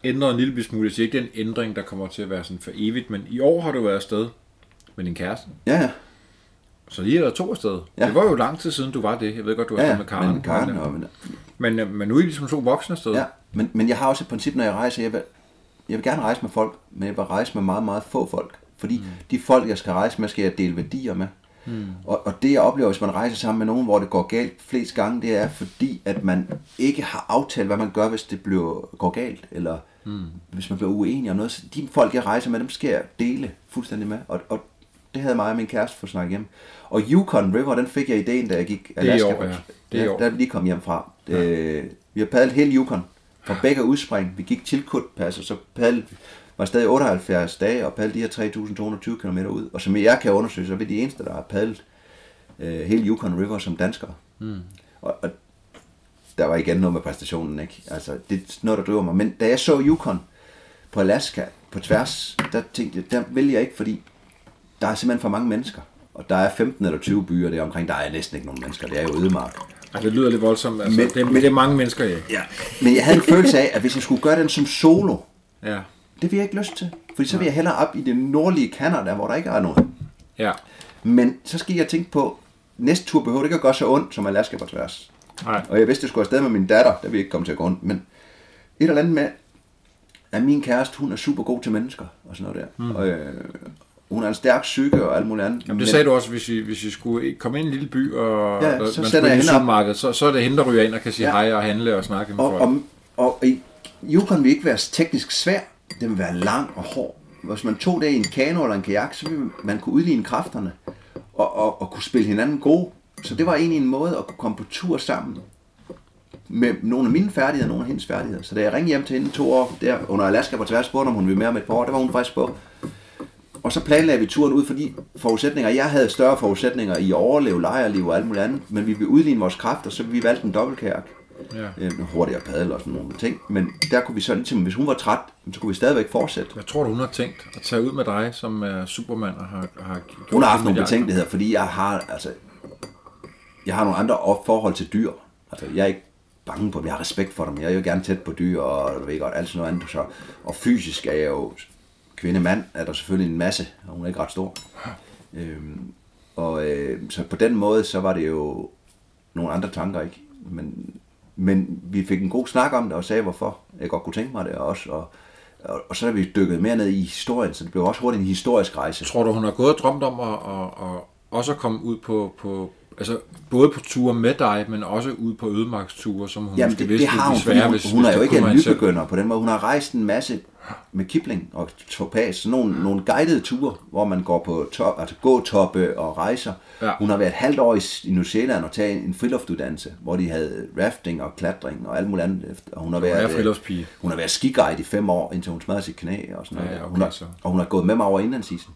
ændret en lille smule. Jeg siger ikke, det er en ændring, der kommer til at være sådan for evigt, men i år har du været afsted med din kæreste. Ja, ja. Så lige er der to afsted. Ja. Det var jo lang tid siden, du var det. Jeg ved godt, du var ja, med Karen. men Karen og, men, Men, øh, men nu er I ligesom to voksne afsted. Ja, men, men jeg har også et princip, når jeg rejser. Jeg vil, jeg vil gerne rejse med folk, men jeg vil rejse med meget, meget få folk. Fordi mm. de folk, jeg skal rejse med, skal jeg dele værdier med. Mm. Og, og det, jeg oplever, hvis man rejser sammen med nogen, hvor det går galt flest gange, det er fordi, at man ikke har aftalt, hvad man gør, hvis det bliver, går galt. Eller mm. hvis man bliver uenig om noget. Så de folk, jeg rejser med, dem skal jeg dele fuldstændig med. Og, og det havde mig og min kæreste fået snakket hjem. Og Yukon River, den fik jeg ideen, da jeg gik er i Alaska. år, ja. Det er i år. der er lige kommet hjem fra. Ja. Vi har padlet hele Yukon. Fra begge udspring. Vi gik Chilkut Pass, og så padlede var stadig 78 dage og padlede de her 3.220 km ud. Og som jeg kan undersøge, så er vi de eneste, der har padlet øh, hele Yukon River som danskere. Mm. Og, og der var igen noget med præstationen, ikke? Altså, det er noget, der driver mig. Men da jeg så Yukon på Alaska på tværs, der tænkte jeg, der vil jeg ikke, fordi der er simpelthen for mange mennesker. Og der er 15 eller 20 byer der omkring, der er næsten ikke nogen mennesker. Det er jo ødemark. Ej, det lyder lidt voldsomt. Altså, Men- det, men, det er mange mennesker, ja. Ja. Men jeg havde en følelse af, at hvis jeg skulle gøre den som solo, Ja. Det vil jeg ikke lyst til. Fordi så vil jeg hellere op i det nordlige Canada, hvor der ikke er noget. ja. Men så skal jeg tænke på, næste tur behøver det ikke at gøre så ondt som Alaska på tværs. Nej. Og jeg vidste, jeg skulle afsted med min datter, der vil ikke komme til at gå ondt. Men et eller andet med, at min kæreste, hun er super god til mennesker og sådan noget der. Mm. Og, øh, hun er en stærk psyke og alt muligt andet. Jamen, det sagde du også, hvis I, hvis I skulle komme ind i en lille by, og Ja, så man skulle ind i supermarkedet, så, så er det hende, der ryger ind og kan sige Ja. hej og handle og snakke med Og, folk. og, og i Yukon vil ikke være teknisk svær. Den vil være lang og hård. Hvis man tog det i en kano eller en kajak, så ville man kunne udligne kræfterne og, og, og kunne spille hinanden gode. Så det var egentlig en måde at kunne komme på tur sammen med nogle af mine færdigheder og nogle af hendes færdigheder. Så da jeg ringede hjem til hende to år der under Alaska på tværs, spurgte om hun ville med om et par år, der var hun faktisk på. Og så planlagde vi turen ud for de forudsætninger. Jeg havde større forudsætninger i at overleve lejrliv og alt muligt andet, men vi ville udligne vores kræfter, så vi valgte en dobbeltkajak Ja. øh, hurtigere padle og sådan nogle ting. Men der kunne vi sådan, ligesom, hvis hun var træt, så kunne vi stadigvæk fortsætte. Jeg tror du, hun har tænkt at tage ud med dig, som er supermand og har, har gjort Hun har haft det nogle betænkeligheder, fordi jeg har, altså, jeg har nogle andre forhold til dyr. Altså, jeg er ikke bange på dem, jeg har respekt for dem. Jeg er jo gerne tæt på dyr, og ved godt, alt sådan noget andet. Så, og fysisk er jeg jo, kvinde-mand, er der selvfølgelig en masse, og hun er ikke ret stor. Øhm, Og øh, så på den måde, så var det jo nogle andre tanker, ikke? Men, men vi fik en god snak om det, og sagde, hvorfor jeg godt kunne tænke mig det også. Og, og, og så er vi dykket mere ned i historien, så det blev også hurtigt en historisk rejse. Tror du, hun har gået og drømt om at, at, at også komme ud på, på altså både på ture med dig, men også ud på ødemarksture, som hun Jamen, måske det, vidste det har hun, fordi hun, hvis, hun er jo ikke en nybegynder på den måde. Hun har rejst en masse med Kipling og Topaz, sådan nogle, nogle guidede ture, hvor man går på top, altså gåtoppe og rejser. Ja. Hun har været et halvt år i, i New Zealand og taget en friluftuddannelse, hvor de havde rafting og klatring og alt muligt andet. Og hun har Hun er været, friluftspige. hun har været skiguide i fem år, indtil hun smadrede sit knæ og sådan noget. Ja, ja, okay, hun har, så. og hun har gået med mig over indlandsisen.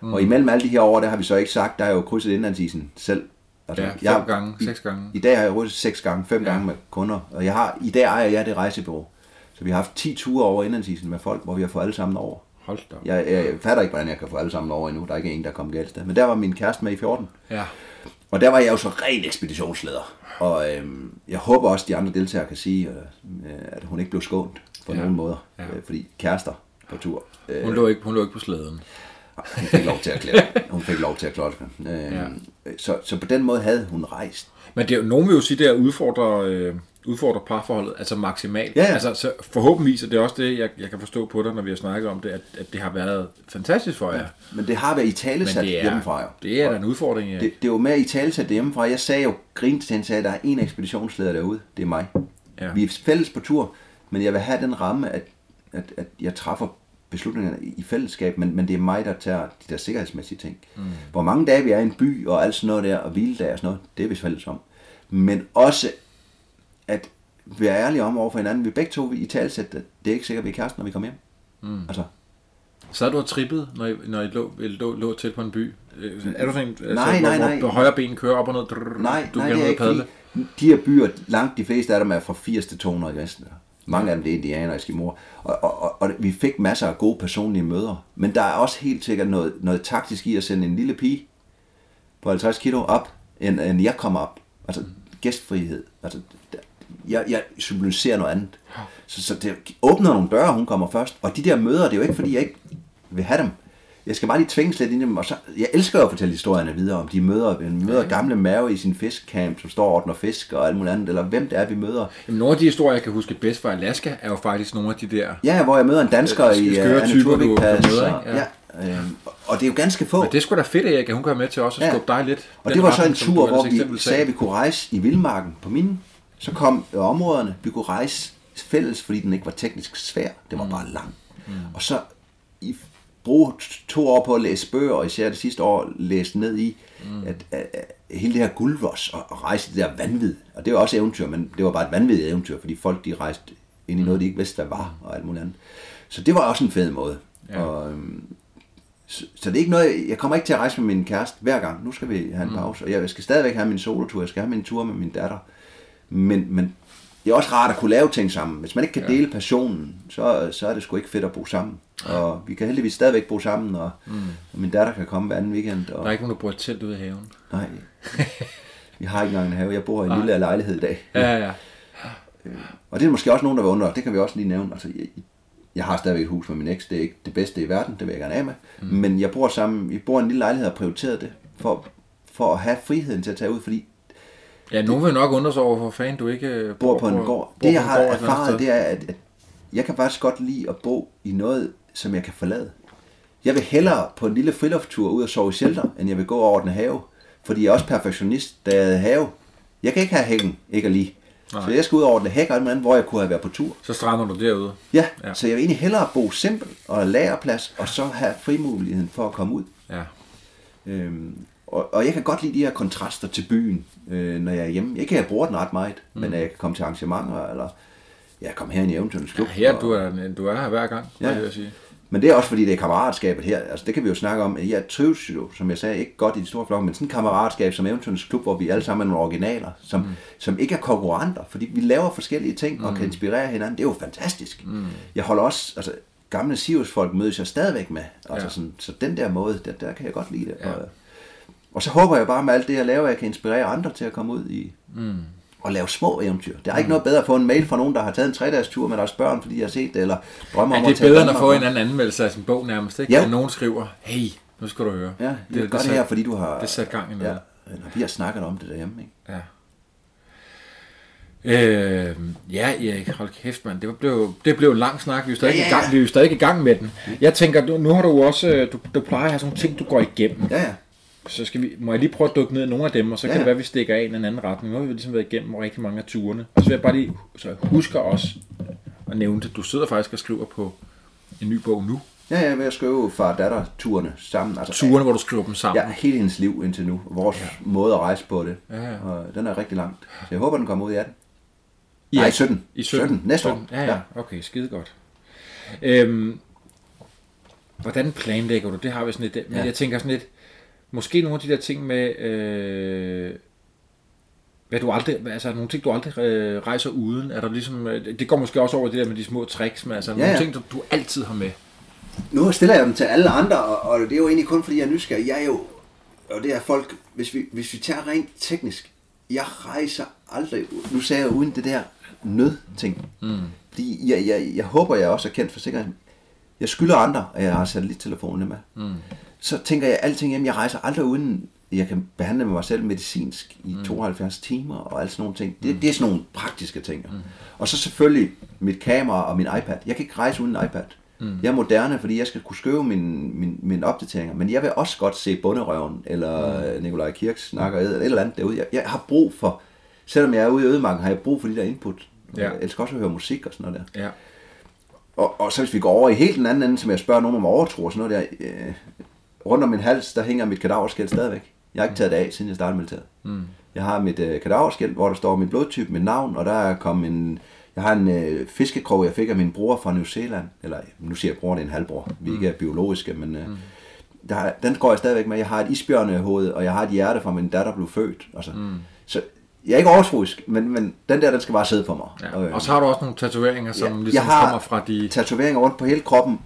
Mm. Og imellem alle de her år, der har vi så ikke sagt, der er jo krydset indlandsisen selv. Altså, Ja, fem jeg- gange, i- seks gange. I dag har jeg krydset seks gange, fem Ja. gange med kunder. Og jeg har, i dag ejer jeg det rejsebureau. Så vi har haft 10 ture over indlandsisen med folk, hvor vi har fået alle sammen over. Hold da. op. Jeg, jeg fatter ikke, hvordan jeg kan få alle sammen over endnu. Der er ikke en, der er kommet galt sted. Men der var min kæreste med i 14. Ja. Og der var jeg jo så ren ekspeditionsleder. Og øhm, jeg håber også, at de andre deltagere kan sige, øh, at hun ikke blev skånt på ja. nogen måder. Ja. Øh, fordi kærester på tur. Øh, Hun lå ikke, hun lå ikke på slæden. Hun fik lov til at klæde. Hun fik lov til at klodse. Øh, Ja. så, så på den måde havde hun rejst. Men det er, jo- nogen vil jo sige, det er at udfordre, øh, udfordre parforholdet, altså maksimalt. Ja, ja. Altså, så forhåbentlig, og det er også det, jeg, jeg kan forstå på dig, når vi har snakket om det, at, at det har været fantastisk for jer. Ja. Men det har været i tale sat det er, hjemmefra jo. det er da en udfordring. Ja. Det, det var med i talesæt hjemmefra. Jeg sagde jo, hende, sagde, at der er en ekspeditionsleder derude. Det er mig. Ja. Vi er fælles på tur, men jeg vil have den ramme, at, at, at jeg træffer beslutningerne i fællesskab, men, men det er mig, der tager de der sikkerhedsmæssige ting. Mm. Hvor mange dage vi er i en by og alt sådan noget der, og hviledage og sådan noget, det er vi fælles om. Men også at være ærlige om over for hinanden. Vi begge to i talesæt, at det er ikke sikkert, at vi er kærester, når vi kommer hjem. Mm. Altså, Så er du har trippet, når I, når I lå, lå, lå til på en by? Øh, Er du sådan en, altså, Nej, nej, hvor, nej. hvor højre ben kører op og ned? Drrr, Nej, du nej, det er ikke og de her byer, langt de fleste af dem er fra 80 til 200 i Vesten. Mange af dem det er indianer og eskimoer. Og, og, og, og, vi fik masser af gode personlige møder. Men der er også helt sikkert noget, noget taktisk i at sende en lille pige på 50 kilo op, end, end jeg kommer op. Altså gæstfrihed. Altså, jeg, jeg symboliserer noget andet. Så, så det åbner nogle døre, hun kommer først. Og de der møder, det er jo ikke fordi, jeg ikke vil have dem. Jeg skal bare lige tvinges lidt ind i dem. Og så, jeg elsker jo at fortælle historierne videre om de møder. Vi møder gamle mave i sin fiskcamp, som står og ordner fisk og alt muligt andet. Eller hvem det er, vi møder. Jamen, nogle af de historier, jeg kan huske bedst fra Alaska, er jo faktisk nogle af de der... Ja, hvor jeg møder en dansker Øh, i uh, Pass. og- ikke? Ja. Ja. øhm, og det er jo ganske få. Men det sgu da fedt, Erik, at hun kommer med til os og Ja. skubbe dig lidt. Og det var så en tur, hvor vi sagde, at vi kunne rejse i Vildmarken på minen. Så kom øh, områderne, vi kunne rejse fælles, fordi den ikke var teknisk svær. Det var bare lang. Og så i bruge to år på at læse bøger, og især det sidste år læse ned i, at, at, at hele det her guldros og, og rejse det der vanvid, og det var også eventyr, men det var bare et vanvittigt eventyr, fordi folk de rejste ind i noget, de ikke vidste, hvad var, og alt muligt andet. Så det var også en fed måde. Ja. Og, øhm, så, så det er ikke noget, jeg kommer ikke til at rejse med min kæreste hver gang. Nu skal vi have en pause. Og jeg skal stadigvæk have min solotur, jeg skal have min tur med min datter. Men, men det er også rart at kunne lave ting sammen. Hvis man ikke kan Ja. dele passionen, så, så er det sgu ikke fedt at bo sammen. Og vi kan heldigvis stadigvæk bo sammen, og, mm. og min datter kan komme hver anden weekend. Og, Der er ikke nogen, der bor et telt ude i haven. Nej, vi har ikke engang en have. Jeg bor i en lille lejlighed i dag. Ja, ja. Og det er måske også nogen, der vil undre. Det kan vi også lige nævne. Altså, jeg, jeg har stadigvæk et hus med min eks. Det er ikke det bedste i verden. Det vil jeg gerne af med. Mm. Men jeg bor sammen. Vi bor i en lille lejlighed og prioriteret det. For, for at have friheden til at tage ud. Fordi Ja, nogen vil nok undre sig over, hvor fanden du ikke øh, bor på en gård. bor Det jeg har erfaret, det er, at, at jeg kan faktisk godt lide at bo i noget, som jeg kan forlade. Jeg vil hellere på en lille friluftstur ud og sove i shelter, end jeg vil gå over den have. Fordi jeg er også perfektionist, da jeg havde have. Jeg kan ikke have hækken, ikke lige. Nej. Så jeg skal ud over den hæk og andet, hvor jeg kunne have været på tur. Så strander du derude. Ja, Ja. ja, så jeg vil egentlig hellere bo simpelt og lagerplads, og så have frimuligheden for at komme ud. Ja. Øhm, og, og jeg kan godt lide de her kontraster til byen, øh, når jeg er hjemme. Ikke at jeg bruger den ret meget, mm. men at jeg kan komme til arrangementer, eller jeg kommer her i Eventyrens Klub. ja her, og, du er, du er her hver gang, ja. Ja. jeg sige. Men det er også fordi, det er kammeratskabet her. Altså, det kan vi jo snakke om. Jeg trives jo, som jeg sagde, ikke godt i de store flokke, men sådan et kammeratskab som Eventyrens Klub, hvor vi alle sammen er nogle originaler, som, mm. som ikke er konkurrenter, fordi vi laver forskellige ting mm. og kan inspirere hinanden. Det er jo fantastisk. Mm. Jeg holder også, altså gamle Sirius-folk mødes jeg stadigvæk med. Altså, Ja. sådan, så den der måde, der, der kan jeg godt lide det. Ja. Og, og så håber jeg bare med alt det, jeg laver, at jeg kan inspirere andre til at komme ud i mm. Og lave små eventyr. Der er ikke noget bedre at få en mail fra nogen, der har taget en tre-dages tur med deres børn, fordi jeg har set det, eller drømmer Ja, om det at er tage bedre end at få en anden anmeldelse af sin bog nærmest, ikke? Ja. At nogen skriver, hey, Nu skal du høre. Ja, det, det, det gør det her, fordi du har... Det sat gang i noget. Ja, når vi har snakket om det derhjemme, ikke? Ja. Øh, ja, Erik, hold kæft, mand. Det blev, det blev en lang snak. Vi er stadig, Ja, ja, I, gang, ja. vi er jo stadig i gang med den. Jeg tænker, nu, nu har du også, øh, du, du plejer at have sådan nogle ting, du går igennem. Ja, ja. Så skal vi, må jeg lige prøve at dykke ned i nogle af dem, og så kan Ja. det være, at vi stikker af i en anden retning. Nu har vi ligesom været igennem rigtig mange af turene. Og så vil jeg bare lige, så husker også at nævne det. Du sidder faktisk og skriver på en ny bog nu. Ja, jeg er ved at skrive far datter turene sammen. Altså, Turene, hvor du skriver dem sammen. Ja, hele hendes liv indtil nu. Vores ja. måde at rejse på det. Ja, ja. Og den er rigtig langt. Så jeg håber, den kommer ud i 18. I Nej, er- 17. I 17. 17. Næste år. 17. Ja, ja. Okay, skide godt. Øhm, hvordan planlægger du? Det har vi sådan lidt. Men Ja. jeg tænker sådan lidt, måske nogle af de der ting med, øh, hvad du aldrig, altså nogle ting, du aldrig øh, rejser uden. Er der ligesom, øh, det går måske også over det der med de små tricks, men altså nogle ja. ting, du, du altid har med. Nu stiller jeg dem til alle andre, og, og det er jo egentlig kun fordi, jeg er nysgerrig. Jeg er jo, og det er folk, hvis vi, hvis vi tager rent teknisk, jeg rejser aldrig, nu sagde jeg uden det der nødting. Mm. Fordi jeg, jeg, jeg håber, jeg også er kendt for sikkerheden. Jeg skylder andre, at jeg har satellittelefonen med. Mm. Så tænker jeg alting hjem, jeg rejser aldrig uden, jeg kan behandle mig selv medicinsk i mm. 72 timer og alle sådan nogle ting. Det, det er sådan nogle praktiske ting. Mm. Og så selvfølgelig mit kamera og min iPad. Jeg kan ikke rejse uden en iPad. Mm. Jeg er moderne, fordi jeg skal kunne skrive mine min, min opdateringer, men jeg vil også godt se Bunderøven, eller mm. Nikolaj Kirks snakker, eller et eller andet derude. Jeg, jeg har brug for, selvom jeg er ude i ødemarken, har jeg brug for de der input. Ja. Jeg elsker også at høre musik og sådan noget der. Ja. Og, og så hvis vi går over i helt den anden ende, som jeg spørger nogen om overtro og sådan noget der, øh, rundt om min hals, der hænger mit kadaverskilt stadigvæk. Jeg har ikke taget det af, siden jeg startede militæret. Mm. Jeg har mit øh, kadaverskilt, hvor der står min blodtype, mit navn, og der er kommet en... Jeg har en øh, fiskekrog, jeg fik af min bror fra New Zealand. Eller, nu siger jeg bror, det er en halvbror. Vi er ikke er biologiske, men... Øh, der, er- den går jeg stadigvæk med. Jeg har et isbjørnehoved, og jeg har et hjerte fra min datter blev født. Altså, mm. Så jeg er ikke overtroisk, men, men den der, den skal bare sidde på mig. ja. Og, øh, Og så har du også nogle tatoveringer, som Ja, ligesom jeg har kommer fra de... tatoveringer rundt på hele kroppen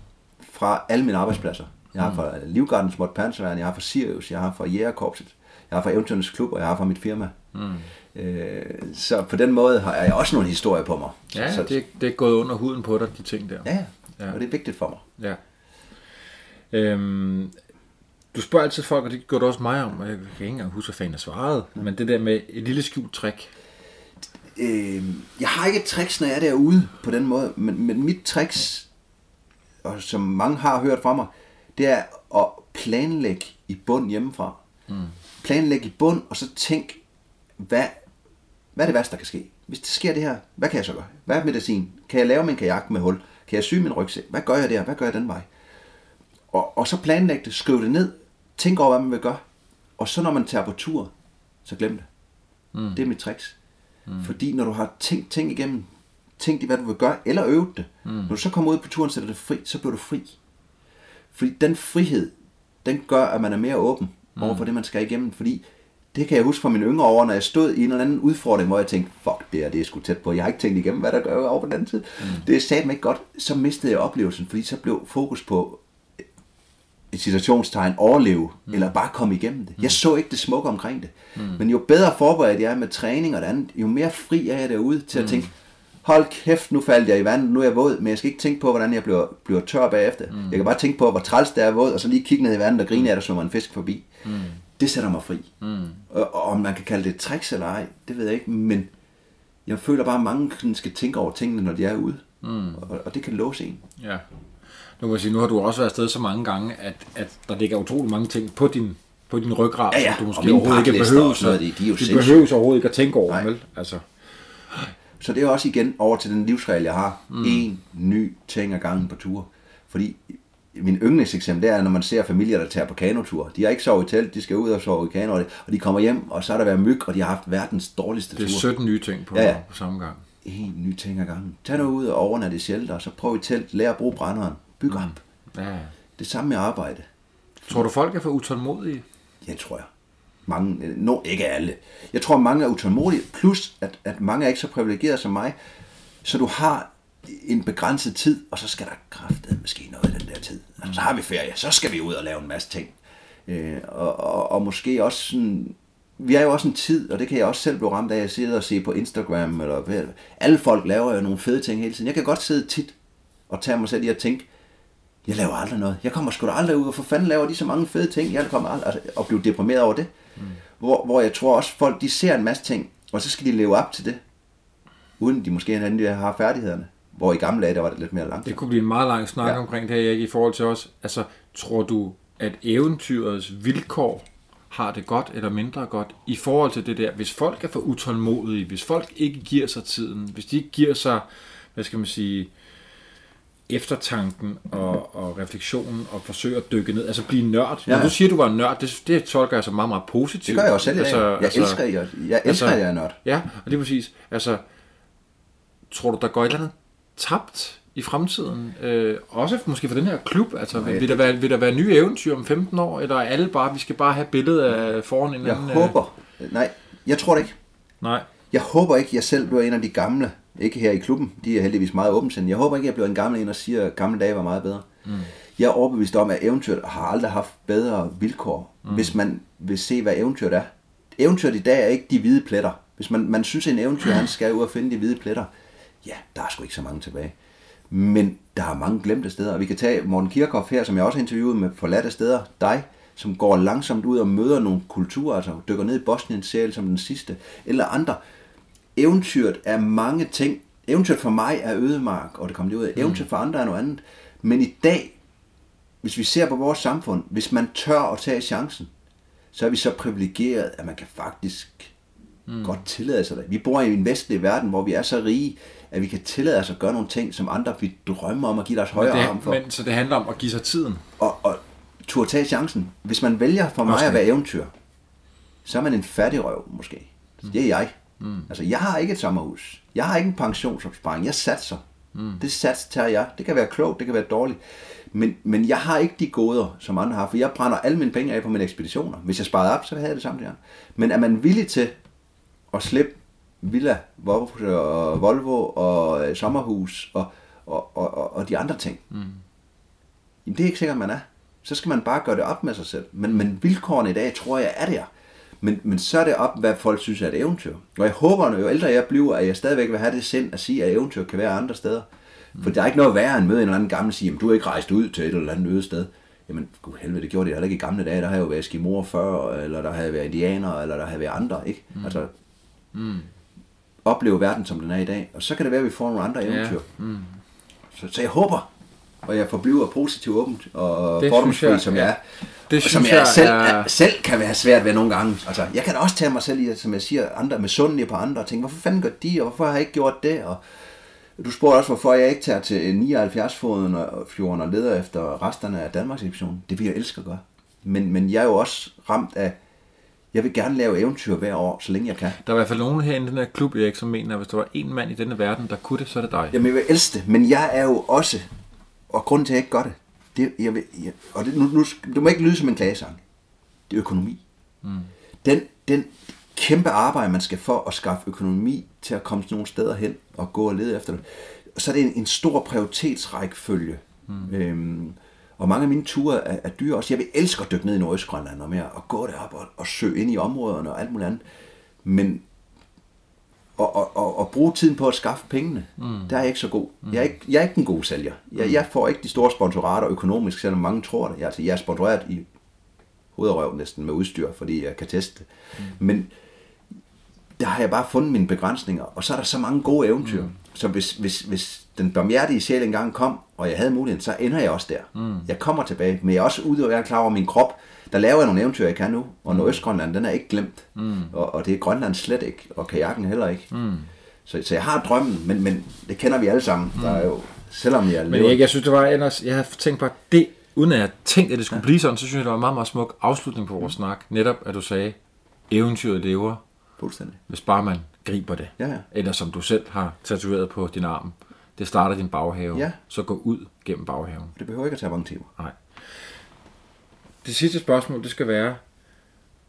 fra alle mine arbejdspladser. Jeg har fra Livgardens Småt Panserværn, jeg har fra Sirius, jeg har fra Jægerkorpset, jeg har fra Eventyrens Klub, og jeg har fra mit firma. Mm. Øh, så på den måde har jeg også nogle historier på mig. Ja, så, det, det er gået under huden på dig, de ting der. ja, ja, Ja. og det er vigtigt for mig. Ja. Øhm, du spørger altid folk, og det gjorde du også mig om, og jeg kan ikke engang huske, hvad fanden jeg svarede, men det der med et lille skjult trick. Øh, jeg har ikke et tricks, når jeg er derude på den måde, men, men mit tricks, og som mange har hørt fra mig, det er at planlægge i bund hjemmefra. Mm. Planlægge i bund, og så tænk, hvad, hvad er det værste, der kan ske? Hvis det sker det her, hvad kan jeg så gøre? Hvad er medicin? Kan jeg lave min kajak med hul? Kan jeg sy min rygsæk? Hvad gør jeg der? Hvad gør jeg den vej? Og, og så planlægge det, skriv det ned, tænk over, hvad man vil gøre. Og så når man tager på tur, så glem det. Mm. Det er mit tricks. Mm. Fordi når du har tænkt ting igennem, tænkt i, hvad du vil gøre, eller øvet det, mm. når du så kommer ud på turen og sætter det fri, så bliver du fri. Fordi den frihed, den gør, at man er mere åben mm. over for det, man skal igennem. Fordi det kan jeg huske fra mine yngre år, når jeg stod i en eller anden udfordring, hvor jeg tænkte, fuck, det er, det er sgu tæt på. Jeg har ikke tænkt igennem, hvad der gør over på den anden side. Mm. Det er satme ikke godt. Så mistede jeg oplevelsen, fordi så blev fokus på et citationstegn overleve, mm. eller bare komme igennem det. Jeg så ikke det smukke omkring det. Mm. Men jo bedre forberedt jeg er med træning og det andet, jo mere fri er jeg derude til at Mm. tænke, hold kæft, nu faldt jeg i vandet, nu er jeg våd, men jeg skal ikke tænke på, hvordan jeg bliver, bliver tør bagefter. Mm. Jeg kan bare tænke på, hvor træls det er våd, og så lige kigge ned i vandet og grine af, at der svømmer en fisk forbi. Mm. Det sætter mig fri. Mm. Og, og om man kan kalde det et tricks eller ej, det ved jeg ikke, men jeg føler bare, at mange skal tænke over tingene, når de er ude. Mm. Og, og det kan låse en. Ja. Nu kan jeg sige, nu har du også været afsted så mange gange, at, at der ligger utrolig mange ting på din, på din ryggrad, Ja, ja, som du måske overhovedet ikke behøver. de- de er sindssyge. behøver overhovedet ikke at tænke over, Nej. vel? Altså, Så det er også igen over til den livsregel, jeg har. Mm. En ny ting ad gangen på tur. Fordi min yndlingseksempel, det er, når man ser familier, der tager på kanotur. De har ikke sovet i telt, de skal ud og sove i kano, og de kommer hjem, og så har der været myg, og de har haft verdens dårligste det er tur. 17 nye ting på, Ja, ja. på samme gang. En ny ting ad gangen. Tag nu ud og overnat i shelter, og så prøv i telt, lær at bruge brænderen. Byg op. Ja. Det samme med arbejde. Tror du, folk er for utålmodige? Ja, tror jeg. Mange, øh, ikke alle. Jeg tror, mange er utålmodige, plus at, at mange er ikke så privilegerede som mig. Så du har en begrænset tid, og så skal der kraftet måske noget i den der tid. Altså, så har vi ferie, så skal vi ud og lave en masse ting. Øh, og, og, og måske også sådan, vi er jo også en tid, og det kan jeg også selv blive ramt af, jeg sidder og ser på Instagram, eller hvad, alle folk laver jo nogle fede ting hele tiden. Jeg kan godt sidde tit og tage mig selv i at tænke, Jeg laver aldrig noget. Jeg kommer sgu da aldrig ud, og for fanden laver de så mange fede ting. Jeg kommer aldrig altså, og blive deprimeret over det. Mm. Hvor, hvor jeg tror også, folk de ser en masse ting, og så skal de leve op til det. Uden de måske endda har færdighederne. Hvor i gamle dage, der var det lidt mere langt. Det kunne blive en meget lang snak ja. omkring det her, Erik, i forhold til os. Altså, tror du, at eventyrets vilkår har det godt eller mindre godt i forhold til det der. Hvis folk er for utålmodige, hvis folk ikke giver sig tiden, hvis de ikke giver sig, hvad skal man sige, eftertanken og, og refleksionen og forsøger at dykke ned, altså blive nørd. Ja. Når du siger, du var nørd, det, det tolker jeg så meget, meget positivt. Det gør jeg også selv. Altså, jeg altså, elsker, jeg, jeg elsker, altså, at jeg er nørd. Ja, og det er præcis. Altså, tror du, der går et eller andet tabt i fremtiden? Øh, også måske for den her klub? Altså, Nej, vil, der være, vil der være nye eventyr om 15 år, eller er alle bare, vi skal bare have billedet af foran en Jeg anden, øh? håber. Øh... Nej, jeg tror det ikke. Nej. Jeg håber ikke, jeg selv bliver en af de gamle, ikke her i klubben, de er heldigvis meget åbensindige. Jeg håber ikke, jeg bliver en gammel en og siger, at gamle dage var meget bedre. Mm. Jeg er overbevist om, at eventyret har aldrig haft bedre vilkår, mm. hvis man vil se, hvad eventyret er. Eventyret i dag er ikke de hvide pletter. Hvis man, man synes, at en eventyr han skal ud og finde de hvide pletter, ja, der er sgu ikke så mange tilbage. Men der er mange glemte steder, og vi kan tage Morten Kirchhoff her, som jeg også interviewede med forladte steder, dig, som går langsomt ud og møder nogle kulturer, altså dykker ned i Bosnien selv som den sidste, eller andre. Eventyret er mange ting. Eventyret for mig er ødemark, og det kommer det ud af. Eventyret for andre er noget andet. Men i dag, hvis vi ser på vores samfund, hvis man tør at tage chancen, så er vi så privilegeret, at man kan faktisk mm. godt tillade sig det. Vi bor i en vestlig verden, hvor vi er så rige, at vi kan tillade os at gøre nogle ting, som andre vi drømmer om at give deres højre det, arm for. Men, så det handler om at give sig tiden? Og, og turde tage chancen. Hvis man vælger for mig at være eventyr, så er man en fattig røv måske. Mm. Det er jeg. Mm. Altså, jeg har ikke et sommerhus. Jeg har ikke en pensionsopsparing. Jeg satser. Mm. Det sats tager jeg. Det kan være klogt, det kan være dårligt. Men, men jeg har ikke de goder, som andre har, for jeg brænder alle mine penge af på mine ekspeditioner. Hvis jeg sparede op, så havde jeg det samme der. Men er man villig til at slippe villa, Volvo og øh, sommerhus og, og, og, og de andre ting. Mm. Jamen, det er ikke sikkert, man er. Så skal man bare gøre det op med sig selv. Men, men vilkårene i dag, tror jeg, er der. Men, men så er det op, hvad folk synes er et eventyr. Og jeg håber, at jo ældre jeg bliver, at jeg stadigvæk vil have det sind at sige, at eventyr kan være andre steder. Mm. For der er ikke noget værre end møde en eller anden gammel sige, at du er ikke rejst ud til et eller andet øde sted. Jamen, gud helvede, det gjorde det heller ikke i gamle dage. Der har jo været skimor før, eller der havde været indianer, eller der havde været andre, ikke? Mm. Altså, mm opleve verden, som den er i dag. Og så kan det være, at vi får nogle andre eventyr. Ja. Mm. Så, så jeg håber, og jeg forbliver positivt åbent og fordomsfri, som jeg er. Det synes som jeg, jeg selv, er... selv kan være svært ved nogle gange. Altså, jeg kan også tage mig selv i, som jeg siger, andre med sundige på andre, og tænke, hvorfor fanden gør de, og hvorfor har jeg ikke gjort det? Og du spurgte også, hvorfor jeg ikke tager til 79-foden og fjorden og leder efter resterne af Danmarks ekspedition. Det vil jeg elske at gøre. Men, men jeg er jo også ramt af jeg vil gerne lave eventyr hver år, så længe jeg kan. Der er i hvert fald nogen her i den her klub, Erik, som mener, at hvis der var en mand i denne verden, der kunne det, så er det dig. Jamen, jeg vil elske det, men jeg er jo også, og grunden til, at jeg ikke gør det, det jeg vil, jeg, og det, nu, nu, det må ikke lyde som en klagesang, det er økonomi. Mm. Den, den kæmpe arbejde, man skal for at skaffe økonomi til at komme til nogle steder hen og gå og lede efter det, så er det en, en stor prioritetsrækkefølge. Mm. Øhm, og mange af mine ture er, er dyre også. Jeg vil elske at dykke ned i Nordøstgrønland og mere, og gå derop og, og søge ind i områderne og alt muligt andet. Men og, og, og, og bruge tiden på at skaffe pengene, mm. der er jeg ikke så god. Mm. Jeg, er ikke, jeg er ikke en god sælger. Jeg, mm. jeg får ikke de store sponsorater økonomisk, selvom mange tror det. Jeg, altså, jeg er sponsoreret i hovedrøv næsten med udstyr, fordi jeg kan teste. Mm. Men der har jeg bare fundet mine begrænsninger, og så er der så mange gode eventyr. Mm. Så hvis, hvis, hvis den barmhjertige sjæl engang kom, og jeg havde muligheden, så ender jeg også der. Mm. Jeg kommer tilbage, men jeg er også ude og jeg er klar over min krop. Der laver jeg nogle eventyr, jeg kan nu, og mm. Nordøstgrønland, den er ikke glemt. Mm. Og, og det er Grønland slet ikke, og kajakken heller ikke. Mm. Så, så jeg har drømmen, men, men det kender vi alle sammen. Mm. Der er jo, selvom jeg Men jeg, jeg synes, det var ellers, jeg har tænkt på, at det, uden at jeg tænkte, at det skulle ja. blive sådan, så synes jeg, det var en meget, meget smuk afslutning på vores mm. snak. Netop, at du sagde, eventyret lever. Fuldstændig. Hvis bare man griber det. Ja, ja. Eller som du selv har tatoveret på din arm. Det starter din baghave. Ja. Så gå ud gennem baghaven. Det behøver ikke at tage mange timer. Nej. Det sidste spørgsmål, det skal være,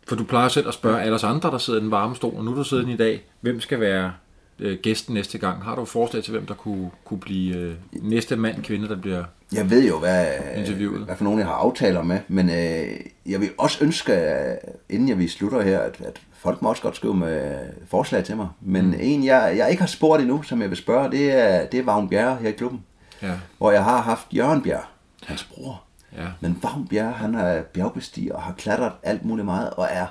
for du plejer selv at spørge alle os andre, der sidder i den varme stol, og nu du sidder i dag, hvem skal være øh, gæsten næste gang? Har du et forslag til, hvem der kunne, kunne blive øh, næste mand, kvinde, der bliver Jeg ved jo, hvad, interviewet? hvad for nogen jeg har aftaler med, men øh, jeg vil også ønske, inden jeg vi slutter her, at, at folk må også godt skrive med forslag til mig. Men mm. en, jeg, jeg ikke har spurgt endnu, som jeg vil spørge, det er, det er Vagn Bjerre her i klubben. Ja. Hvor jeg har haft Jørgen Bjerre. hans bror. Ja. Men Vagn Bjerre, han er bjergbestiger og har klatret alt muligt meget, og er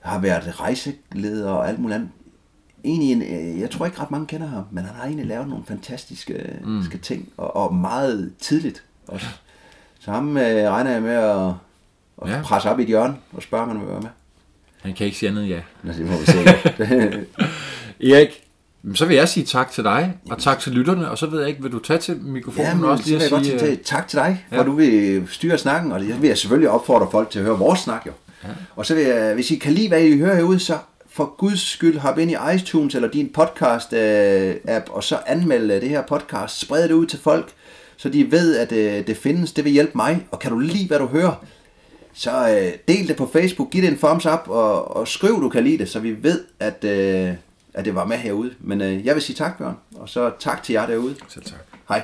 har været rejseleder og alt muligt andet. Egentlig, en, øh, jeg tror ikke ret mange kender ham, men han har egentlig lavet nogle fantastiske mm. ting, og, og meget tidligt også. Så ham øh, regner jeg med at, at Ja. presse op i et hjørne og spørge, om han vil være med. Han kan ikke sige andet, ja. Nå, det må vi se. Erik, så vil jeg sige tak til dig, og tak til lytterne, og så ved jeg ikke, vil du tage til mikrofonen Ja, men også så lige at jeg godt sige... sige øh, tak til dig, ja. du vil styre snakken, og det vil jeg selvfølgelig opfordre folk til at høre vores snak jo. Ja. Og så vil jeg, hvis I kan lide, hvad I hører herude, så for guds skyld hop ind i iTunes eller din podcast-app, og så anmeld øh, det her podcast. Spred det ud til folk, så de ved, at øh, det findes. Det vil hjælpe mig, og kan du lide, hvad du hører, så øh, del det på Facebook, giv det en thumbs up, og, og skriv, du kan lide det, så vi ved, at, øh, at det var med herude. Men øh, jeg vil sige tak, Bjørn, og så tak til jer derude. Selv tak. Hej.